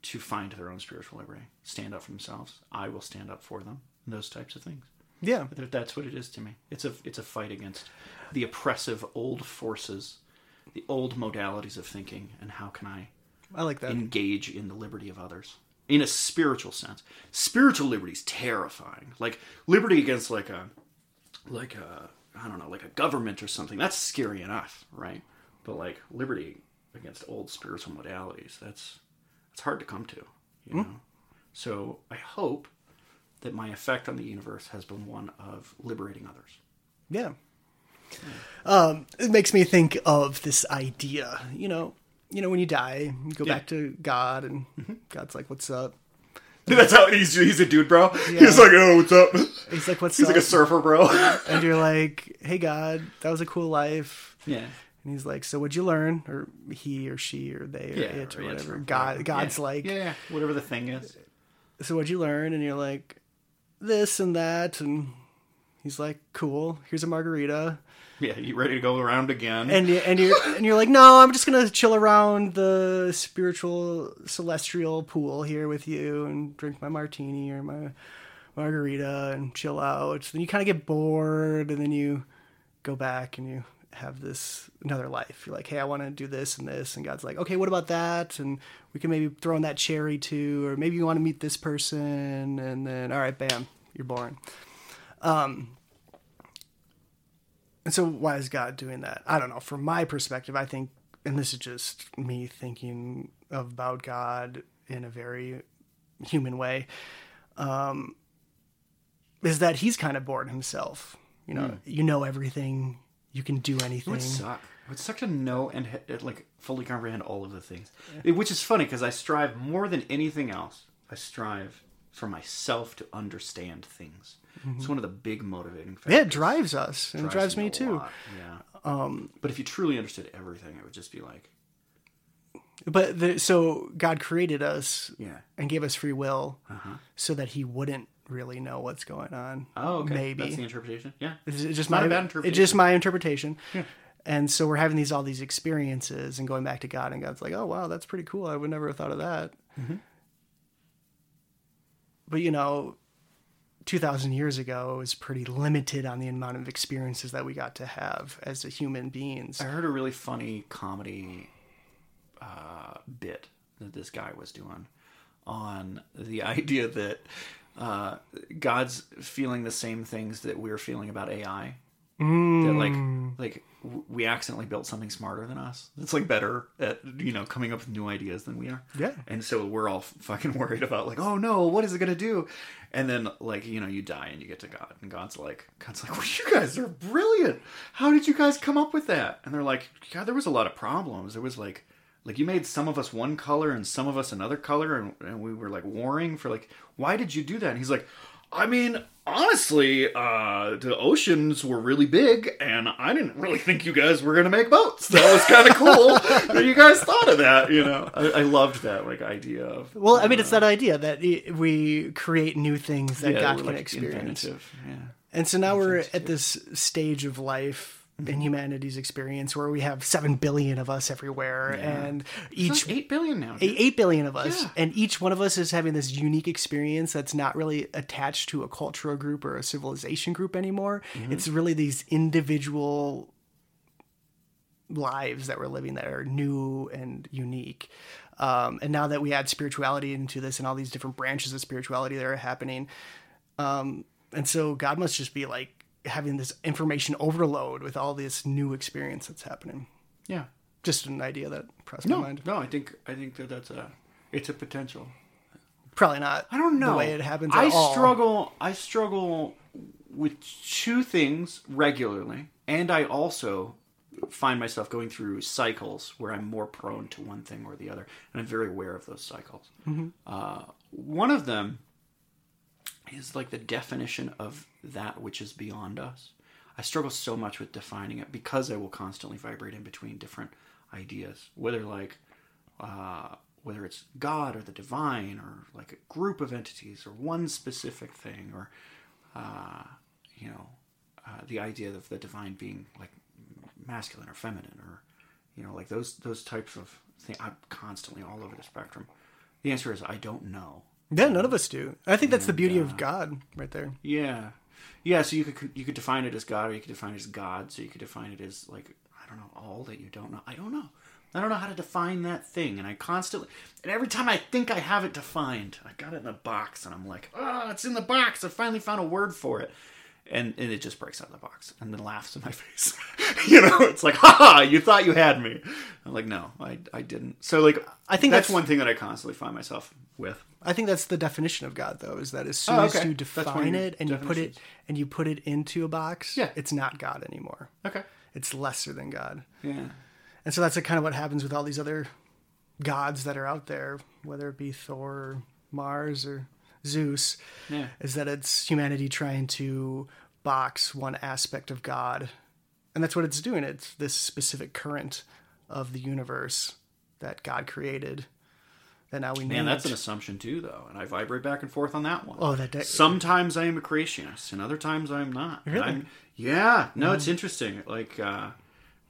to find their own spiritual liberty, stand up for themselves. I will stand up for them. Those types of things. Yeah, That- That's what it is to me. It's a it's a fight against the oppressive old forces, the old modalities of thinking, and how can I I like that. engage in the liberty of others in a spiritual sense. Spiritual liberty is terrifying. Like liberty against like a like a I don't know, like a government or something. That's scary enough, right? But like liberty against old spiritual modalities, that's that's hard to come to, you know. So I hope that my effect on the universe has been one of liberating others. Yeah. Um, it makes me think of this idea. You know, you know, when you die, you go Yeah. back to God, and mm-hmm. God's like, "What's up?" That's how he's he's a dude, bro. Yeah. He's like, oh, what's up? He's like, "What's He's up?" like a surfer, bro. and you're like, "Hey, God, that was a cool life." yeah. And he's like, "So what'd you learn?" Or he or she or they or Yeah, it or or whatever. God. God's Yeah. like, yeah, yeah, whatever the thing is. "So what'd you learn?" And you're like, "This and that," and He's like, "Cool, here's a margarita." Yeah, you ready to go around again? and you, and you're and you're like, no, I'm just gonna chill around the spiritual celestial pool here with you and drink my martini or my margarita and chill out. Then you kind of get bored, and then you go back and you have this another life. You're like, hey, I want to do this and this, and God's like, okay, what about that? And we can maybe throw in that cherry too, or maybe you want to meet this person, and then all right, bam, you're born. Um, And so, why is God doing that? I don't know. From my perspective, I think, and this is just me thinking about God in a very human way, um, is that He's kind of bored himself. You know, you know everything, you can do It anything. would suck. It would suck to know and like fully comprehend all of the things. It- which is funny because I strive more than anything else. I strive for myself to understand things. It's one of the big motivating factors. Mm-hmm. Yeah, it drives us, and it drives me too. lot, Yeah. Um, but if you truly understood everything, it would just be like, But the, so God created us yeah. and gave us free will so that He wouldn't really know what's going on. Oh, okay. Maybe That's the interpretation. Yeah. It's it's just not my bad It's just my interpretation. Yeah. And so we're having these all these experiences and going back to God, and God's like, "Oh wow, that's pretty cool. I would never have thought of that." Mm-hmm. But you know, two thousand years ago is pretty limited on the amount of experiences that we got to have as human beings. I heard a really funny comedy uh, bit that this guy was doing on the idea that uh, God's feeling the same things that we're feeling about AI. That like mm. like we accidentally built something smarter than us. It's like better at you know coming up with new ideas than we are. Yeah. And so we're all fucking worried about like, oh no, what is it gonna do? And then like you know you die and you get to God, and God's like, God's like, well, you guys are brilliant. How did you guys come up with that? And they're like, God, there was a lot of problems. There was like. Like you made some of us one color and some of us another color, and, and we were like warring for like, why did you do that? And he's like, I mean, honestly, uh, the oceans were really big, and I didn't really think you guys were gonna make boats. That was kind of cool that you guys thought of that. You know, I, I loved that like idea of well, I mean, it's that idea that we create new things that yeah, God we're, can like, experience. inventive, Yeah. And so now we're at this stage of life in humanity's experience where we have seven billion of us everywhere, and each Each eight billion now. dude. 8 billion of us Yeah. and each one of us is having this unique experience that's not really attached to a cultural group or a civilization group anymore Mm-hmm. it's really these individual lives that we're living that are new and unique um, and now that we add spirituality into this and all these different branches of spirituality that are happening um, and so god must just be like having this information overload with all this new experience that's happening Yeah. just an idea that crossed No, my mind no, I think I think that that's a it's a potential. probably not I don't know the way it happens I all. struggle. I struggle with two things regularly, and I also find myself going through cycles where I'm more prone to one thing or the other, and I'm very aware of those cycles. Mm-hmm. Uh, one of them is like the definition of that which is beyond us. I struggle so much with defining it because I will constantly vibrate in between different ideas, whether like uh, whether it's God or the divine or like a group of entities or one specific thing or uh, you know uh, the idea of the divine being like masculine or feminine or you know like those those types of things. I'm constantly all over the spectrum. The answer is I don't know. Yeah, none of us do. I think that's the beauty uh, of God right there. Yeah, yeah. So you could you could define it as God, or you could define it as God. So you could define it as like I don't know all that you don't know. I don't know. I don't know how to define that thing, and I constantly and every time I think I have it defined, I got it in a box, and I'm like, oh, it's in the box. I finally found a word for it. And, and it just breaks out of the box and then laughs in my face. you know, it's like, ha you thought you had me. I'm like, no, I, I didn't. So, like, I think that's, that's- one thing that I constantly find myself with. I think that's the definition of God, though, is that as soon Oh, as you That's one of define it and you put it and you put it into a box, Yeah. it's not God anymore. Okay. It's lesser than God. Yeah. And so that's kind of what happens with all these other gods that are out there, whether it be Thor or Mars or Zeus, Yeah. is that it's humanity trying to box one aspect of God. And that's what it's doing. It's this specific current of the universe that God created that now we know. Man, that's an assumption too, though, and I vibrate back and forth on that one. Oh, that de- Sometimes I am a creationist, and other times I am not. Really? I'm- yeah. No, it's interesting. Like, uh,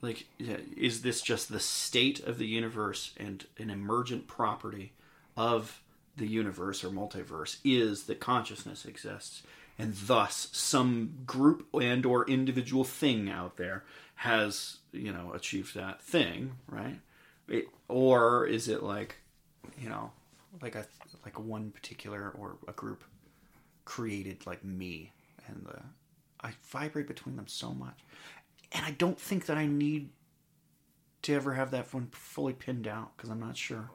like, is this just the state of the universe and an emergent property of the universe or multiverse is that consciousness exists, and thus some group and or individual thing out there has you know achieved that thing, right? It, or is it like you know, like a like one particular or a group created like me, and the I vibrate between them so much, and I don't think that I need to ever have that one fully pinned out because I'm not sure.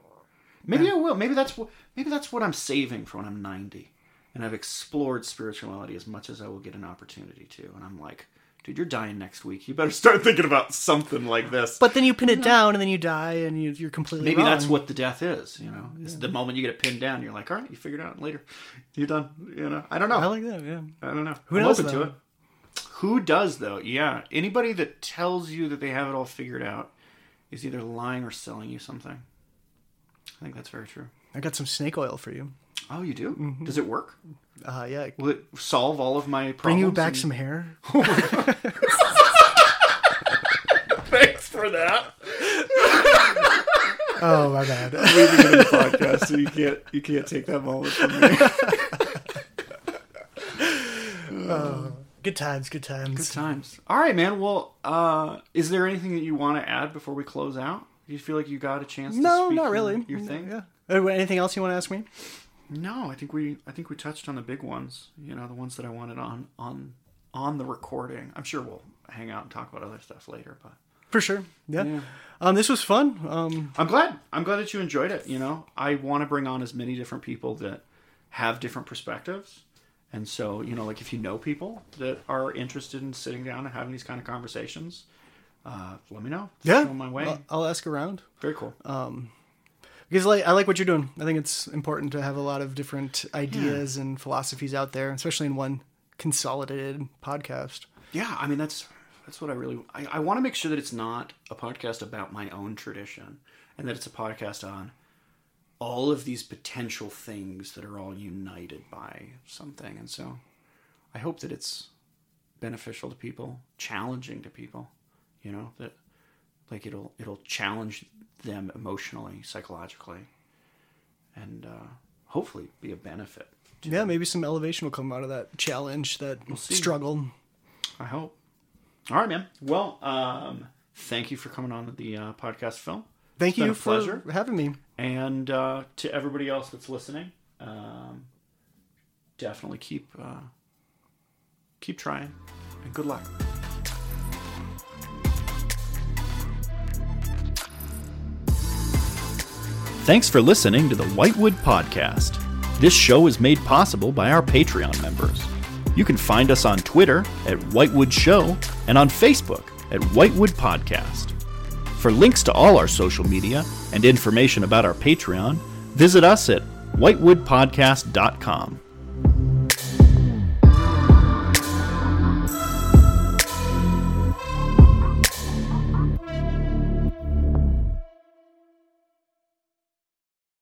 Maybe I will. Maybe that's what maybe that's what I'm saving for when I'm 90, and I've explored spirituality as much as I will get an opportunity to, and I'm like. Dude, you're dying next week. You better start thinking about something like this. But then you pin it down, and then you die, and you, you're completely Maybe wrong. that's what the death is, you know. It's the moment you get it pinned down, you're like, all right, you figured it out later. You're done. You know. I don't know. I like that. Yeah. I don't know. Who I'm knows, open to it. Who does though? Yeah. Anybody that tells you that they have it all figured out is either lying or selling you something. I think that's very true. I got some snake oil for you. Oh, you do? Mm-hmm. Does it work? Uh, yeah. Will it solve all of my problems? Bring you back and- some hair. Thanks for that. Oh my bad. Leaving it in the podcast, so you can't you can't take that moment from me. good times. Good times. Good times. All right, man. Well, uh, is there anything that you want to add before we close out? Do you feel like you got a chance? to No, speak not your- really. Your thing? Yeah. Uh, Anything else you want to ask me? No, I think we I think we touched on the big ones. You know, the ones that I wanted on on on the recording. I'm sure we'll hang out and talk about other stuff later, but For sure. Yeah. Yeah. Um, this was fun. Um, I'm glad. I'm glad that you enjoyed it. You know, I want to bring on as many different people that have different perspectives. And so, you know, like if you know people that are interested in sitting down and having these kind of conversations, uh, let me know. yeah. Show my way. I'll, I'll ask around Very cool. because like I like what you're doing. I think it's important to have a lot of different ideas and philosophies out there, especially in one consolidated podcast. yeah, I mean that's that's what I really I, I want to make sure that it's not a podcast about my own tradition and that it's a podcast on all of these potential things that are all united by something. And so I hope that it's beneficial to people, challenging to people, you know, that like it'll it'll challenge them emotionally, psychologically, and uh, hopefully be a benefit. Yeah, maybe some elevation will come out of that challenge, that see. struggle. I hope. All right, man. Well, um, thank you for coming on the uh, podcast Phil. Thank It's you for pleasure. having me. And uh, to everybody else that's listening, um, definitely keep uh, keep trying, and good luck. Thanks for listening to the Whitewood Podcast. This show is made possible by our Patreon members. You can find us on Twitter at Whitewood Show and on Facebook at Whitewood Podcast. For links to all our social media and information about our Patreon, visit us at whitewoodpodcast.com.